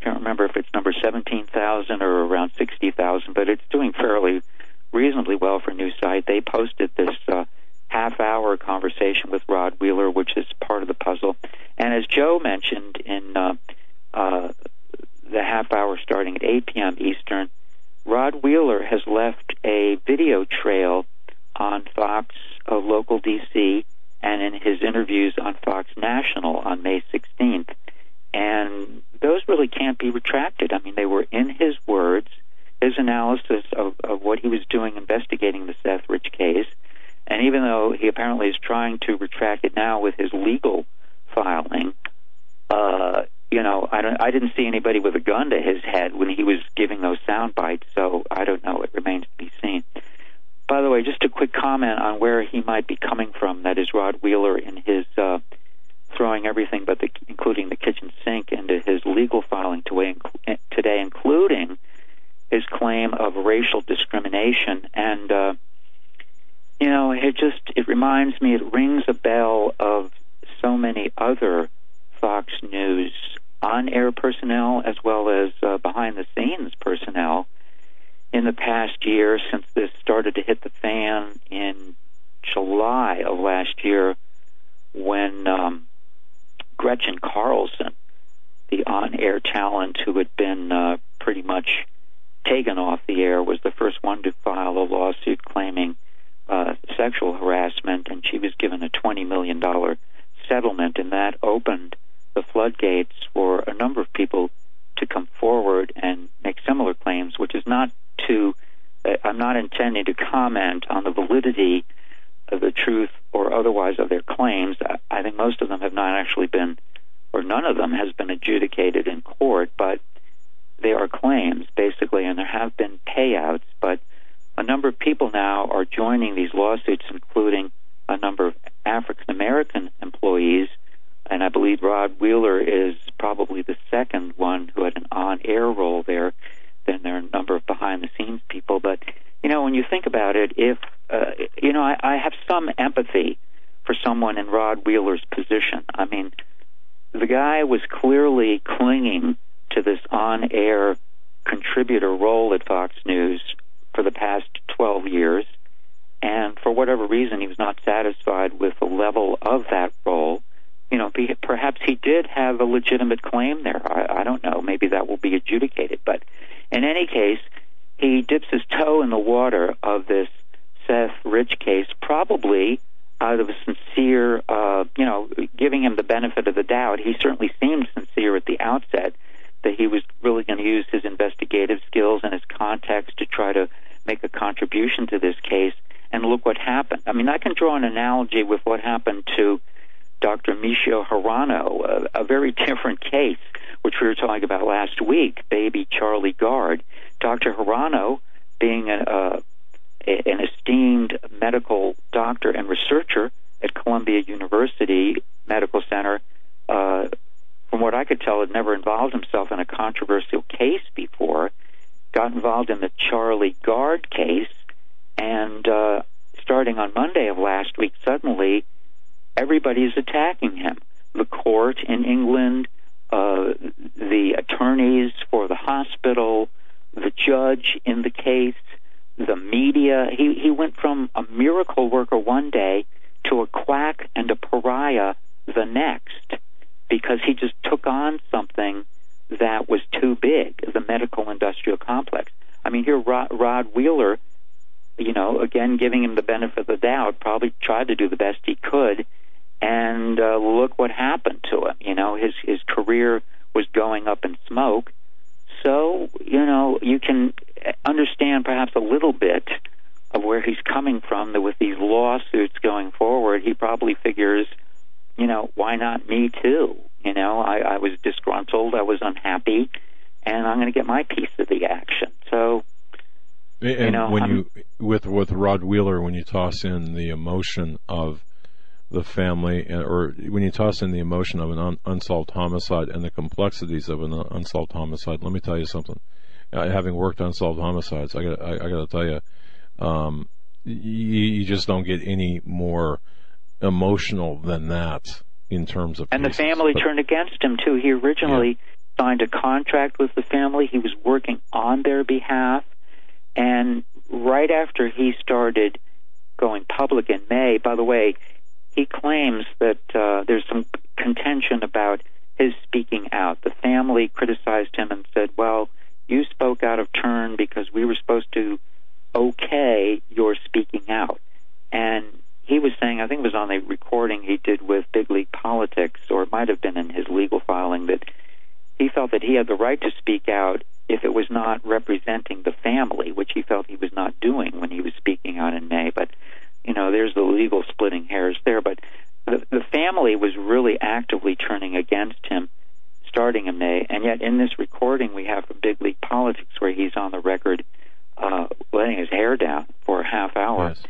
can't remember if it's number 17,000 or around 60,000, but it's doing fairly reasonably well for a new site. They posted this uh, half hour conversation with Rod Wheeler, which is part of the puzzle. And as Joe mentioned in uh, uh, the half hour starting at 8 p.m. Eastern, Rod Wheeler has left a video trail on Fox uh, Local DC and in his interviews on Fox National on May 16th. And those really can't be retracted. I mean, they were in his words, his analysis of, of what he was doing investigating the Seth Rich case. And even though he apparently is trying to retract it now with his legal filing, you know, I don't, I didn't see anybody with a gun to his head when he was giving those sound bites, so I don't know. It remains to be seen. By the way, just a quick comment on where he might be coming from. That is Rod Wheeler in his uh, throwing everything, but the, including the kitchen sink, into his legal filing today, including his claim of racial discrimination. And uh, you know, it just it reminds me, it rings a bell of so many other Fox News on air personnel as well as uh, behind the scenes personnel in the past year since this started to hit the fan in July of last year when um, Gretchen Carlson, the on air talent who had been uh, pretty much taken off the air, was the first one to file a lawsuit claiming uh, sexual harassment, and she was given a $20 million settlement, and that opened the floodgates for a number of people to come forward and make similar claims, which is not to, uh, I'm not intending to comment on the validity of the truth or otherwise of their claims. I, I think most of them have not actually been, or none of them has been adjudicated in court, but they are claims basically, and there have been payouts. But a number of people now are joining these lawsuits, including a number of African American employees, and I believe Rod Wheeler is probably the second one who had an on-air role there. Then there are a number of behind-the-scenes people, but you know, when you think about it, if uh, you know, I, I have some empathy for someone in Rod Wheeler's position. I mean, the guy was clearly clinging to this on-air contributor role at Fox News for the past 12 years, and for whatever reason, he was not satisfied with the level of that role. You know, perhaps he did have a legitimate claim there. I, I don't know. Maybe that will be adjudicated. But in any case, he dips his toe in the water of this Seth Rich case, probably out of a sincere, uh, you know, giving him the benefit of the doubt. He certainly seemed sincere at the outset that he was really going to use his investigative skills and his context to try to make a contribution to this case. And look what happened. I mean, I can draw an analogy with what happened to Dr. Michio Hirano, a, a very different case, which we were talking about last week, baby Charlie Gard. Dr. Hirano, being a, an esteemed medical doctor and researcher at Columbia University Medical Center, uh, from what I could tell, had never involved himself in a controversial case before. Got involved in the Charlie Gard case, and uh, starting on Monday of last week, suddenly everybody's attacking him. The court in England, uh, the attorneys for the hospital, the judge in the case, the media. He he went from a miracle worker one day to a quack and a pariah the next because he just took on something that was too big, the medical industrial complex. I mean, here Rod, Rod Wheeler, you know, again giving him the benefit of the doubt, probably tried to do the best he could, and uh, look what happened to him. You know, his his career was going up in smoke. So, you know, you can understand perhaps a little bit of where he's coming from. That with these lawsuits going forward, he probably figures you know, why not me too? You know, I, I was disgruntled, I was unhappy, and I'm going to get my piece of the action. So,
and
you know,
when
I'm,
you with with Rod Wheeler, when you toss in the emotion of the family, or when you toss in the emotion of an un- unsolved homicide and the complexities of an unsolved homicide, let me tell you something. Uh, having worked unsolved homicides, I got I, I got to tell you, um, you, you just don't get any more emotional than that in terms of.
and the family
But-
turned against him too. He originally signed a contract with the family. He was working on their behalf, and right after he started going public in May, by the way, he claims that uh, there's some contention about his speaking out. The family criticized him and said, "Well, you spoke out of turn because we were supposed to okay your speaking out." And he was saying, I think it was on a recording he did with Big League Politics, or it might have been in his legal filing, that he felt that he had the right to speak out if it was not representing the family, which he felt he was not doing when he was speaking out in May. But, you know, there's the legal splitting hairs there. But the, the family was really actively turning against him starting in May. And yet in this recording we have Big League Politics where he's on the record uh, letting his hair down for a half hour
Yes.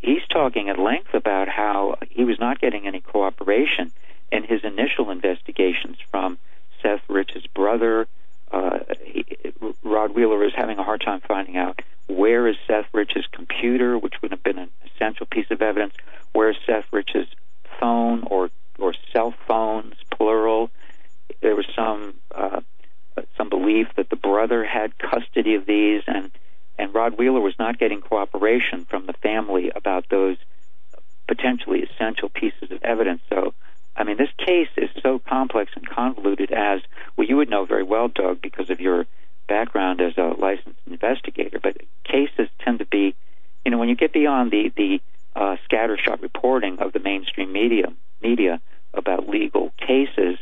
he's talking at length about how he was not getting any cooperation in his initial investigations from Seth Rich's brother. Uh, he, Rod Wheeler is having a hard time finding out where is Seth Rich's computer, which would have been an essential piece of evidence. Where is Seth Rich's phone or or cell phones, plural? There was some uh, some belief that the brother had custody of these, and and Rod Wheeler was not getting cooperation from the family about those potentially essential pieces of evidence. So, I mean, this case is so complex and convoluted as, well, you would know very well, Doug, because of your background as a licensed investigator, but cases tend to be, you know, when you get beyond the, the uh, scattershot reporting of the mainstream media, media about legal cases,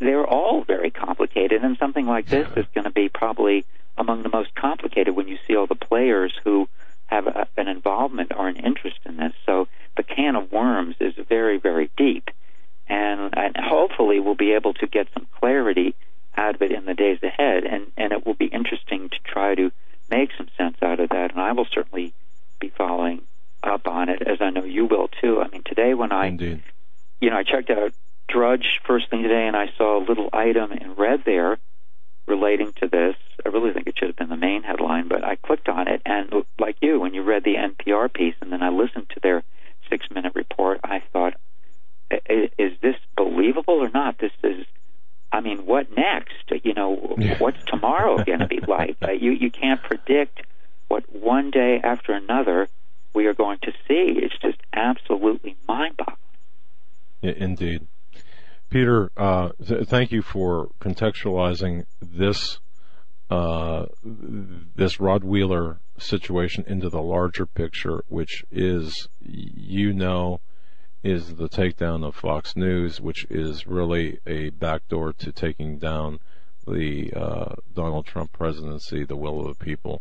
they're all very complicated, and something like this is going to be probably among the most complicated when you see all the players who have a, an involvement or an interest in this. So the can of worms is very, very deep. And, and hopefully we'll be able to get some clarity out of it in the days ahead. And, and it will be interesting to try to make some sense out of that. And I will certainly be following up on it, as I know you will too. I mean, today when I,
Indeed.
you know, I checked out Drudge first thing today, and I saw a little item in red there relating to this. I really think it should have been the main headline, but I clicked on it, and like you, when you read the NPR piece, and then I listened to their six-minute report, I thought, is this believable or not? This is I mean, what next? You know,
Yeah.
what's tomorrow going to be like? Uh, you you can't predict what one day after another we are going to see. It's just absolutely mind-boggling.
Yeah, indeed. Peter, uh, th- thank you for contextualizing this uh, this Rod Wheeler situation into the larger picture, which is, you know, is the takedown of Fox News, which is really a backdoor to taking down the uh, Donald Trump presidency, the will of the people,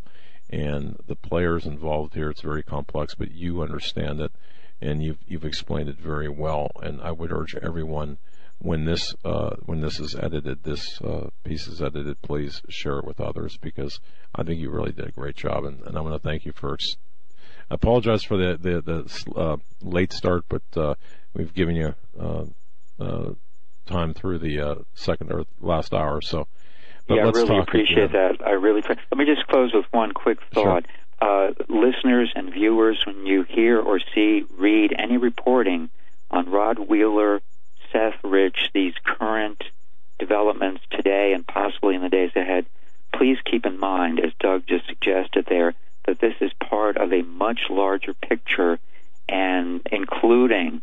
and the players involved here. It's very complex, but you understand it, and you've you've explained it very well. And I would urge everyone when this uh, when this is edited, this uh, piece is edited, please share it with others because I think you really did a great job, and, and I want to thank you for. Ex- I apologize for the the, the uh, late start, but uh, we've given you uh, uh, time through the uh, second or last hour. So, but
yeah, I really
talk
appreciate that. I really. Pre- Let me just close with one quick thought. Uh, listeners and viewers, when you hear or see, read any reporting on Rod Wheeler, Seth Rich, these current developments today and possibly in the days ahead, please keep in mind, as Doug just suggested there, that this is part of a much larger picture and including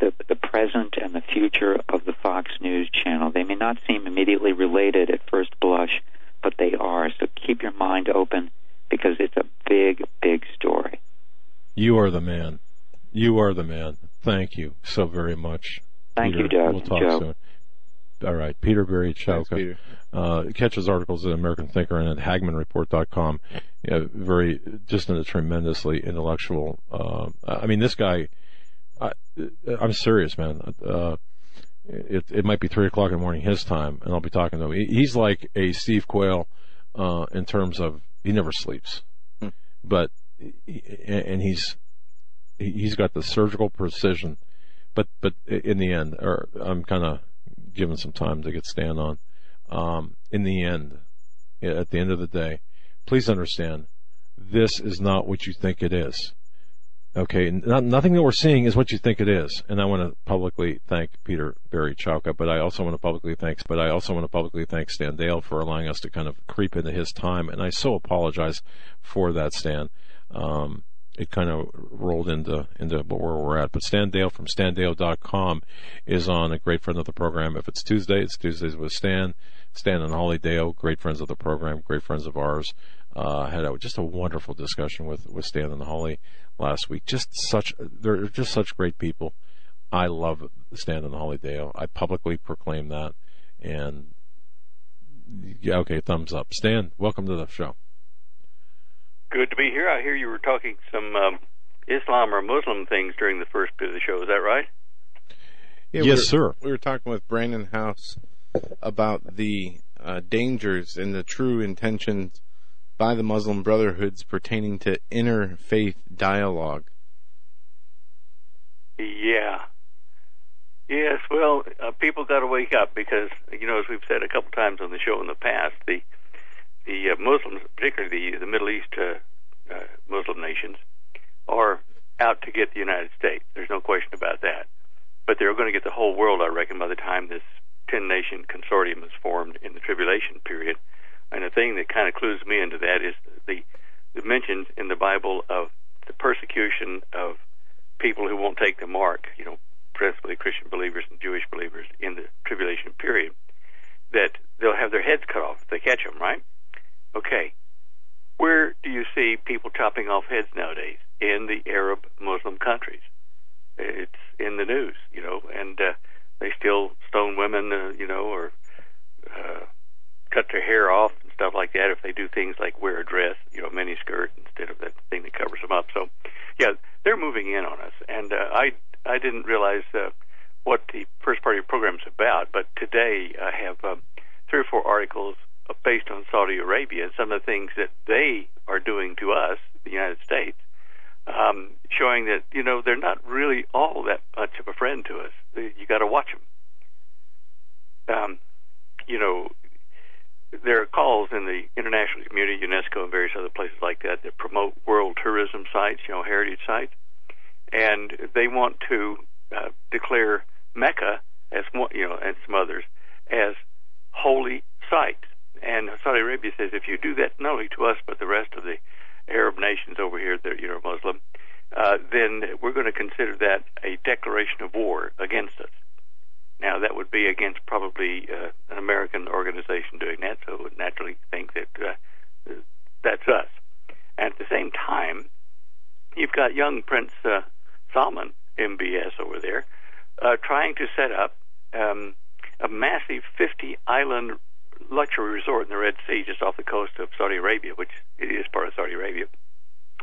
the, the present and the future of the Fox News channel. They may not seem immediately related at first blush, but they are. So keep your mind open because it's a big, big story.
You are the man. You are the man. Thank you so very much.
Thank
Peter.
you, Doug.
We'll talk
Joe.
soon. All right, Peter Barry
Thanks, Peter.
Uh, catch his articles at American Thinker and at HagmannReport.com. Yeah, very, just a tremendously intellectual. Uh, I mean, this guy. I, I'm serious, man. Uh, it, it might be three o'clock in the morning his time, and I'll be talking to him. He, he's like a Steve Quayle uh, in terms of he never sleeps,
Hmm.
but and he's he's got the surgical precision. But but in the end, or I'm kind of giving some time to get Stan on. Um, in the end, at the end of the day, please understand, this is not what you think it is. Okay, not, nothing that we're seeing is what you think it is. And I want to publicly thank Peter Barry Chowka, but I also want to publicly thank, but I also want to publicly thank Stan Deyo for allowing us to kind of creep into his time. And I so apologize for that, Stan. Um, it kind of rolled into into where we're at. But Stan Deyo from standeyo.com is on a great friend of the program. If it's Tuesday, it's Tuesdays with Stan. Stan and Holly Deyo, great friends of the program, great friends of ours. Uh, had a, just a wonderful discussion with, with Stan and Holly last week. Just such, they're just such great people. I love Stan and Holly Deyo. I publicly proclaim that. And yeah, okay, thumbs up. Stan, welcome to the show.
Good to be here. I hear you were talking some um, Islam or Muslim things during the first bit of the show. Is that right?
Yeah,
Yes,
we were-
sir.
We were talking with Brannon Howse about the uh, dangers and the true intentions by the Muslim Brotherhoods pertaining to interfaith dialogue.
Yeah. Yes, well, uh, people got to wake up because, you know, as we've said a couple times on the show in the past, the the uh, Muslims, particularly the, the Middle East uh, uh, Muslim nations, are out to get the United States. There's no question about that. But they're going to get the whole world, I reckon, by the time this 10 nation consortium is formed in the tribulation period. And the thing that kind of clues me into that is the, the mentions in the Bible of the persecution of people who won't take the mark, you know, principally Christian believers and Jewish believers in the tribulation period, that they'll have their heads cut off if they catch them, right? Okay. Where do you see people chopping off heads nowadays? In the Arab Muslim countries. It's in the news, you know, and uh, they still stone women, uh, you know, or uh, cut their hair off and stuff like that if they do things like wear a dress, you know, mini skirt instead of that thing that covers them up. So, yeah, they're moving in on us. And uh, I I didn't realize uh, what the first part of your program is about, but today I have um, three or four articles based on Saudi Arabia and some of the things that they are doing to us, the United States, um, showing that you know they're not really all that much of a friend to us. You got to watch them. Um, you know, there are calls in the international community, UNESCO, and various other places like that that promote world tourism sites, you know, heritage sites, and they want to uh, declare Mecca as one, you know, and some others as holy sites. And Saudi Arabia says if you do that not only to us but the rest of the Arab nations over here that you know Muslim, uh, then we're going to consider that a declaration of war against us. Now that would be against probably uh, an American organization doing that, so it would naturally think that uh, that's us. And at the same time, you've got young Prince uh, Salman, MBS, over there, uh, trying to set up um, a massive 50 island luxury resort in the Red Sea, just off the coast of Saudi Arabia, which it is part of Saudi Arabia,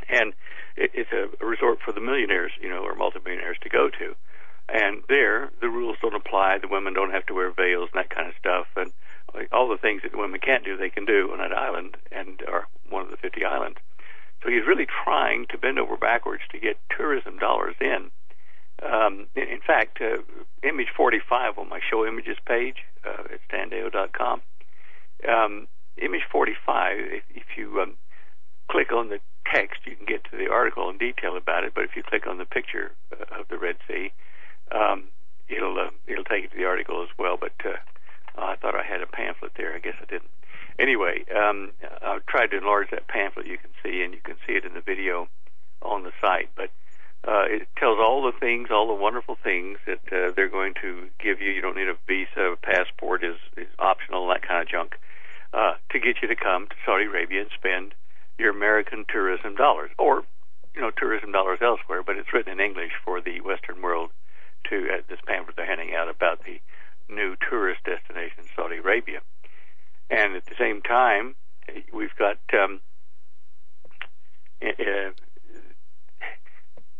and it, it's a, resort for the millionaires, you know, or multimillionaires to go to. And there, the rules don't apply. The women don't have to wear veils and that kind of stuff. And all the things that women can't do, they can do on that island and are one of the 50 islands. So he's really trying to bend over backwards to get tourism dollars in. Um, in, in fact, uh, image 45 on my show images page uh, at standeyo.com. Um, image 45, if, if you um, click on the text, you can get to the article in detail about it. But if you click on the picture uh, of the Red Sea, um, it'll uh, it'll take you to the article as well. But uh, I thought I had a pamphlet there. I guess I didn't. Anyway, um, I've tried to enlarge that pamphlet. You can see, and you can see it in the video on the site. But uh, it tells all the things, all the wonderful things that uh, they're going to give you. You don't need a visa, a passport is, is optional, that kind of junk, uh, to get you to come to Saudi Arabia and spend your American tourism dollars, or you know tourism dollars elsewhere. But it's written in English for the Western world to uh, this pamphlet they're handing out about the new tourist destination, Saudi Arabia. And at the same time, we've got um, uh,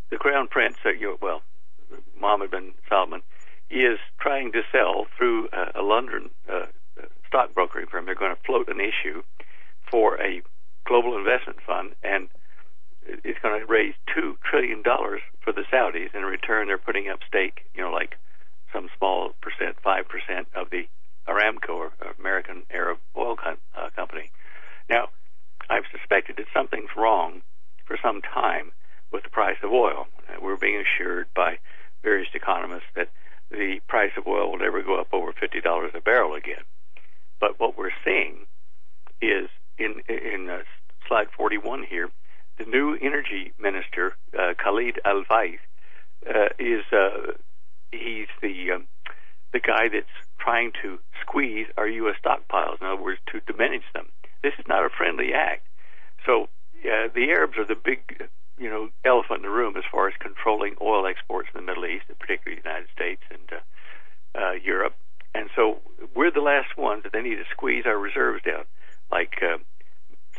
the Crown Prince, uh, well, Mohammed bin Salman, is trying to sell through a, a London uh, stockbrokering firm. They're going to float an issue for a global investment fund, and it's going to raise two trillion dollars for the Saudis. In return, they're putting up stake, you know, like some small percent, five percent of the Aramco, or American Arab Oil com- uh, Company. Now, I've suspected that something's wrong for some time with the price of oil. Uh, we're being assured by various economists that the price of oil will never go up over fifty dollars a barrel again. But what we're seeing is in in uh, slide 41 here the new energy minister, uh, Khalid Al Falih, uh, is uh, he's the um, the guy that's trying to squeeze our U.S. stockpiles. In other words, to diminish them. This is not a friendly act. So uh, the Arabs are the big, you know, elephant in the room as far as controlling oil exports in the Middle East, particularly the United States and uh, Europe. And so we're the last ones that they need to squeeze our reserves down, like. Uh,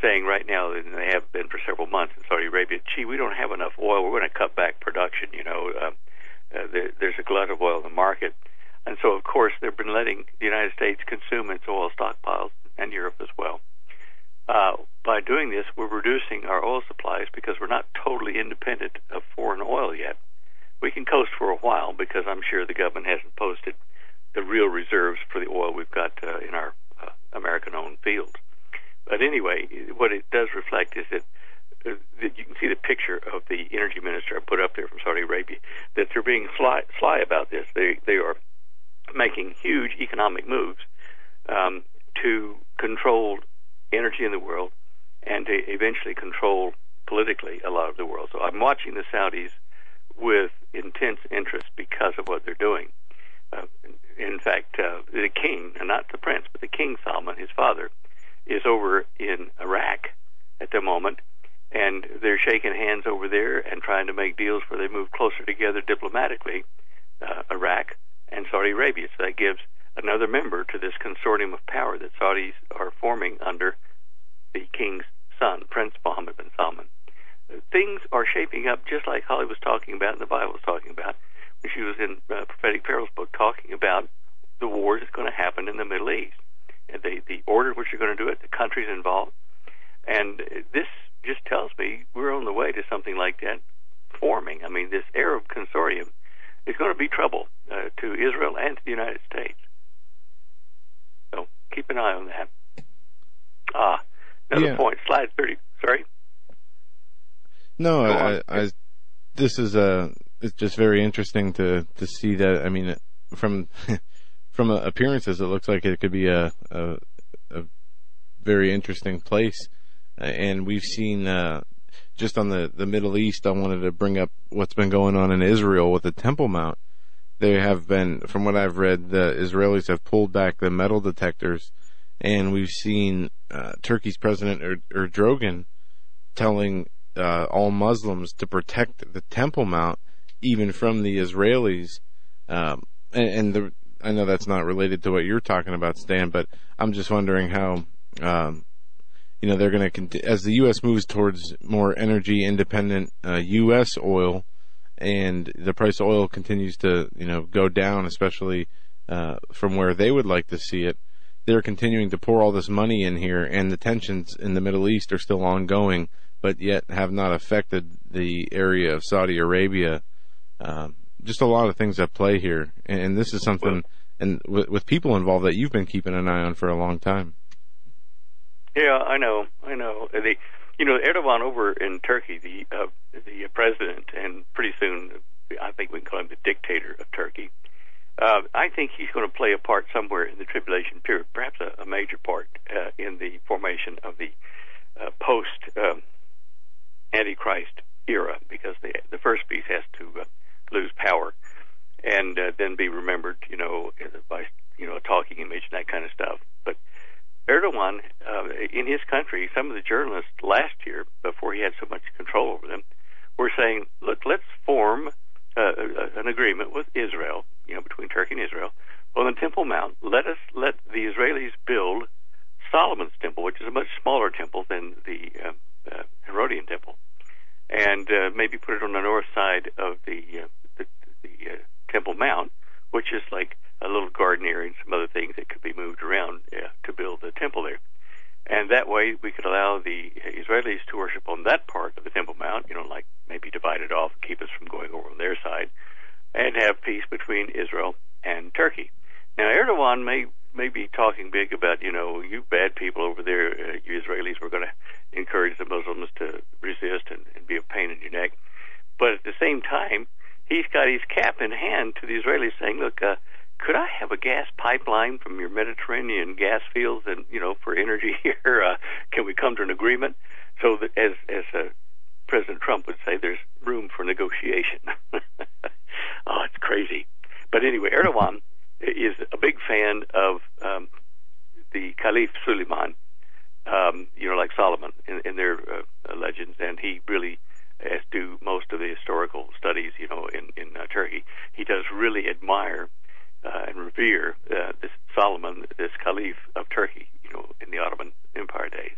saying right now, and they have been for several months in Saudi Arabia, gee, we don't have enough oil. We're going to cut back production. You know, uh, uh, there, there's a glut of oil in the market. And so, of course, they've been letting the United States consume its oil stockpiles and Europe as well. Uh, by doing this, we're reducing our oil supplies because we're not totally independent of foreign oil yet. We can coast for a while because I'm sure the government hasn't posted the real reserves for the oil we've got uh, in our uh, American owned fields. But anyway, what it does reflect is that, uh, that you can see the picture of the energy minister I put up there from Saudi Arabia. That they're being sly, sly about this. They they are making huge economic moves um, to control energy in the world and to eventually control politically a lot of the world. So I'm watching the Saudis with intense interest because of what they're doing. Uh, in fact, uh, the king, not the prince, but the king Salman, his father, is over in Iraq at the moment, and they're shaking hands over there and trying to make deals where they move closer together diplomatically, uh, Iraq and Saudi Arabia. So that gives another member to this consortium of power that Saudis are forming under the king's son, Prince Mohammed bin Salman. things are shaping up just like Holly was talking about and the Bible was talking about she was in uh, Prophetic Perils book talking about the war that's going to happen in the Middle East. And the, the order in which you're going to do it, the countries involved. And this just tells me we're on the way to something like that forming. I mean, this Arab consortium is going to be trouble uh, to Israel and to the United States. So keep an eye on that. Ah, another
Yeah.
point. Slide 30. Sorry.
No, I. I, I, this is uh it's just very interesting to to see that. I mean, from from appearances, it looks like it could be a a, a very interesting place, and we've seen uh, just on the the Middle East. I wanted to bring up what's been going on in Israel with the Temple Mount. They have been, from what I've read, the Israelis have pulled back the metal detectors, and we've seen uh, Turkey's President er- Erdogan telling uh, all Muslims to protect the Temple Mount, even from the Israelis. Um, and, and the, I know that's not related to what you're talking about, Stan, but I'm just wondering how, um, you know, they're going to as the U.S. moves towards more energy independent uh, U.S. oil, and the price of oil continues to, you know, go down, especially uh, from where they would like to see it. They're continuing to pour all this money in here, and the tensions in the Middle East are still ongoing, but yet have not affected the area of Saudi Arabia. Um, just a lot of things at play here, and, and this is something, and with, with people involved that you've been keeping an eye on for a long time.
Yeah, I know, I know. The, you know, Erdogan over in Turkey, the uh, the president, and pretty soon, I think we can call him the dictator of Turkey. Uh, I think he's going to play a part somewhere in the tribulation period, perhaps a, a major part uh, in the formation of the uh, post um, Antichrist era, because the the first beast has to uh, lose power and uh, then be remembered, you know, by you know a talking image and that kind of stuff. But Erdogan, uh, in his country, some of the journalists last year, before he had so much control over them, were saying, "Look, let's form uh, an agreement with Israel, you know, between Turkey and Israel, on the Temple Mount. Let us let the Israelis build Solomon's temple, which is a much smaller temple than the uh, uh, Herodian temple, and uh, maybe put it on the north side of the uh, the, uh, Temple Mount, which is like a little garden area and some other things that could be moved around uh, to build the temple there. And that way, we could allow the Israelis to worship on that part of the Temple Mount, you know, like maybe divide it off, keep us from going over on their side, and have peace between Israel and Turkey. Now, Erdogan may may be talking big about, you know, you bad people over there, uh, you Israelis, we're going to encourage the Muslims to resist and, and be a pain in your neck. But at the same time, he's got his cap in hand to the Israelis saying, look, uh, could I have a gas pipeline from your Mediterranean gas fields and, you know, for energy here? Uh, can we come to an agreement? So that as, as uh, President Trump would say, there's room for negotiation. oh, it's crazy. But anyway, Erdogan is a big fan of um, the Caliph Suleiman, um, you know, like Solomon in, in their uh, legends, and he really, as do most of the historical studies, you know, in in uh, Turkey, he does really admire uh, and revere uh, this Solomon, this Caliph of Turkey, you know, in the Ottoman Empire days.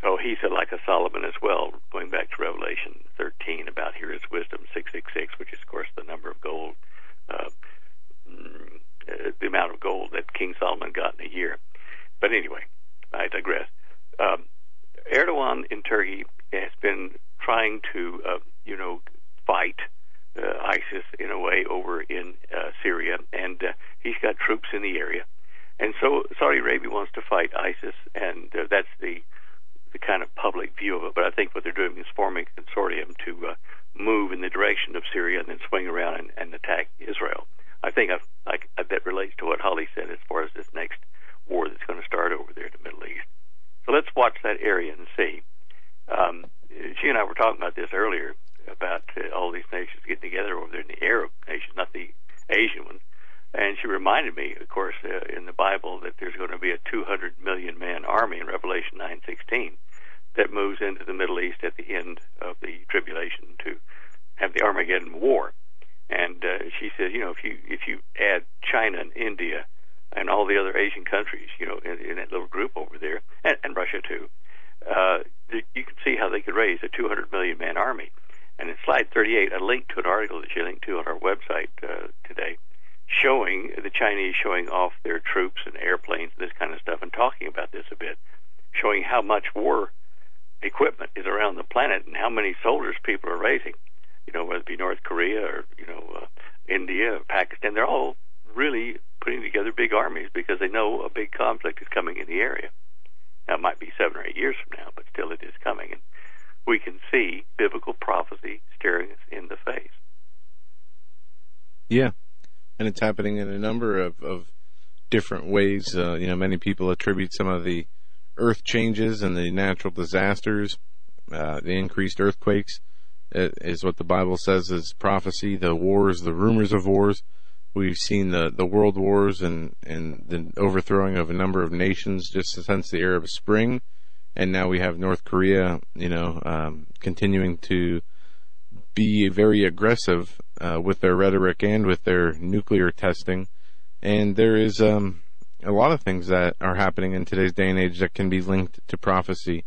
So he's a, like a Solomon as well, going back to Revelation 13 about here is wisdom 666, which is of course the number of gold, uh, mm, uh, the amount of gold that King Solomon got in a year. But anyway, I digress. Um, Erdogan in Turkey has been trying to, uh, you know, fight uh, ISIS in a way over in uh, Syria, and uh, he's got troops in the area. And so Saudi Arabia wants to fight ISIS, and uh, that's the the kind of public view of it. But I think what they're doing is forming a consortium to uh, move in the direction of Syria and then swing around and, and attack Israel. I think I've, I, I that relates to what Holly said as far as this next war that's going to start over there in the Middle East. So let's watch that area and see. Um, she and I were talking about this earlier about uh, all these nations getting together over there in the Arab nations, not the Asian ones. And she reminded me, of course, uh, in the Bible that there's going to be a 200 million man army in Revelation 9:16 that moves into the Middle East at the end of the tribulation to have the Armageddon war. And uh, she said, you know, if you if you add China and India and all the other Asian countries, you know, in, in that little group over there, and, and Russia too, uh, you can see how they could raise a 200 million man army. And in slide 38, I linked to an article that you linked to on our website uh, today, showing the Chinese showing off their troops and airplanes and this kind of stuff, and talking about this a bit, showing how much war equipment is around the planet and how many soldiers people are raising. You know, whether it be North Korea or you know uh, India, or Pakistan, they're all really putting together big armies because they know a big conflict is coming in the area. Now, it might be seven or eight years from now, but still it is coming. And we can see biblical prophecy staring us in the face.
Yeah, and it's happening in a number of, of different ways. Uh, you know, many people attribute some of the earth changes and the natural disasters, uh, the increased earthquakes, uh, is what the Bible says is prophecy. The wars, the rumors of wars. We've seen the, the world wars and, and the overthrowing of a number of nations just since the Arab Spring. And now we have North Korea, you know, um, continuing to be very aggressive uh, with their rhetoric and with their nuclear testing. And there is um, a lot of things that are happening in today's day and age that can be linked to prophecy,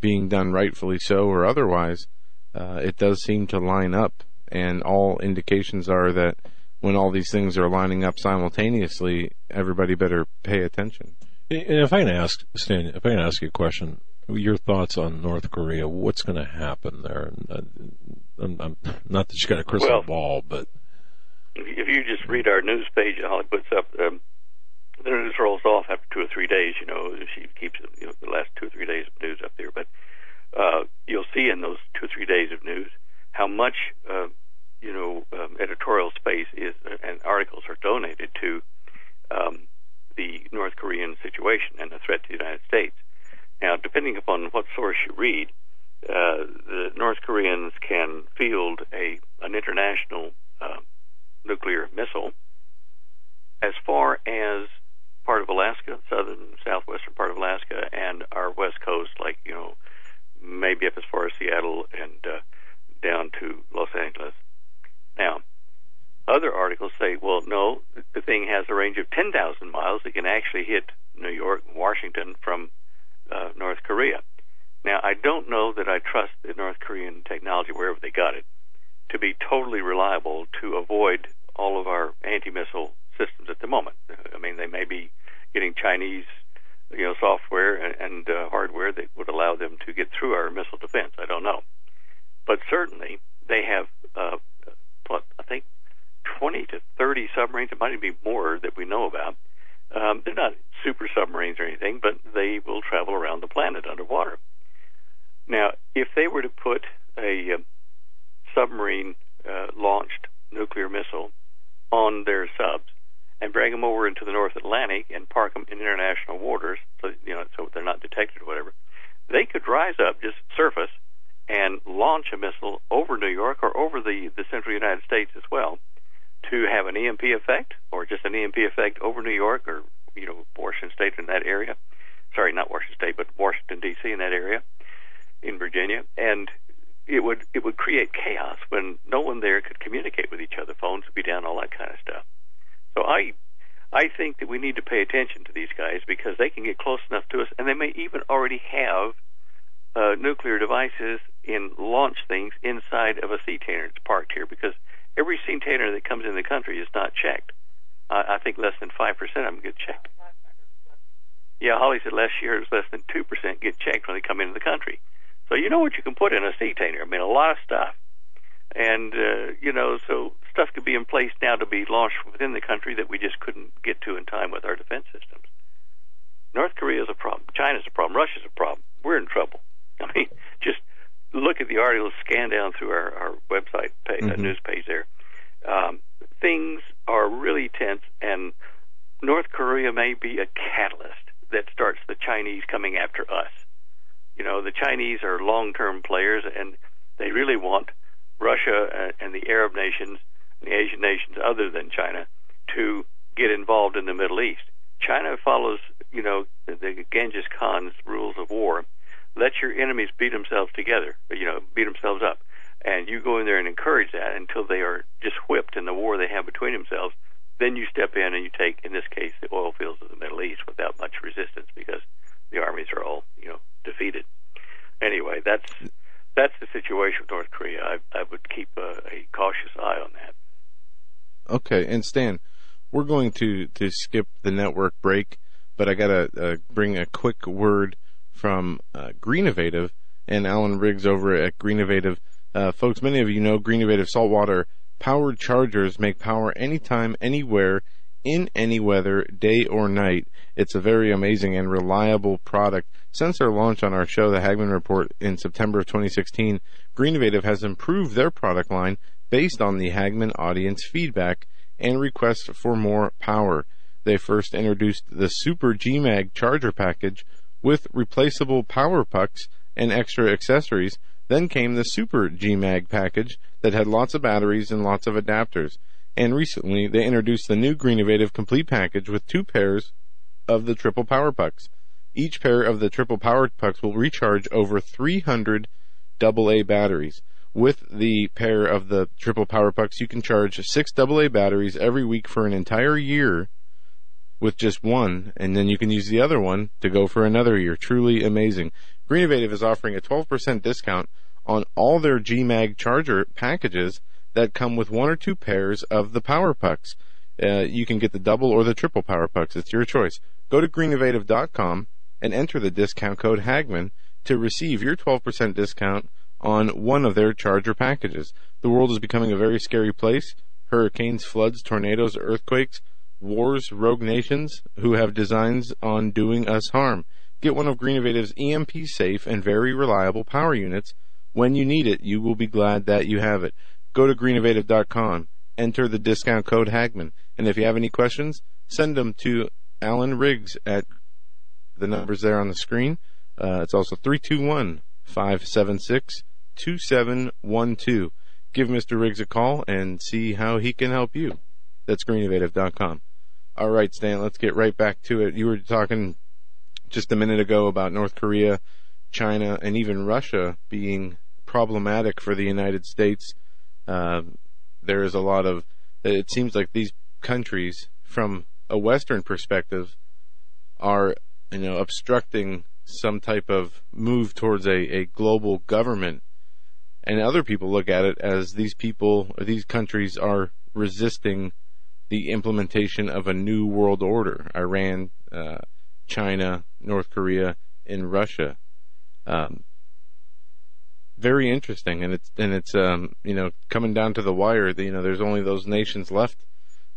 being done rightfully so or otherwise. Uh, it does seem to line up, and all indications are that when all these things are lining up simultaneously, everybody better pay attention.
And if I can ask Stan, if I can ask you a question, your thoughts on North Korea? What's going to happen there? I'm, I'm, not that you got a crystal
well,
ball, but
if you just read our news page, Holly puts up um, the news rolls off after two or three days. You know, she keeps you know the last two or three days of news up there, but uh, you'll see in those two or three days of news how much uh, you know, um, editorial space is and articles are donated to um, the North Korean situation and the threat to the United States. Now, depending upon what source you read, uh, the North Koreans can field a an international uh, nuclear missile as far as part of Alaska, southern southwestern part of Alaska, and our west coast, like you know, maybe up as far as Seattle and uh, down to Los Angeles. Now, other articles say, well, no, the thing has a range of 10,000 miles. It can actually hit New York, Washington from uh, North Korea. Now, I don't know that I trust the North Korean technology, wherever they got it, to be totally reliable to avoid all of our anti-missile systems at the moment. I mean, they may be getting Chinese, you know, software and, and uh, hardware that would allow them to get through our missile defense. I don't know, but certainly they have uh, what I think 20 to 30 submarines. It might even be more that we know about. Um, they're not super submarines or anything, but they will travel around the planet underwater. Now, if they were to put a uh, submarine uh, launched nuclear missile on their subs and bring them over into the North Atlantic and park them in international waters, so you know, so they're not detected or whatever, they could rise up, just surface, and launch a missile over New York or over the, the central United States as well to have an EMP effect or just an EMP effect over New York or, you know, Washington State in that area. Sorry, not Washington State, but Washington, D.C. in that area in Virginia. And it would it would create chaos when no one there could communicate with each other. Phones would be down, all that kind of stuff. So I I think that we need to pay attention to these guys because they can get close enough to us, and they may even already have uh, nuclear devices and launch things inside of a sea tanner that's parked here because every sea tanner that comes in the country is not checked. Uh, I think less than 5% of them get checked. Yeah, Holly said last year it was less than 2% get checked when they come into the country. So you know what you can put in a sea tanner. I mean, a lot of stuff. And, uh, you know, so stuff could be in place now to be launched within the country that we just couldn't get to in time with our defense systems. North Korea is a problem. China's a problem. Russia's a problem. We're in trouble. I mean, just look at the article, scan down through our, our website page, uh, mm-hmm. news page there. Um, things are really tense, and North Korea may be a catalyst that starts the Chinese coming after us. You know, the Chinese are long-term players, and they really want Russia and the Arab nations, and the Asian nations other than China, to get involved in the Middle East. China follows, you know, the Genghis Khan's rules of war let your enemies beat themselves together, you know, beat themselves up. And you go in there and encourage that until they are just whipped in the war they have between themselves. Then you step in and you take, in this case, the oil fields of the Middle East without much resistance because the armies are all, you know, defeated. Anyway, that's that's the situation with North Korea. I, I would keep a, a cautious eye on that.
Okay, and Stan, we're going to to skip the network break, but I gotta uh, bring a quick word from uh, Greennovative and Alan Riggs over at Greennovative. Uh, folks, many of you know Greennovative saltwater powered chargers make power anytime, anywhere, in any weather, day or night. It's a very amazing and reliable product. Since their launch on our show, the Hagmann Report, in September of 2016, Greennovative has improved their product line based on the Hagmann audience feedback and requests for more power. They first introduced the Super GMAG charger package with replaceable power pucks and extra accessories. Then came the Super GMAG package that had lots of batteries and lots of adapters. And recently, they introduced the new Greennovative complete package with two pairs of the triple power pucks. Each pair of the triple power pucks will recharge over 300 AA batteries. With the pair of the triple power pucks, you can charge six AA batteries every week for an entire year with just one, and then you can use the other one to go for another year. Truly amazing. Greennovative is offering a 12% discount on all their GMAG charger packages that come with one or two pairs of the power pucks. Uh, you can get the double or the triple power pucks. It's your choice. Go to greennovative.com and enter the discount code Hagmann to receive your 12% discount on one of their charger packages. The world is becoming a very scary place. Hurricanes, floods, tornadoes, earthquakes, wars, rogue nations who have designs on doing us harm. Get one of Greennovative's EMP safe and very reliable power units. When you need it, you will be glad that you have it. Go to greennovative.com, enter the discount code Hagmann, and if you have any questions, send them to Alan Riggs at the numbers there on the screen. Uh, it's also 321 576 2712. Give Mr. Riggs a call and see how he can help you. That's greennovative.com. All right, Stan, let's get right back to it. You were talking just a minute ago about North Korea, China, and even Russia being problematic for the United States. Uh, there is a lot of, it seems like these countries, from a Western perspective, are, you know, obstructing some type of move towards a, a global government. And other people look at it as these people, these countries are resisting the implementation of a new world order. Iran, uh, China, North Korea, and Russia. Um, very interesting, and it's and it's um, you know coming down to the wire. You know, there's only those nations left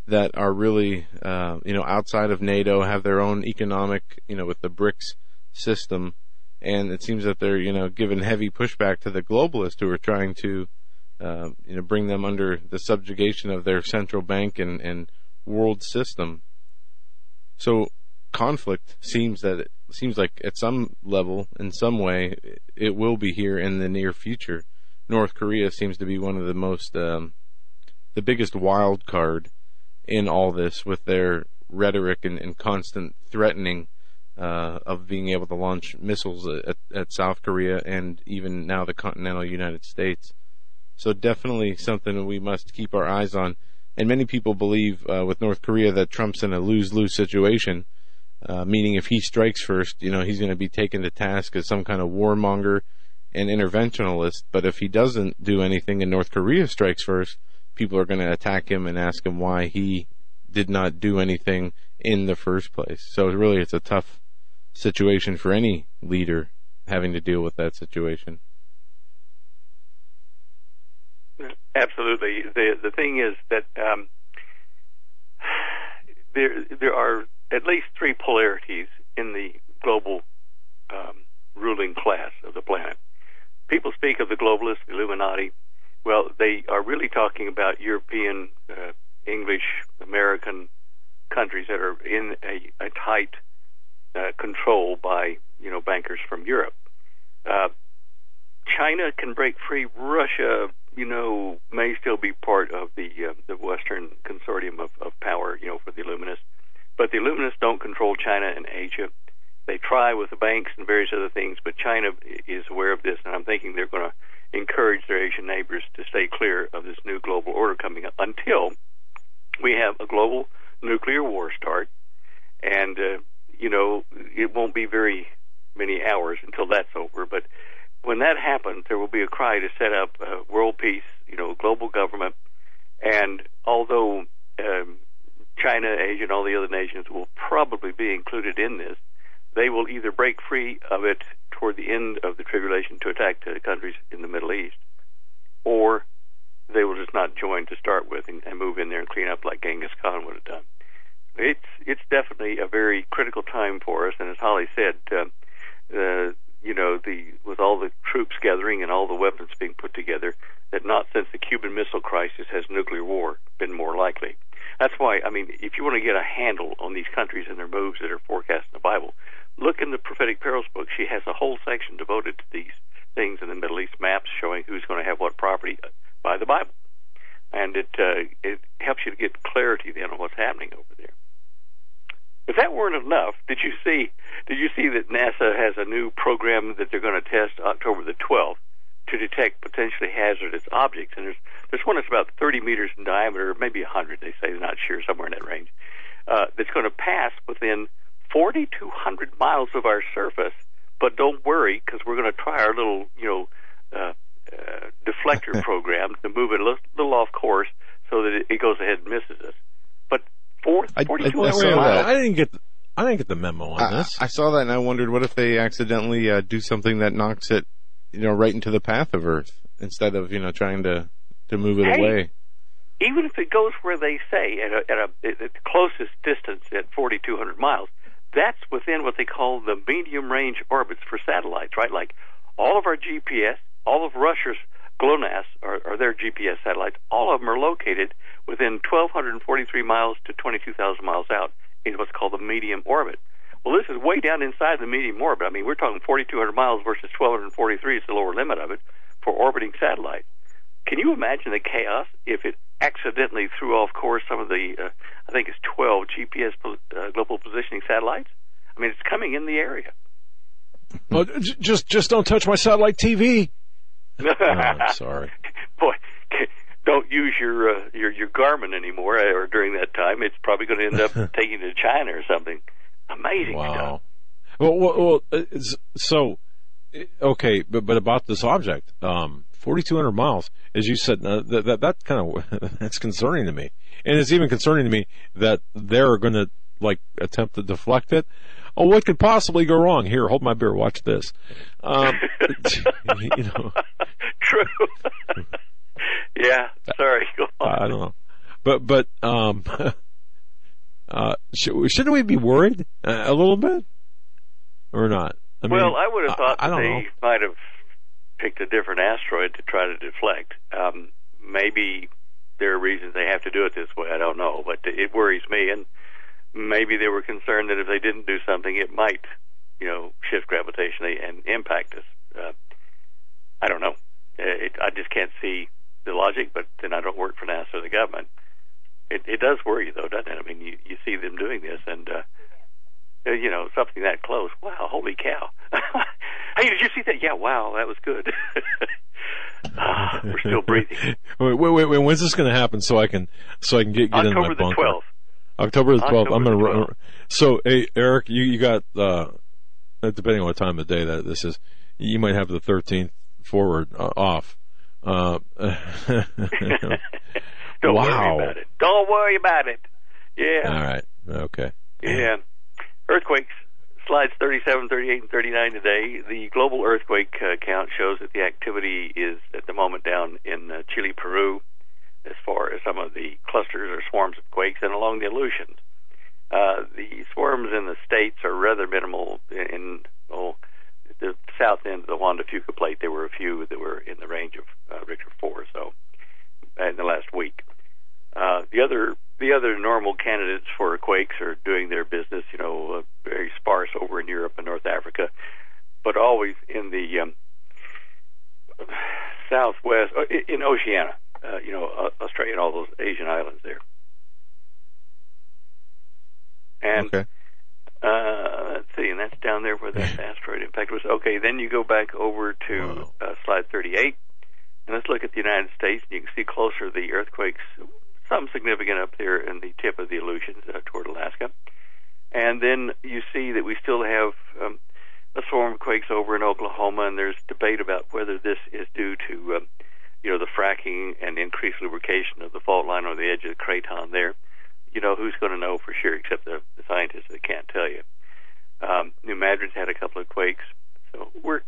that are really uh, you know outside of NATO, have their own economic you know with the BRICS system, and it seems that they're you know giving heavy pushback to the globalists who are trying to uh, you know bring them under the subjugation of their central bank and, and world system. So conflict seems that it seems like at some level, in some way, it will be here in the near future. North Korea seems to be one of the most, um, the biggest wild card in all this with their rhetoric and, and constant threatening uh, of being able to launch missiles at, at, South Korea and even now the continental United States. So definitely something we must keep our eyes on. And many people believe uh, with North Korea that Trump's in a lose-lose situation uh, meaning if he strikes first, you know, he's going to be taken to task as some kind of warmonger and interventionalist. But if he doesn't do anything and North Korea strikes first, people are going to attack him and ask him why he did not do anything in the first place. So really, it's a tough situation for any leader having to deal with that situation.
Absolutely. The the thing is that um, there there are at least three polarities in the global um, ruling class of the planet. People speak of the globalists, Illuminati. Well, they are really talking about European, uh, English, American countries that are in a, a tight uh, control by you know bankers from Europe. Uh, China can break free. Russia, you know, may still be part of the uh, the Western consortium of, of power, you know, for the Illuminists. But the Illuminists don't control China and Asia. They try with the banks and various other things, but China is aware of this, and I'm thinking they're going to encourage their Asian neighbors to stay clear of this new global order coming up until we have a global nuclear war start. And, uh, you know, it won't be very many hours until that's over, but when that happens, there will be a cry to set up uh, world peace, you know, global government. And although um, China, Asia, and all the other nations will probably be included in this, they will either break free of it toward the end of the tribulation to attack the countries in the Middle East, or they will just not join to start with and, and move in there and clean up like Genghis Khan would have done. It's it's definitely a very critical time for us, and as Holly said, uh, uh, you know, the with all the troops gathering and all the weapons being put together, that not since the Cuban Missile Crisis has nuclear war been more likely. That's why, I mean, if you want to get a handle on these countries and their moves that are forecast in the Bible, look in the Prophetic Perils book. She has a whole section devoted to these things in the Middle East maps showing who's going to have what property by the Bible, and it uh, it helps you to get clarity then on what's happening over there. If that weren't enough, did you see? Did you see that NASA has a new program that they're going to test October the 12th to detect potentially hazardous objects? And there's there's one that's about 30 meters in diameter, maybe 100. They say they're not sure, somewhere in that range. Uh, that's going to pass within 4,200 miles of our surface. But don't worry, because we're going to try our little, you know, uh, uh, deflector program to move it a little, little off course so that it, it goes ahead and misses us. But four,
I,
42
I, I, saw
I, I didn't get. The, I didn't get the memo on
I,
this.
I saw that and I wondered what if they accidentally uh, do something that knocks it, you know, right into the path of Earth instead of you know trying to to move it
Hey.
away.
even if it goes where they say at a, at a at the closest distance at 4,200 miles, that's within what they call the medium range orbits for satellites, right? Like all of our GPS, all of Russia's GLONASS, or, or their GPS satellites, all of them are located within 1,243 miles to 22,000 miles out in what's called the medium orbit. Well, this is way down inside the medium orbit. I mean, we're talking 4,200 miles versus 1,243 is the lower limit of it for orbiting satellites. Can you imagine the chaos if it accidentally threw off course some of the, uh, I think it's 12 GPS uh, global positioning satellites? I mean, it's coming in the area.
Well, just just don't touch my satellite TV. Oh, I'm sorry.
Boy, don't use your uh, your your Garmin anymore, uh, or during that time, it's probably going to end up taking to China or something. Amazing stuff.
Wow. Well, well, well it's, so okay, but but about this object, um, 4,200 miles, as you said, uh, that that, that kind of that's concerning to me, and it's even concerning to me that they're going to like attempt to deflect it. Oh, what could possibly go wrong? Here, hold my beer. Watch this. Um, you know,
True. yeah. Sorry.
I don't know, but but um, uh, should, shouldn't we be worried uh, a little bit, or not? I mean,
well, I would have thought
I, I
they
know.
might have picked a different asteroid to try to deflect. Um, maybe there are reasons they have to do it this way. I don't know, but it worries me. And maybe they were concerned that if they didn't do something, it might, you know, shift gravitationally and impact us. Uh, I don't know. Uh, It, I just can't see the logic. But then I don't work for NASA or the government. It, it does worry you, though, doesn't it? I mean, you, you see them doing this, and uh, uh, you know, something that close. Wow, holy cow! hey, did you see that? Yeah, wow, that was good. ah, we're still breathing.
Wait, wait, wait. When's this going to happen? So I can, so I can get, get in my
October the
bunker.
twelfth.
October the twelfth. I'm
October
going to. run. So, hey, Eric, you you got uh, depending on what time of day that this is, you might have the 13th forward uh, off. Uh,
Don't
wow.
worry about it. Don't worry about it. Yeah.
All right. Okay.
Yeah. Earthquakes, slides 37, 38, and 39 today. The global earthquake uh, count shows that the activity is at the moment down in uh, Chile, Peru, as far as some of the clusters or swarms of quakes, and along the Aleutians. Uh, the swarms in the states are rather minimal. In oh, the south end of the Juan de Fuca plate, there were a few that were in the range of uh, Richter 4 so in the last week. Uh, the other the other normal candidates for quakes are doing their business, you know, uh, very sparse over in Europe and North Africa, but always in the um, southwest, uh, in Oceania, uh, you know, uh, Australia and all those Asian islands there. And
Okay.
uh, let's see, and that's down there where that asteroid impact was. Okay, then you go back over to uh, slide 38, and let's look at the United States. And you can see closer the earthquakes, some significant up there in the tip of the Aleutians uh, toward Alaska. And then you see that we still have um, a swarm of quakes over in Oklahoma, and there's debate about whether this is due to, um, you know, the fracking and increased lubrication of the fault line on the edge of the craton there. You know, who's going to know for sure except the, the scientists that can't tell you. Um, New Madrid's had a couple of quakes, so we're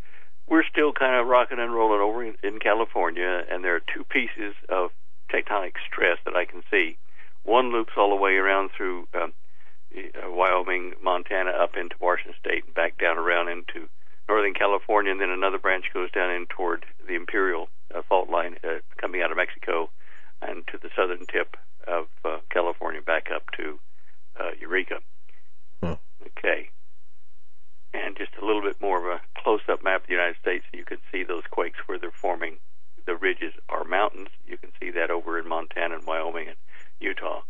we're still kind of rocking and rolling over in, in California, and there are two pieces of tectonic stress that I can see. One loops all the way around through um, uh, Wyoming, Montana, up into Washington State, and back down around into Northern California, and then another branch goes down in toward the Imperial uh, fault line uh, coming out of Mexico and to the southern tip of uh, California back up to uh, Eureka.
Huh.
Okay. And just a little bit more of a close-up map of the United States, so you can see those quakes where they're forming. The ridges are mountains. You can see that over in Montana and Wyoming and Utah.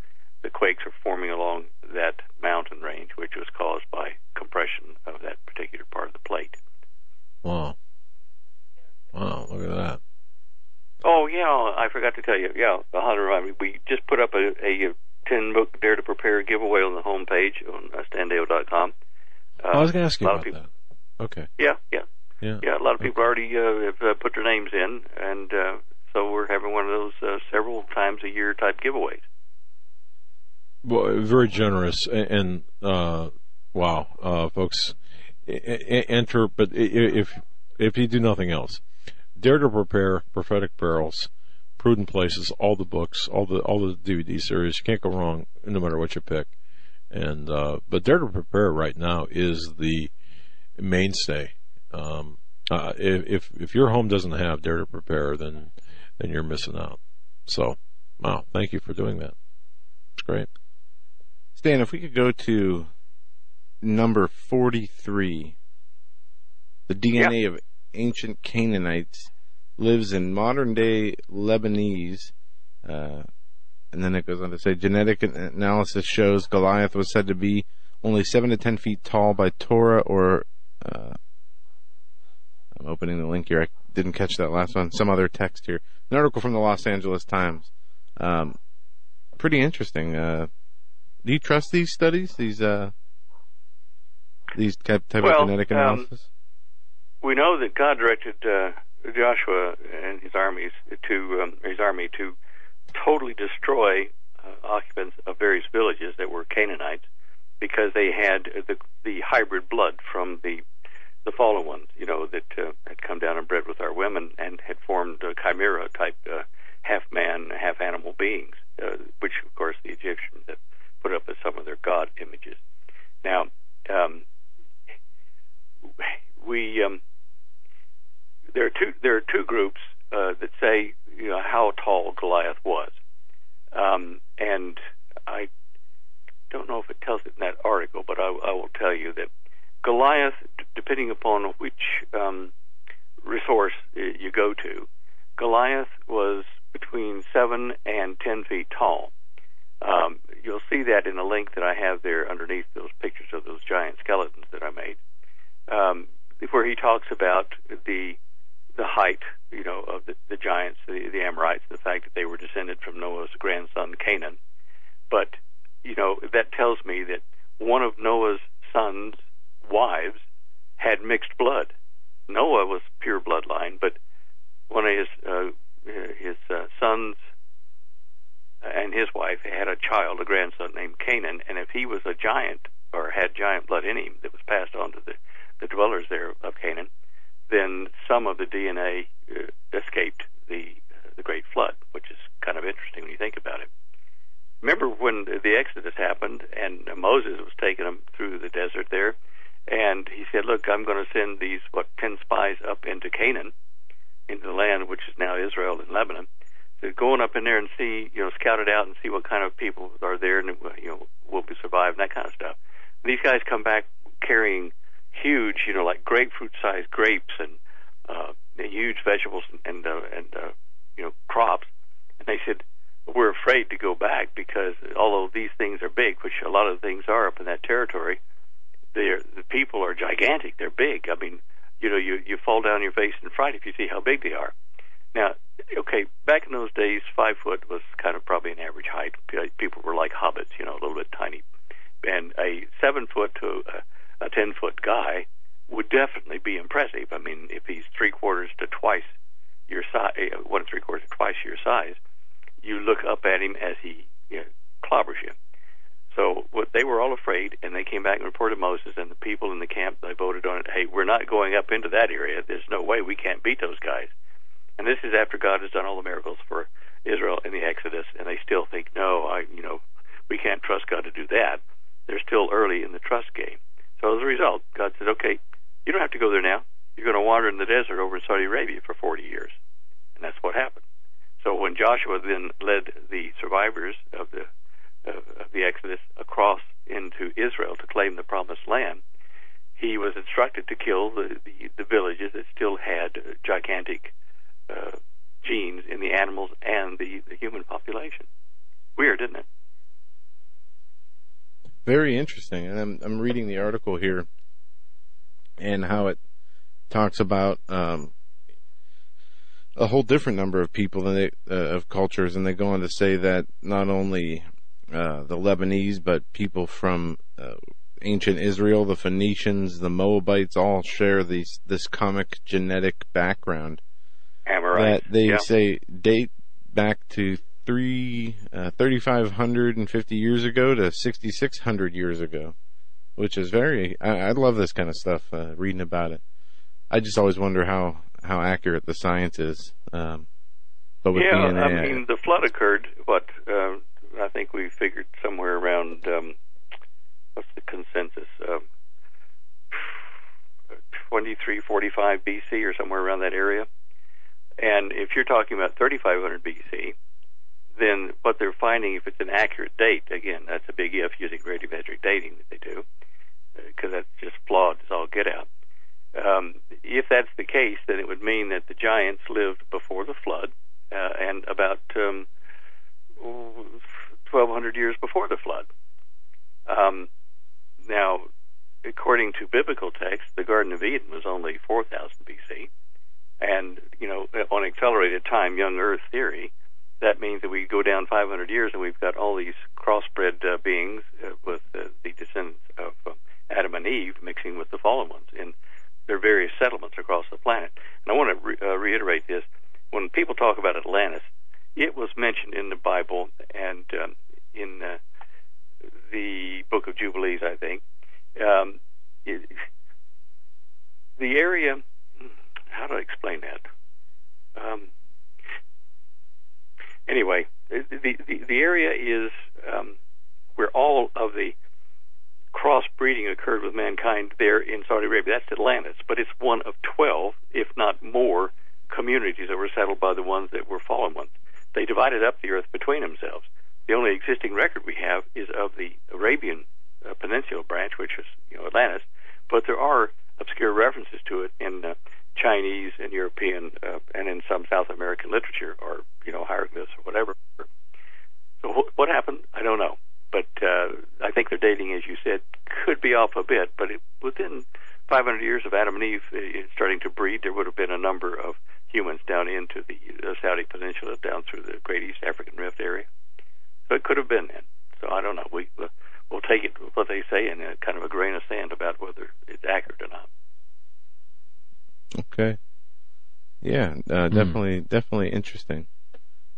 The quakes are forming along that mountain range, which was caused by compression of that particular part of the plate.
Wow. Wow, look at that.
Oh yeah, I forgot to tell you. Yeah, the hunter. We just put up a, a ten book Dare to Prepare giveaway on the homepage on standeyo.com. Uh,
I was going to ask you about
people,
that. Okay.
Yeah, yeah,
Yeah.
yeah. A lot of people already uh, have uh, put their names in, and uh, so we're having one of those uh, several times a year type giveaways.
Well, very generous and, and uh, wow, uh, folks, enter. But if if you do nothing else, dare to prepare prophetic perils, prudent places, all the books, all the all the DVD series. You can't go wrong, no matter what you pick. And uh, but dare to prepare right now is the mainstay. Um, uh, if if if your home doesn't have dare to prepare, then then you're missing out. So, wow, thank you for doing that. It's great.
Stan, if we could go to number 43. The DNA of ancient Canaanites lives in modern day Lebanese. Uh, and then it goes on to say genetic analysis shows Goliath was said to be only 7 to 10 feet tall by Torah or. Uh, I'm opening the link here. I didn't catch that last one. Some other text here. An article from the Los Angeles Times. Um, pretty interesting. Uh, do you trust these studies? These uh, these type, type
Well,
of genetic
um,
analysis?
we know that God directed uh, Joshua and his armies to um, his army to totally destroy uh, occupants of various villages that were Canaanites because they had the the hybrid blood from the the fallen ones, you know, that uh, had come down and bred with our women and had formed uh, chimera type uh, half man, half animal beings, uh, which of course the Egyptians have put up as some of their god images. Now, um, we um, there are two there are two groups uh, that say you know how tall Goliath was, um, and I don't know if it tells it in that article, but I, I will tell you that Goliath, d- depending upon which um, resource uh, you go to, Goliath was between seven and ten feet tall. Um, you'll see that in the link that I have there underneath those pictures of those giant skeletons that I made, um, where he talks about the the height, you know, of the, the giants, the, the Amorites, the fact that they were descended from Noah's grandson Canaan. But you know that tells me that one of Noah's sons' wives had mixed blood. Noah was pure bloodline, but one of his uh, his uh, sons and his wife had a child, a grandson named Canaan, and if he was a giant or had giant blood in him that was passed on to the, the dwellers there of Canaan, then some of the DNA uh, escaped the uh, the Great Flood, which is kind of interesting when you think about it. Remember when the Exodus happened and Moses was taking them through the desert there, and he said, "Look, I'm going to send these what ten spies up into Canaan, into the land which is now Israel and Lebanon." So going up in there and see, you know, scout it out and see what kind of people are there and you know will be survive and that kind of stuff. These guys come back carrying huge, you know, like grapefruit-sized grapes and uh, huge vegetables and uh, and uh, you know crops, and they said we're afraid to go back because although these things are big, which a lot of things are up in that territory, the people are gigantic. They're big. I mean, you know, you you fall down your face in fright if you see how big they are. Now, okay, back in those days, five foot was kind of probably an average height. People were like hobbits, you know, a little bit tiny. And a seven foot to a, a ten foot guy would definitely be impressive. I mean, if he's three quarters to twice your size, eh, one and three quarters to twice your size, you look up at him as he you know, clobbers you. So what they were all afraid, and they came back and reported Moses and the people in the camp. They voted on it. Hey, we're not going up into that area. There's no way we can't beat those guys. And this is after God has done all the miracles for Israel in the Exodus, and they still think, no, I, you know, we can't trust God to do that. They're still early in the trust game. So as a result, God said, okay, you don't have to go there now. You're going to wander in the desert over in Saudi Arabia for 40 years. And that's what happened. So when Joshua then led the survivors of the of the Exodus across into Israel to claim the promised land, he was instructed to kill the, the, the villages that still had gigantic uh, genes in the animals and the, the human population. Weird, isn't it?
Very interesting. And I'm, I'm reading the article here and how it talks about um, a whole different number of people than they, uh, of cultures, and they go on to say that not only uh, the Lebanese, but people from uh, ancient Israel, the Phoenicians, the Moabites, all share these this comic genetic background
Amorites,
that they
yeah.
say date back to three uh, 3,550 years ago to 6,600 years ago, which is very. I, I love this kind of stuff. Uh, reading about it, I just always wonder how how accurate the science is. Um, but with
yeah,
DNA,
I mean, the flood occurred. What uh, I think we figured somewhere around um, what's the consensus? Um, 2345 BC or somewhere around that area. And if you're talking about 3500 BC, then what they're finding, if it's an accurate date, again, that's a big if using radiometric dating that they do, because that's just flawed as all get out. Um, if that's the case, then it would mean that the giants lived before the flood uh, and about um, 1,200 years before the flood. Um, now, according to biblical text, the Garden of Eden was only 4,000 BC. And, you know, on accelerated time, young Earth theory, that means that we go down 500 years and we've got all these crossbred uh, beings uh, with uh, the descendants of uh, Adam and Eve mixing with the fallen ones in their various settlements across the planet. And I want to re- uh, reiterate this. When people talk about Atlantis, it was mentioned in the Bible and um, in uh, the Book of Jubilees, I think. Um, it, the area, how do I explain that? Um, anyway, the, the, the area is um, where all of the crossbreeding occurred with mankind there in Saudi Arabia. That's Atlantis, but it's one of 12, if not more, communities that were settled by the ones that were fallen ones. They divided up the earth between themselves. The only existing record we have is of the Arabian uh, Peninsula branch, which is you know Atlantis, but there are obscure references to it in uh, Chinese and European uh, and in some South American literature or you know hieroglyphs or whatever. So wh- what happened? I don't know, but uh, I think their dating, as you said, could be off a bit. But it, within 500 years of Adam and Eve uh, starting to breed, there would have been a number of humans down into the uh, Saudi Peninsula, down through the Great East African Rift area. So it could have been then. So I don't know. We uh, we'll take it what they say in a kind of a grain of sand about whether it's accurate or not.
Okay. Yeah, uh, definitely, definitely interesting.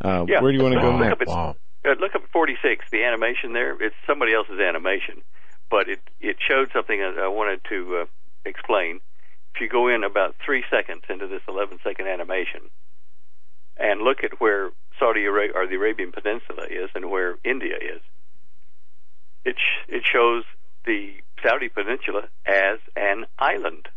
Uh,
Yeah.
Where do you want to go
Look
next?
up at- Uh, look up at 46, the animation there. It's somebody else's animation, but it it showed something that I wanted to uh, explain. If you go in about three seconds into this 11 second animation and look at where Saudi Arabia or the Arabian Peninsula is and where India is, it sh- it shows the Saudi Peninsula as an island.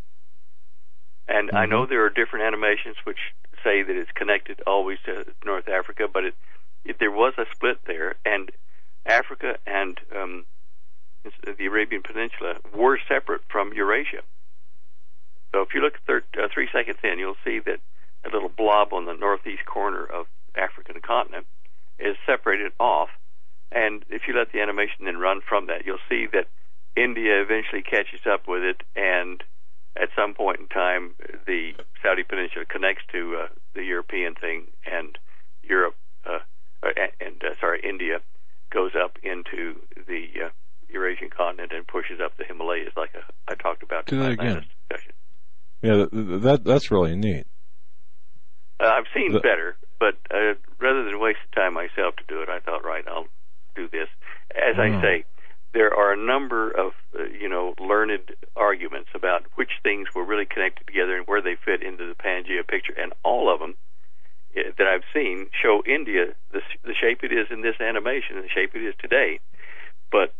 And I know there are different animations which say that it's connected always to North Africa, but it, it there was a split there, and Africa and um, the Arabian Peninsula were separate from Eurasia. So if you look thir- uh, three seconds in, you'll see that a little blob on the northeast corner of African continent is separated off, and if you let the animation then run from that, you'll see that India eventually catches up with it, and at some point in time, the Saudi Peninsula connects to uh, the European thing, and Europe uh, uh, and uh, sorry, India goes up into the uh, Eurasian continent and pushes up the Himalayas, like uh, I talked about
Do
in my
again.
last discussion.
Yeah, th- that that's really neat.
Uh, I've seen
The-
better, but uh, rather than waste the time myself to do it, I thought, right, I'll do this. As I say, there are a number of uh, you know learned arguments about which things were really connected together and where they fit into the Pangea picture, and all of them uh, that I've seen show India the, the shape it is in this animation and the shape it is today. But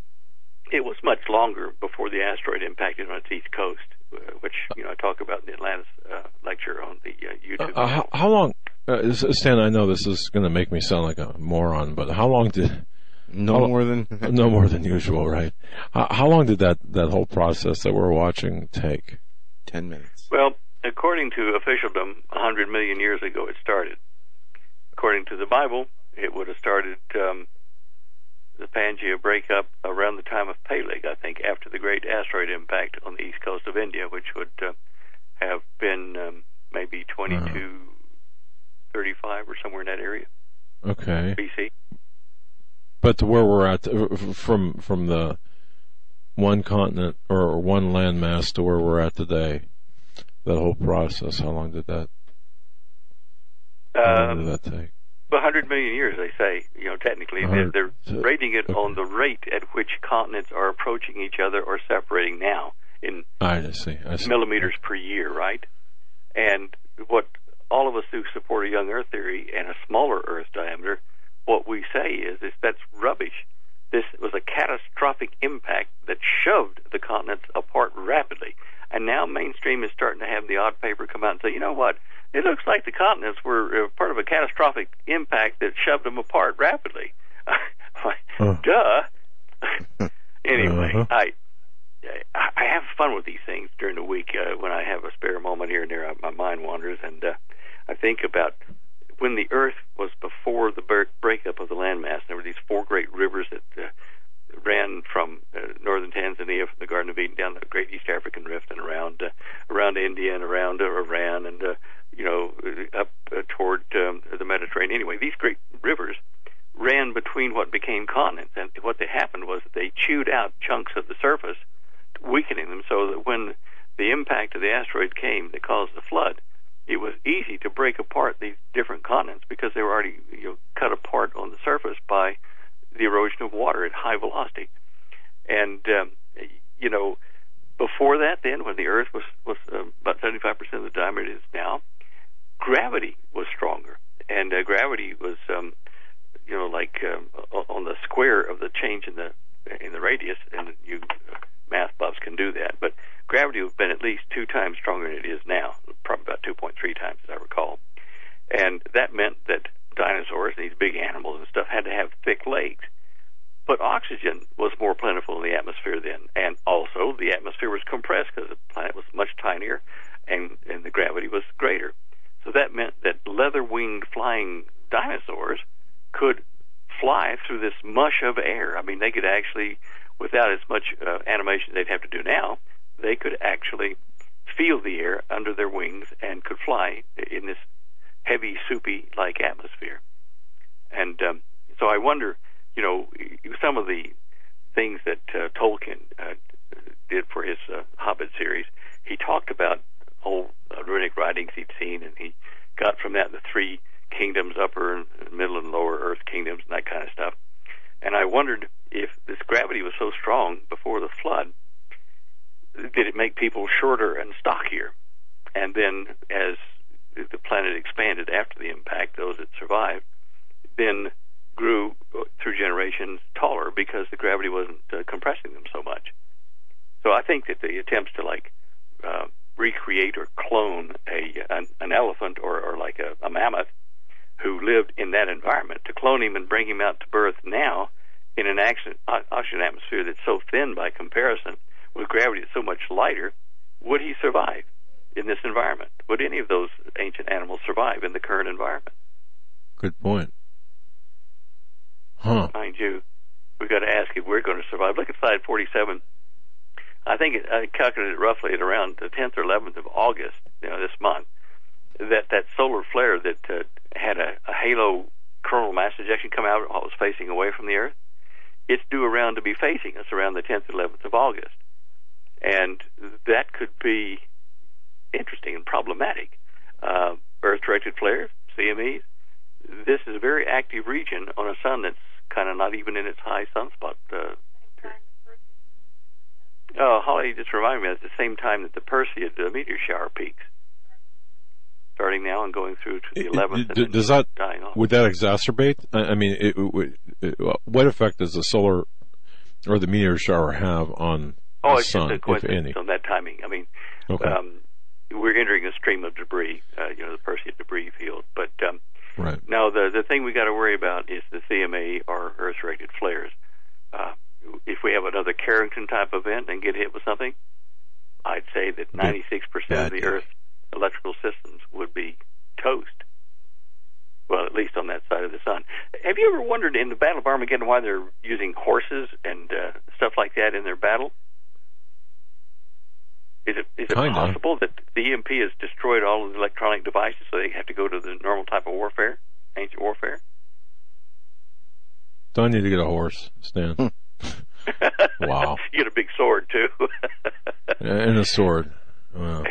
it was much longer before the asteroid impacted on its east coast, uh, which you know I talk about in the Atlantis uh, lecture on the uh, YouTube.
How, how long, uh, Stan? I know this is going to make me sound like a moron, but how long did?
No
how-
more than
no more than usual, right? How, how long did that that whole process that we're watching take?
ten minutes.
Well, according to officialdom, a hundred million years ago it started. According to the Bible, it would have started um, the Pangea breakup around the time of Peleg, I think, after the great asteroid impact on the east coast of India, which would uh, have been um, maybe 22, 35 or somewhere in that area,
Okay,
BC.
But to where we're at uh, from from the one continent or one landmass to where we're at today, that whole process. How long did that? How long
Um,
did that take?
A hundred million years, they say. You know, technically, they're, they're rating it on the rate at which continents are approaching each other or separating now in
I see. I see.
millimeters per year, right? And what all of us who support a young Earth theory and a smaller Earth diameter, what we say is, is that's rubbish. This was a catastrophic impact that shoved the continents apart rapidly. And now mainstream is starting to have the odd paper come out and say, you know what? It looks like the continents were uh, part of a catastrophic impact that shoved them apart rapidly. Duh. anyway,
Uh-huh.
I I have fun with these things during the week uh, when I have a spare moment here and there. My mind wanders, and uh, I think about when the Earth was before the breakup of the landmass. There were these four great rivers that uh, ran from uh, northern Tanzania, from the Garden of Eden, down the Great East African Rift, and around uh, around India and around uh, Iran, and uh, you know up uh, toward um, the Mediterranean. Anyway, these great rivers ran between what became continents, and what they happened was that they chewed out chunks of the surface weakening them so that when the impact of the asteroid came that caused the flood, it was easy to break apart these different continents because they were already you know, cut apart on the surface by the erosion of water at high velocity. And um, you know, before that, then when the Earth was was um, about 75% of the diameter it is now, gravity was stronger, and uh, gravity was um, you know like um, on the square of the change in the in the radius, and you math buffs can do that. But gravity would have been at least two times stronger than it is now, probably about 2.3 times, as I recall. And that meant that dinosaurs, these big animals and stuff, had to have thick legs. But oxygen was more plentiful in the atmosphere then, and also the atmosphere was compressed because the planet was much tinier, and, and the gravity was greater. So that meant that leather-winged flying dinosaurs could fly through this mush of air. I mean, they could actually, without as much uh, animation they'd have to do now, they could actually feel the air under their wings and could fly in this heavy, soupy like atmosphere. And um, so I wonder, you know, some of the things that uh, Tolkien uh, did for his uh, Hobbit series. He talked about old runic writings he'd seen, and he got from that the three kingdoms, upper and middle and lower Earth kingdoms, and that kind of stuff. And I wondered if this gravity was so strong before the flood, did it make people shorter and stockier? And then as the planet expanded after the impact, those that survived then grew through generations taller because the gravity wasn't uh, compressing them so much. So I think that the attempts to like uh, recreate or clone a an, an elephant or, or like a, a mammoth who lived in that environment to clone him and bring him out to birth now in an oxygen, atmosphere that's so thin by comparison gravity is so much lighter, would he survive in this environment? Would any of those ancient animals survive in the current environment?
Good point. Huh.
Mind you, we've got to ask if we're going to survive. Look at slide 47. I think it, I calculated roughly at around the 10th or 11th of August, you know, this month, that that solar flare that uh, had a, a halo coronal mass ejection come out while it was facing away from the Earth, it's due around to be facing us around the 10th or 11th of August. And that could be interesting and problematic. Uh, Earth-directed flares, CMEs. This is a very active region on a sun that's kind of not even in its high sunspot. Uh, oh, Holly just reminded me at the same time that the Perseid uh, meteor shower peaks, starting now and going through to the 11th.
D- does that
dying off.
would that exacerbate? I, I mean, it, it, it, what effect does the solar or the meteor shower have on
Oh, it's
sun,
just a
any?
on that timing. I mean,
Okay.
um, we're entering a stream of debris, uh, you know, the Perseid debris field. But um,
Right.
now the the thing we got to worry about is the CME or Earth-directed flares. Uh, if we have another Carrington type event and get hit with something, I'd say that 96% of the
day.
Earth's electrical systems would be toast. Well, at least on that side of the sun. Have you ever wondered in the Battle of Armageddon why they're using horses and uh, stuff like that in their battle? Is it is it
Kinda.
possible that the EMP has destroyed all of the electronic devices, so they have to go to the normal type of warfare, ancient warfare?
Do I need to get a horse, Stan?
Hmm.
wow.
you get a big sword too.
And a sword. Wow.
yeah,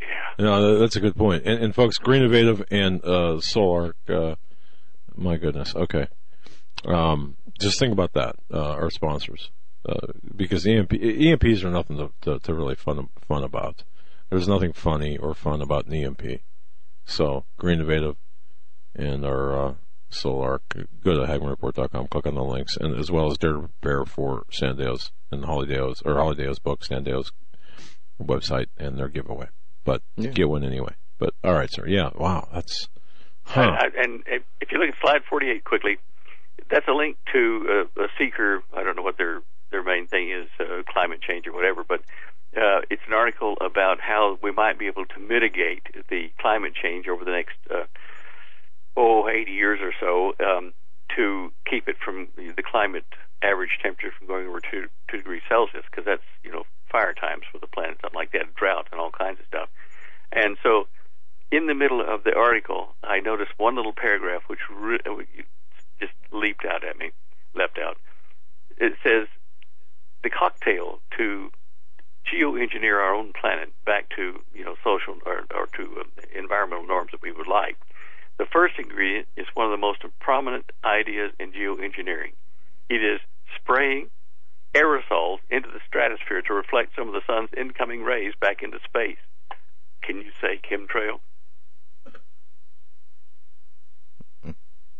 yeah.
No, that's a good point. And, and folks, Greennovative and uh, Solar, uh, my goodness. Okay. Um, just think about that. Uh, our sponsors, uh, because EMP, EMPs are nothing to, to, to really fun fun about. There's nothing funny or fun about an EMP. So Greennovative and our uh, Solar, go to HagmannReport.com, click on the links, and as well as Dare to Prepare for Stan Deyo's and Holly Deyo's or Holly Deyo's book, Stan Deyo's website, and their giveaway. But
Yeah.
get one anyway. But all right, sir. Yeah. Wow. That's. Huh.
I, I, and if if you look at slide 48 quickly, that's a link to a, a seeker. I don't know what their their main thing is, uh, climate change or whatever, but uh, it's an article about how we might be able to mitigate the climate change over the next uh, oh 80 years or so um, to keep it from the climate average temperature from going over two two degrees Celsius, because that's you know fire times for the planet, something like that, drought and all kinds of stuff. And so in the middle of the article, I noticed one little paragraph which re- just leaped out at me, leapt out. It says, "The cocktail to geoengineer our own planet back to you know social or, or to uh, environmental norms that we would like. The first ingredient is one of the most prominent ideas in geoengineering. It is spraying aerosols into the stratosphere to reflect some of the sun's incoming rays back into space. Can you say chemtrail?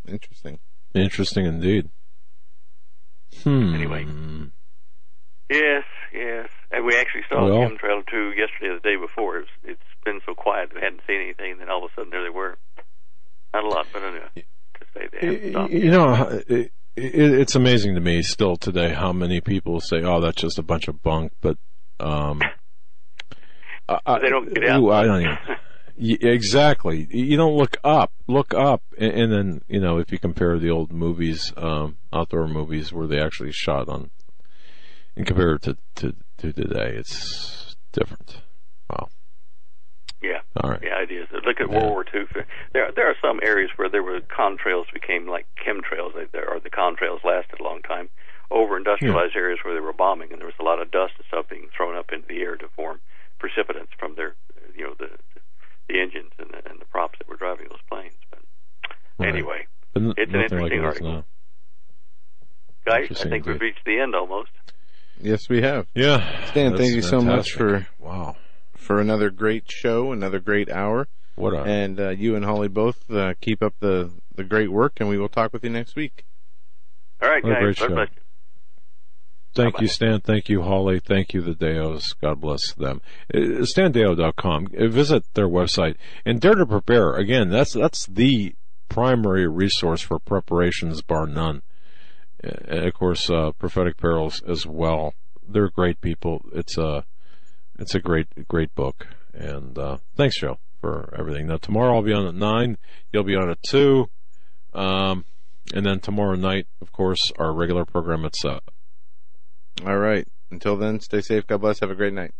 Interesting.
Interesting indeed. Hmm.
Anyway. Yes, yes. And we actually saw
Well-
chemtrail too yesterday or the day before. It's, it's been so quiet we hadn't seen anything, and then all of a sudden there they were. Not a lot, but enough to say they.
You know, it, it, it's amazing to me still today how many people say, "Oh, that's just a bunch of bunk," but um, I-
They don't get out.
ooh, I don't even. Exactly. You don't look up. Look up, and, and then you know if you compare the old movies, um, outdoor movies where they actually shot on, and compare it to to, to today, it's different. Wow.
Yeah.
All right.
Yeah, it is. Look at World War II. There, there are some areas where there were contrails became like chemtrails, or the contrails lasted a long time. Over industrialized areas where they were bombing, and there was a lot of dust and stuff being thrown up into the air to form precipitants from their, you know, the the engines and the, and the props that were driving those planes. But
Right.
anyway,
But n-
it's an
nothing like
interesting article. guys, I
Interesting
think we've reached the end almost.
Yes, we have.
Yeah.
Stan,
That's
thank you so much for
wow
for another great show, another great hour.
What a
And uh, you and Holly both uh, keep up the the great work, and we will talk with you next week.
All right,
What a
guys.
great
God
show.
bless you.
Thank you, Stan. Thank you, Holly. Thank you, the Deyos. God bless them. Uh, standeyo.com. Uh, Visit their website and dare to prepare. Again, that's that's the primary resource for preparations, bar none. And of course, uh, prophetic perils as well. They're great people. It's a it's a great great book. And uh, thanks, Joe, for everything. Now tomorrow I'll be on at nine. You'll be on at two. Um, and then tomorrow night, of course, our regular program at seven.
All right. Until then, stay safe. God bless. Have a great night.